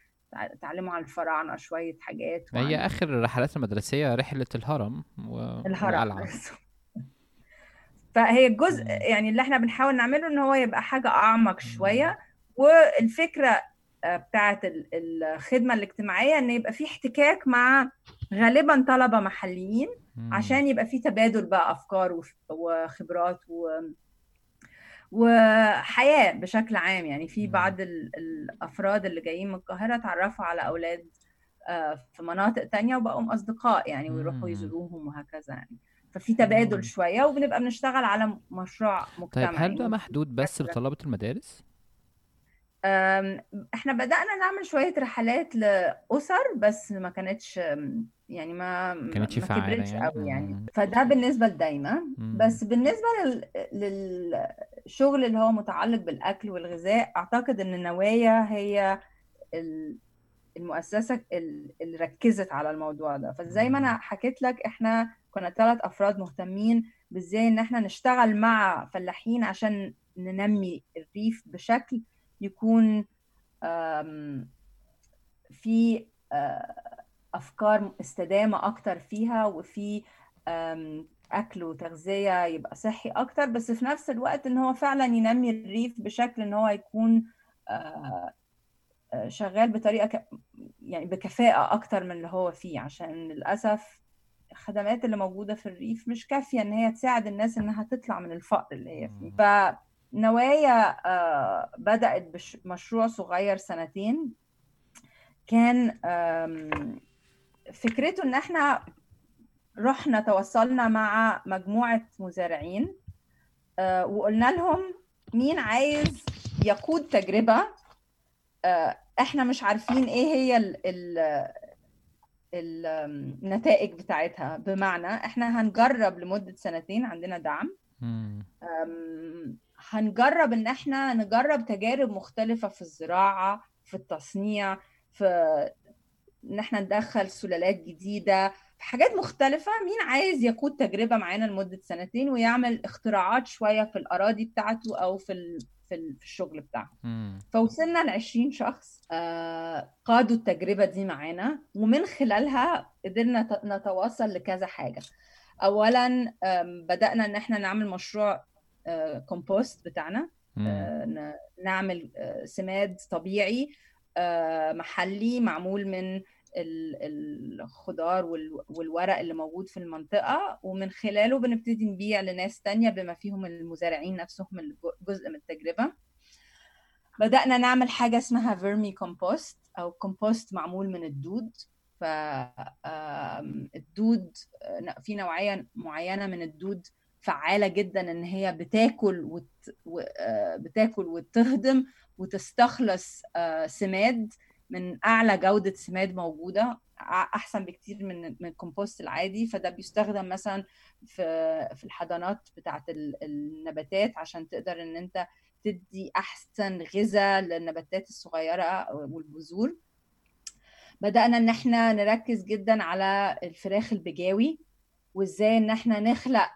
Speaker 1: تعلموا عن الفراعنة شوية حاجات
Speaker 2: وعن... هي آخر الرحلات المدرسية رحلة الهرم و...
Speaker 1: الهرم فهي الجزء يعني اللي إحنا بنحاول نعمله إن هو يبقى حاجة أعمق شوية والفكرة بتاعه الخدمة الاجتماعية إن يبقى في احتكاك مع غالبا طلبة محليين عشان يبقى في تبادل بقى أفكار وخبرات و وحياة بشكل عام. يعني في بعض الأفراد اللي جايين من القاهرة تعرفوا على أولاد آه، في مناطق تانية وبقوا أصدقاء يعني ويروحوا يزوروهم وهكذا يعني. ففي تبادل شوية وبنبقى بنشتغل على مشروع مجتمعي
Speaker 2: طيب هل ده محدود بس. لطلبة المدارس؟
Speaker 1: إحنا بدأنا نعمل شوية رحلات لأسر بس ما كانتش يعني ما
Speaker 2: كانتش ما كبرتش
Speaker 1: يعني؟ قوي يعني. فده بالنسبة لدايما. بس بالنسبة لل... للشغل اللي هو متعلق بالأكل والغذاء أعتقد إن النوايا هي المؤسسة اللي ركزت على الموضوع ده. فزي ما أنا حكيت لك إحنا كنا ثلاث أفراد مهتمين بإزاي إن إحنا نشتغل مع فلاحين عشان ننمي الريف بشكل يكون في أفكار استدامة أكتر فيها وفي أكل وتغذية يبقى صحي أكتر بس في نفس الوقت إن هو فعلا ينمي الريف بشكل إن هو يكون شغال بطريقة يعني بكفاءة أكتر من اللي هو فيه عشان للأسف الخدمات اللي موجودة في الريف مش كافية إن هي تساعد الناس إنها تطلع من الفقر اللي هي فيه. ف نوايا آه، بدأت بمشروع صغير سنتين. كان فكرته إن إحنا رحنا تواصلنا مع مجموعة مزارعين آه، وقلنا لهم مين عايز يقود تجربة آه، إحنا مش عارفين إيه هي ال ال النتائج بتاعتها. بمعنى إحنا هنجرب لمدة سنتين عندنا دعم. هنجرب إن إحنا نجرب تجارب مختلفة في الزراعة في التصنيع في إن إحنا ندخل سلالات جديدة في حاجات مختلفة. مين عايز يقود تجربة معانا لمدة سنتين ويعمل اختراعات شوية في الأراضي بتاعته أو في في الشغل بتاعهم
Speaker 2: مم.
Speaker 1: فوصلنا ل 20 شخص آه، قادوا التجربة دي معانا ومن خلالها قدرنا نتواصل لكذا حاجة. أولا آم، بدأنا إن إحنا نعمل مشروع كومبوست بتاعنا.
Speaker 2: مم.
Speaker 1: آه، نعمل آه، سماد طبيعي آه، محلي معمول من ال- الخضار وال- والورق اللي موجود في المنطقة ومن خلاله بنبتدي نبيع لناس تانية بما فيهم المزارعين نفسهم جزء من التجربة. بدأنا نعمل حاجة اسمها vermicompost أو كومبوست معمول من الدود. فالدود في نوعية معينة من الدود فعالة جدا إن هي بتاكل وت... و... آه، بتاكل وتهضم وتستخلص آه، سماد من أعلى جودة سماد موجودة ع- أحسن بكتير من من الكومبوست العادي. فده بيستخدم مثلا في في الحضانات بتاعة ال- النباتات عشان تقدر إن أنت تدي أحسن غذاء للنباتات الصغيرة والبذور. بدأنا إن إحنا نركز جدا على الفراخ البجاوي وإزاي إن إحنا نخلق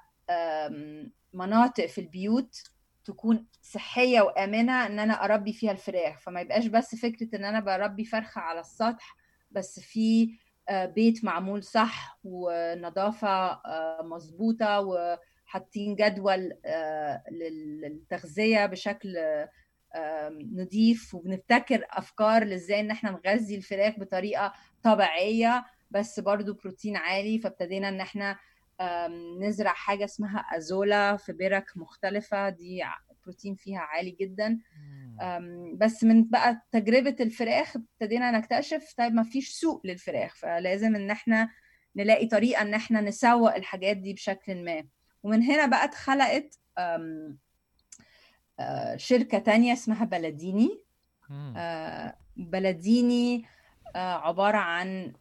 Speaker 1: مناطق في البيوت تكون صحية وآمنة إن أنا أربي فيها الفراخ. فما يبقاش بس فكرة إن أنا بربي فرخة على السطح بس في آه، بيت معمول صح ونظافة آه، مظبوطة وحاطين جدول آه، لل- للتغذية بشكل نضيف وبنبتكر أفكار لإزاي إن إحنا نغذي الفراخ بطريقة طبيعية بس برضو بروتين عالي فابتدينا إن إحنا آم، نزرع حاجة اسمها أزولا في برك مختلفة دي البروتين فيها عالي جدا. بس من بقى تجربة الفراخ ابتدينا نكتشف طيب ما فيش سوق للفراخ فلازم إن إحنا نلاقي طريقة إن إحنا نسوق الحاجات دي بشكل ما. ومن هنا بقى اتخلقت شركة تانية اسمها بلديني. بلديني عبارة عن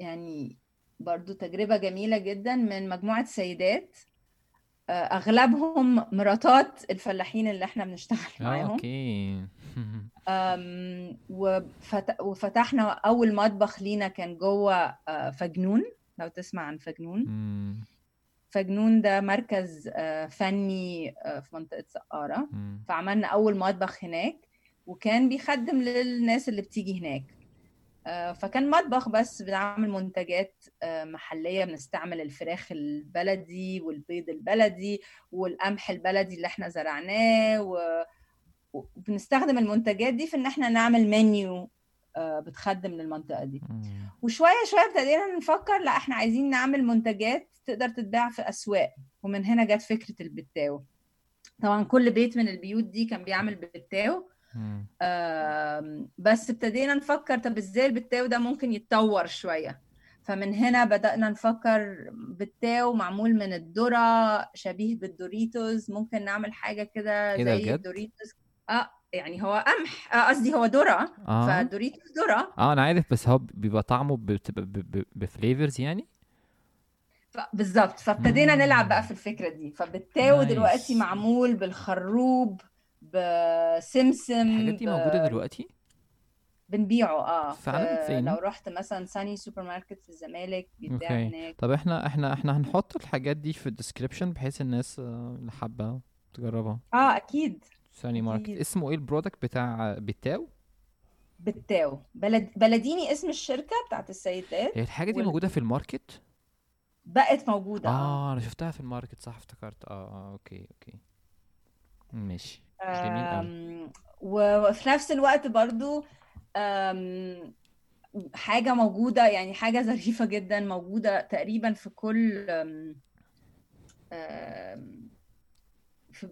Speaker 1: يعني برضو تجربة جميلة جدا من مجموعة سيدات آه، أغلبهم مراتات الفلاحين اللي إحنا بنشتغل
Speaker 2: آه
Speaker 1: معاهم. أوكي. *laughs* وفت... وفتحنا أول مطبخ لينا كان جوه آه، فجنون لو تسمع عن فجنون.
Speaker 2: مم.
Speaker 1: فجنون ده مركز آه، فني آه، في منطقة سقارة.
Speaker 2: مم.
Speaker 1: فعملنا أول مطبخ هناك وكان بيخدم للناس اللي بتيجي هناك. آه، فكان مطبخ بس بنعمل منتجات آه، محلية بنستعمل الفراخ البلدي والبيض البلدي والقمح البلدي اللي إحنا زرعناه وبنستخدم المنتجات دي في إن إحنا نعمل منيو آه، بتخدم للمنطقة دي.
Speaker 2: مم.
Speaker 1: وشوية شوية ابتدينا نفكر لا إحنا عايزين نعمل منتجات تقدر تتباع في أسواق. ومن هنا جت فكرة البتاو. طبعا كل بيت من البيوت دي كان بيعمل بتاو. بس ابتدينا نفكر طب إزاي البتاو ده ممكن يتطور شوية؟ فمن هنا بدأنا نفكر بتاو معمول من الذرة شبيه بالدوريتوز. ممكن نعمل حاجة كده
Speaker 2: ده
Speaker 1: زي؟ الدوريتوز. آه يعني هو قمح. آه، قصدي هو ذرة.
Speaker 2: آه.
Speaker 1: فالدوريتوز ذرة.
Speaker 2: آه أنا عارف بس هو بيبقى طعمه ب flavors يعني؟
Speaker 1: بالظبط. فابتدينا. نلعب بقى في الفكرة دي. فالبتاو دلوقتي معمول بالخروب. بسمسم
Speaker 2: الحاجات دي موجودة
Speaker 1: ب...
Speaker 2: دلوقتي؟
Speaker 1: بنبيعه آه.
Speaker 2: فعلا؟
Speaker 1: في لو
Speaker 2: فين
Speaker 1: رحت مثلا ساني سوبر ماركت في الزمالك بيتباع هناك.
Speaker 2: طب إحنا إحنا إحنا هنحط الحاجات دي في ال description بحيث الناس آه، اللي حابة تجربها.
Speaker 1: آه أكيد.
Speaker 2: ساني market
Speaker 1: أكيد.
Speaker 2: اسمه إيه ال product بتاع بتاو؟
Speaker 1: البتاو بلد... بلديني اسم الشركة بتاعت السيدات
Speaker 2: هي الحاجة دي موجودة في ال market؟
Speaker 1: وبقت موجودة آه.
Speaker 2: آه أنا شفتها في ال market صح افتكرت. آه آه okay okay. ماشي. جميل
Speaker 1: وفي نفس الوقت برضو آم، حاجة موجودة يعني حاجة ظريفة جدا موجودة تقريبا في كل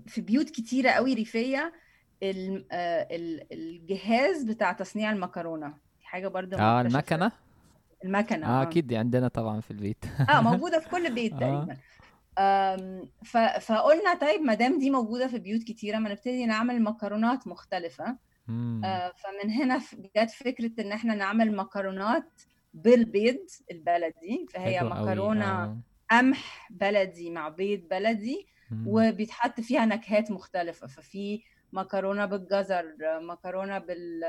Speaker 1: في بيوت كتيرة قوي ريفية ال- آه، ال- الجهاز بتاع تصنيع المكرونة. دي حاجة برضو
Speaker 2: آه
Speaker 1: مكتشفة.
Speaker 2: المكنة؟
Speaker 1: المكنة آه
Speaker 2: آه. أكيد عندنا طبعا في البيت.
Speaker 1: آه *laughs* موجودة في كل بيت
Speaker 2: آه.
Speaker 1: تقريبا. فقلنا طيب ما دام دي موجودة في بيوت كتيرة ما نبتدي نعمل مكرونات مختلفة.
Speaker 2: امم
Speaker 1: آه، فمن هنا جت فكرة إن إحنا نعمل مكرونات بالبيض البلدي فهي مكرونة
Speaker 2: آه.
Speaker 1: قمح بلدي مع بيض بلدي. وبيتحط فيها نكهات مختلفة. ففي مكرونة بالجزر مكرونة بال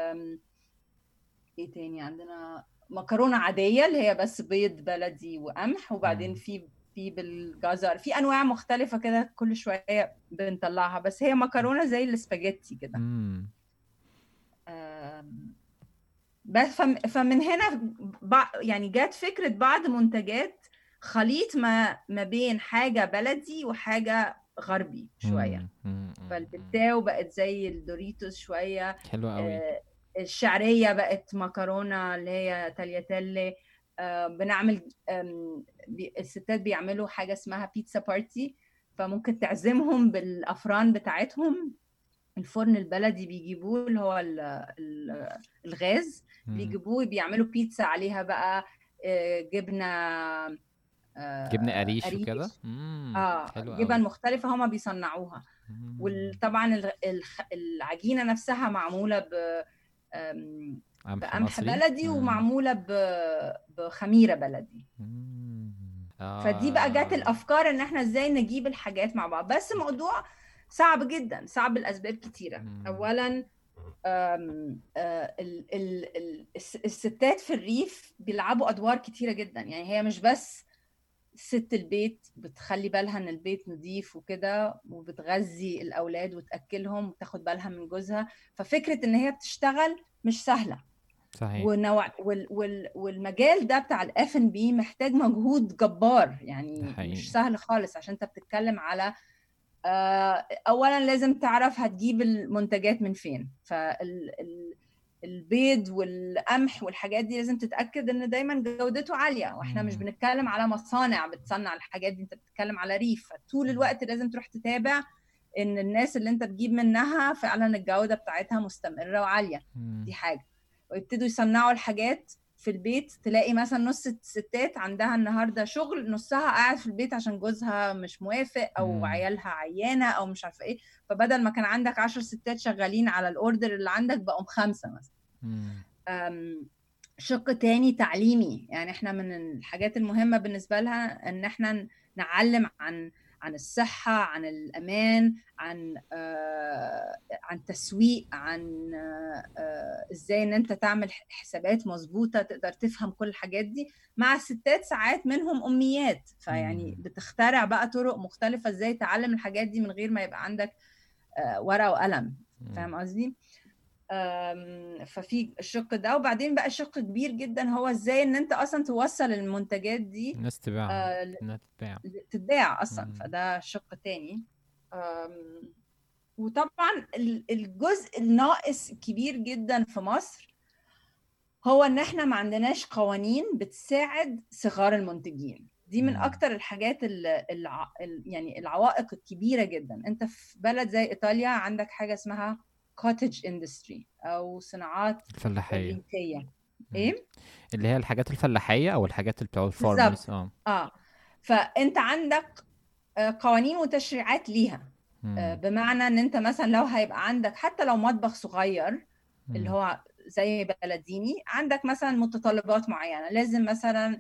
Speaker 1: إيه تاني عندنا؟ مكرونة عادية اللي هي بس بيض بلدي وقمح وبعدين. في في بالجزر. في أنواع مختلفة كده كل شوية بنطلعها بس هي مكرونة زي الاسباجيتي كده. بس فم- فمن هنا يعني جت فكرة بعض منتجات خليط ما ما بين حاجة بلدي وحاجة غربي
Speaker 2: شوية.
Speaker 1: فالبتاو بقت زي الدوريتوس شوية.
Speaker 2: حلو قوي.
Speaker 1: آه، الشعرية بقت مكرونة اللي هي تالياتيلي. بنعمل آم، بي- الستات بيعملوا حاجة اسمها pizza party فممكن تعزمهم بالأفران بتاعتهم الفرن البلدي بيجيبوه اللي هو ال- ال- الغاز. بيجيبوه بيعملوا بيتزا عليها بقى آه، جبنة آه،
Speaker 2: جبنة قريش وكده. آه
Speaker 1: جبن مختلفة هما بيصنعوها. وطبعا العجينة نفسها معمولة ب
Speaker 2: قمح مصري
Speaker 1: بلدي
Speaker 2: مم.
Speaker 1: ومعمولة بخميرة بلدي
Speaker 2: مم.
Speaker 1: فدي بقى جت
Speaker 2: آه.
Speaker 1: الأفكار إن إحنا إزاي نجيب الحاجات مع بعض بس موضوع صعب جدا صعب لأسباب كتيرة
Speaker 2: مم.
Speaker 1: اولا آم، آه، ال- ال- ال- الس- الستات في الريف بيلعبوا أدوار كتيرة جدا يعني هي مش بس ست البيت بتخلي بالها إن البيت نظيف وكده وبتغذي الأولاد وتأكلهم وتاخد بالها من جوزها ففكرة إن هي بتشتغل مش سهلة
Speaker 2: صحيح.
Speaker 1: ونوع وال وال والمجال ده بتاع الاف ان بي محتاج مجهود جبار يعني
Speaker 2: حقيقي.
Speaker 1: مش سهل خالص عشان انت بتتكلم على آه، اولا لازم تعرف هتجيب المنتجات من فين. فالبيض والقمح والحاجات دي لازم تتأكد إن دايما جودته عالية. وإحنا مش. بنتكلم على مصانع بتصنع الحاجات دي أنت بتتكلم على ريف. فطول الوقت لازم تروح تتابع إن الناس اللي أنت تجيب منها فعلا الجودة بتاعتها مستمرة
Speaker 2: وعالية.
Speaker 1: دي حاجة. ويبتدوا يصنعوا الحاجات في البيت. تلاقي مثلا نص الستات عندها النهارده شغل نصها قاعد في البيت عشان جوزها مش موافق أو
Speaker 2: مم.
Speaker 1: عيالها عيانة أو مش عارفة إيه. فبدل ما كان عندك عشر ستات شغالين على الأوردر اللي عندك بقوا خمسة مثلا. شق تاني تعليمي. يعني إحنا من الحاجات المهمة بالنسبة لها إن إحنا نعلم عن عن الصحة عن الأمان عن آه عن تسويق عن آه إزاي إن أنت تعمل حسابات مظبوطة تقدر تفهم كل الحاجات دي مع الستات ساعات منهم أمنيات فيعني. بتخترع بقى طرق مختلفة إزاي تعلم الحاجات دي من غير ما يبقى عندك آه ورقة وقلم. فاهم قصدي؟ ففي الشق ده. وبعدين بقى شق كبير جدا. هو إزاي إن أنت أصلا توصل المنتجات دي
Speaker 2: الناس تبيعها
Speaker 1: آه،
Speaker 2: تتباع
Speaker 1: تتباع أصلا.
Speaker 2: مم.
Speaker 1: فده شق تاني. وطبعا ال- الجزء الناقص كبير جدا في مصر هو إن إحنا ما عندناش قوانين بتساعد صغار المنتجين. دي من. أكتر الحاجات ال الع... ال- يعني العوائق الكبيرة جدا. أنت في بلد زي إيطاليا عندك حاجة اسمها cottage industry أو صناعات
Speaker 2: الفلاحية.
Speaker 1: ريفيه
Speaker 2: مم.
Speaker 1: إيه؟
Speaker 2: اللي هي الحاجات الفلاحية أو الحاجات اللي بتوع ال farmers.
Speaker 1: بالظبط.
Speaker 2: آه.
Speaker 1: آه. فأنت عندك آه، قوانين وتشريعات ليها. آه،
Speaker 2: مم.
Speaker 1: بمعنى إن أنت مثلا لو هيبقى عندك حتى لو مطبخ صغير اللي. هو زي بلديني عندك مثلا متطلبات معينة. لازم مثلا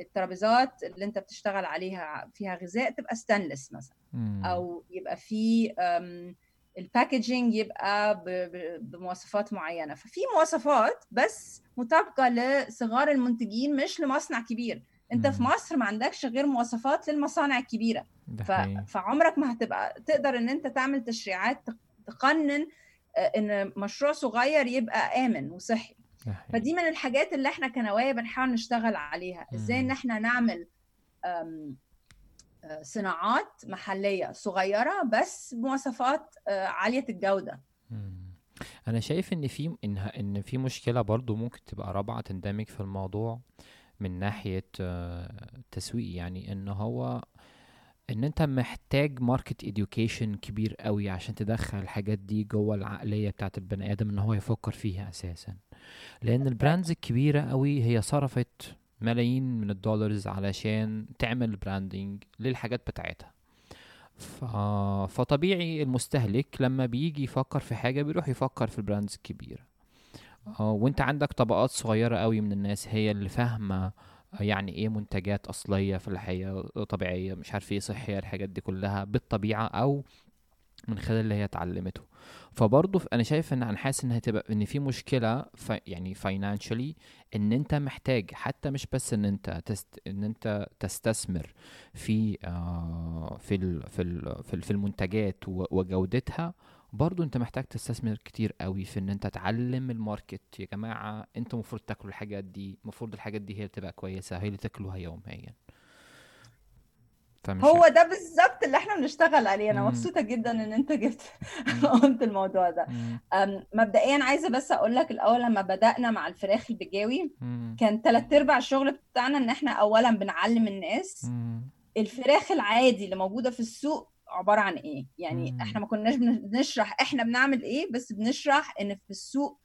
Speaker 1: الترابيزات اللي أنت بتشتغل عليها فيها غذاء تبقى ستانلس مثلا.
Speaker 2: مم.
Speaker 1: أو يبقى في الباكجينج يبقى بمواصفات معينة. ففي مواصفات بس مطابقة لصغار المنتجين مش لمصنع كبير. انت في. مصر ما عندكش غير مواصفات للمصانع
Speaker 2: الكبيرة.
Speaker 1: ف... فعمرك ما هتبقى تقدر ان انت تعمل تشريعات تق- تقنن آه، ان مشروع صغير يبقى آمن وصحي. فدي من الحاجات اللي إحنا كنوايا بنحاول نشتغل عليها. إزاي ان. إحنا نعمل صناعات محلية صغيرة بس بمواصفات آه، عالية
Speaker 2: الجودة. أنا شايف إن في إن إن في مشكلة برضو ممكن تبقى رابعة تندمج في الموضوع من ناحية آه، تسويق. يعني إن هو إن أنت محتاج market education كبير قوي عشان تدخل الحاجات دي جوه العقلية بتاعت البني آدم إن هو يفكر فيها أساسا. لأن ال brands الكبيرة قوي هي صرفت ملايين من ال dollars علشان تعمل branding للحاجات بتاعتها. ف... فطبيعي المستهلك لما بيجي يفكر في حاجة بيروح يفكر في ال brands الكبيرة آه، وانت عندك طبقات صغيرة قوي من الناس هي اللي فاهمة يعني إيه منتجات أصلية فلاحية طبيعية مش عارف إيه صحية الحاجات دي كلها بالطبيعة أو من خلال اللي هي اتعلمته. فبرضه أنا شايف إن أنا حاسس إن هتبقى إن في مشكلة يعني financially إن أنت محتاج حتى مش بس إن أنت تست إن أنت تستثمر في آه في ال في ال في, ال في المنتجات وجودتها برضو أنت محتاج تستثمر كتير قوي في إن أنت تعلم الماركت. يا جماعة أنتوا المفروض تاكلوا الحاجات دي المفروض الحاجات دي هي اللي تبقى كويسة هي اللي تاكلوها يوميا.
Speaker 1: فمش هو ده بالظبط اللي إحنا بنشتغل عليه. أنا مبسوطة جدا ان انت جبت *laughs* قلت الموضوع ده. مبدئيا عايزة بس أقول لك الأول لما بدأنا مع الفراخ البجاوي كان ثلاث أرباع الشغل بتاعنا إن إحنا اولا بنعلم الناس. الفراخ العادي اللي موجودة في السوق عبارة عن إيه؟ يعني مم. إحنا ما كناش بنشرح إحنا بنعمل إيه بس بنشرح إن في السوق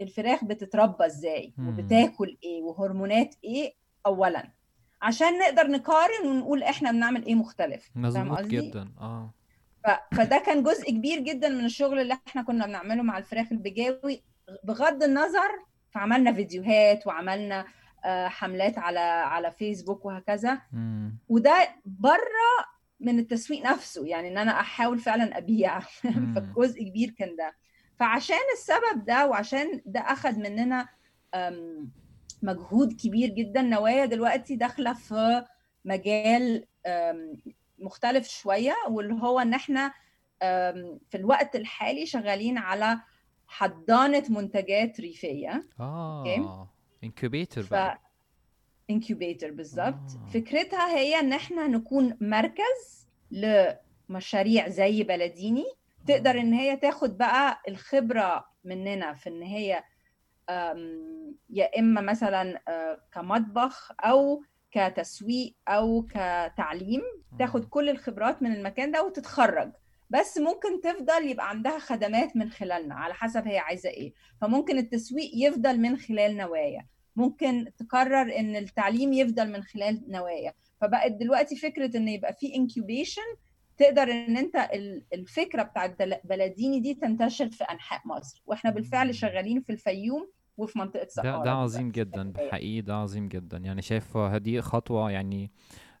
Speaker 1: الفراخ بتتربى إزاي وبتاكل إيه وهرمونات إيه اولا. عشان نقدر نقارن ونقول إحنا بنعمل إيه مختلف.
Speaker 2: مظبوط جدا آه.
Speaker 1: فده كان جزء كبير جدا من الشغل اللي إحنا كنا بنعمله مع الفراخ البجاوي بغض النظر فعملنا فيديوهات وعملنا آه، حملات على على فيسبوك وهكذا. مم. وده بره من التسويق نفسه يعني إن أنا أحاول فعلا أبيع. فجزء كبير كان ده. فعشان السبب ده وعشان ده أخذ مننا مجهود كبير جدا نوايا دلوقتي داخلة في مجال مختلف شوية واللي هو إن إحنا في الوقت الحالي شغالين على حضانة منتجات ريفية.
Speaker 2: آه incubator ف...
Speaker 1: incubator بالظبط. آه. فكرتها هي إن إحنا نكون مركز لمشاريع زي بلديني. تقدر إن هي تاخد بقى الخبرة مننا في إن هي يا إما مثلا آه، كمطبخ أو كتسويق أو كتعليم تاخد كل الخبرات من المكان ده وتتخرج. بس ممكن تفضل يبقى عندها خدمات من خلالنا على حسب هي عايزة إيه. فممكن التسويق يفضل من خلال نوايا. ممكن تقرر إن التعليم يفضل من خلال نوايا. فبقت دلوقتي فكرة إن يبقى في incubation تقدر إن أنت الفكرة بتاعت بلديني دي تنتشر في أنحاء مصر وإحنا بالفعل شغالين في الفيوم وفي منطقة
Speaker 2: سقارة ده, ده عظيم جدا بحقيقي ده عظيم جدا. يعني شايف هذه خطوة يعني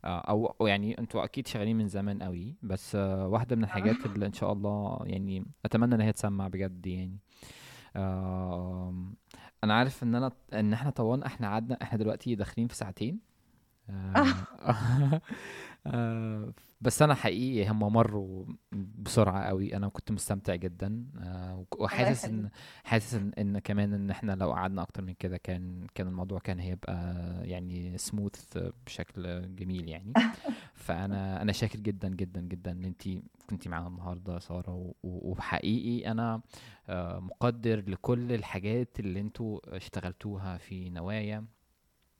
Speaker 2: آه، أو يعني أنتوا أكيد شغالين من زمان قوي بس آه، واحدة من الحاجات آه. اللي إن شاء الله يعني أتمنى ان هي تسمع بجد يعني. أنا عارف إن أنا إن إحنا طولنا إحنا قعدنا إحنا دلوقتي داخلين في ساعتين. *laughs* *laughs* آه بس أنا حقيقي هم مروا بسرعة قوي. أنا كنت مستمتع جدا. آه وحاسس ان حاسس ان, إن كمان إن إحنا لو قعدنا أكتر من كده كان كان الموضوع كان هيبقى يعني سموث بشكل جميل يعني. *laughs* فانا أنا شاكر جدا جدا جدا إن انت كنتي معانا النهارده سارة. وحقيقي أنا آه مقدر لكل الحاجات اللي أنتوا اشتغلتوها في نوايا.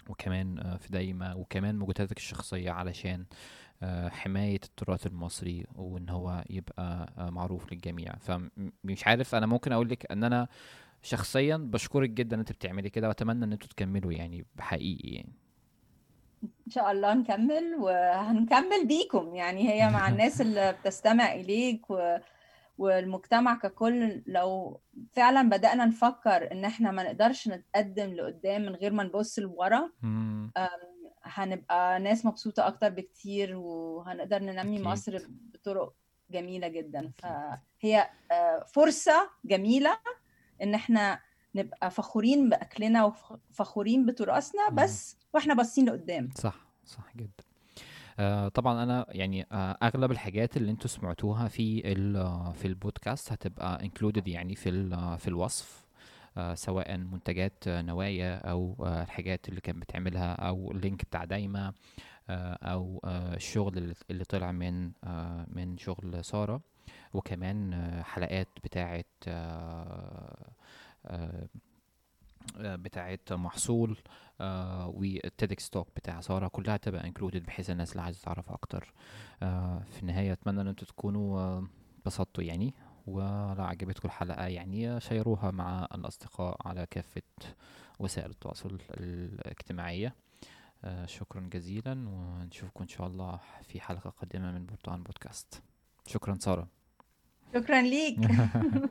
Speaker 2: وكمان آه، في دايما وكمان مجهوداتك الشخصية علشان آه، حماية التراث المصري وإن هو يبقى آه، معروف للجميع. فمش عارف أنا ممكن أقول لك إن أنا شخصيا بشكرك جدا أنت بتعملي كده وأتمنى إن أنتوا تكملوا يعني بحقيقي يعني.
Speaker 1: إن شاء الله نكمل وهنكمل بيكم يعني هي مع *laughs* الناس اللي بتستمع إليك و... والمجتمع ككل لو فعلا بدأنا نفكر إن إحنا ما نقدرش نتقدم لقدام من غير ما نبص لورا هنبقى ناس مبسوطة أكتر بكتير وهنقدر ننمي أكيد. مصر بطرق جميلة جدا. فهي آه، فرصة جميلة إن إحنا نبقى فخورين بأكلنا وفخورين بتراثنا بس وإحنا باصين لقدام.
Speaker 2: صح صح جدا. آه طبعا أنا يعني آه أغلب الحاجات اللي أنتوا سمعتوها في في البودكاست هتبقى included يعني في في الوصف آه سواء منتجات نوايا أو آه الحاجات اللي كانت بتعملها أو ال link بتاع دايما آه أو آه الشغل اللي طلع من آه من شغل سارة وكمان آه حلقات بتاعه آه آه بتاعه محصول آه وال TEDx talk بتاع سارة كلها تبقى included بحيث الناس اللي عايزة تعرف أكتر. آه في النهاية أتمنى إن أنتوا تكونوا انبسطتوا يعني. ولو عجبتكم الحلقة يعني شيروها مع الأصدقاء على كافة وسائل التواصل الاجتماعية. آه شكرا جزيلا ونشوفكم إن شاء الله في حلقة قادمة من برتقان بودكاست. شكرا سارة.
Speaker 1: شكرا ليك.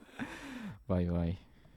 Speaker 1: *laughs*
Speaker 2: باي باي.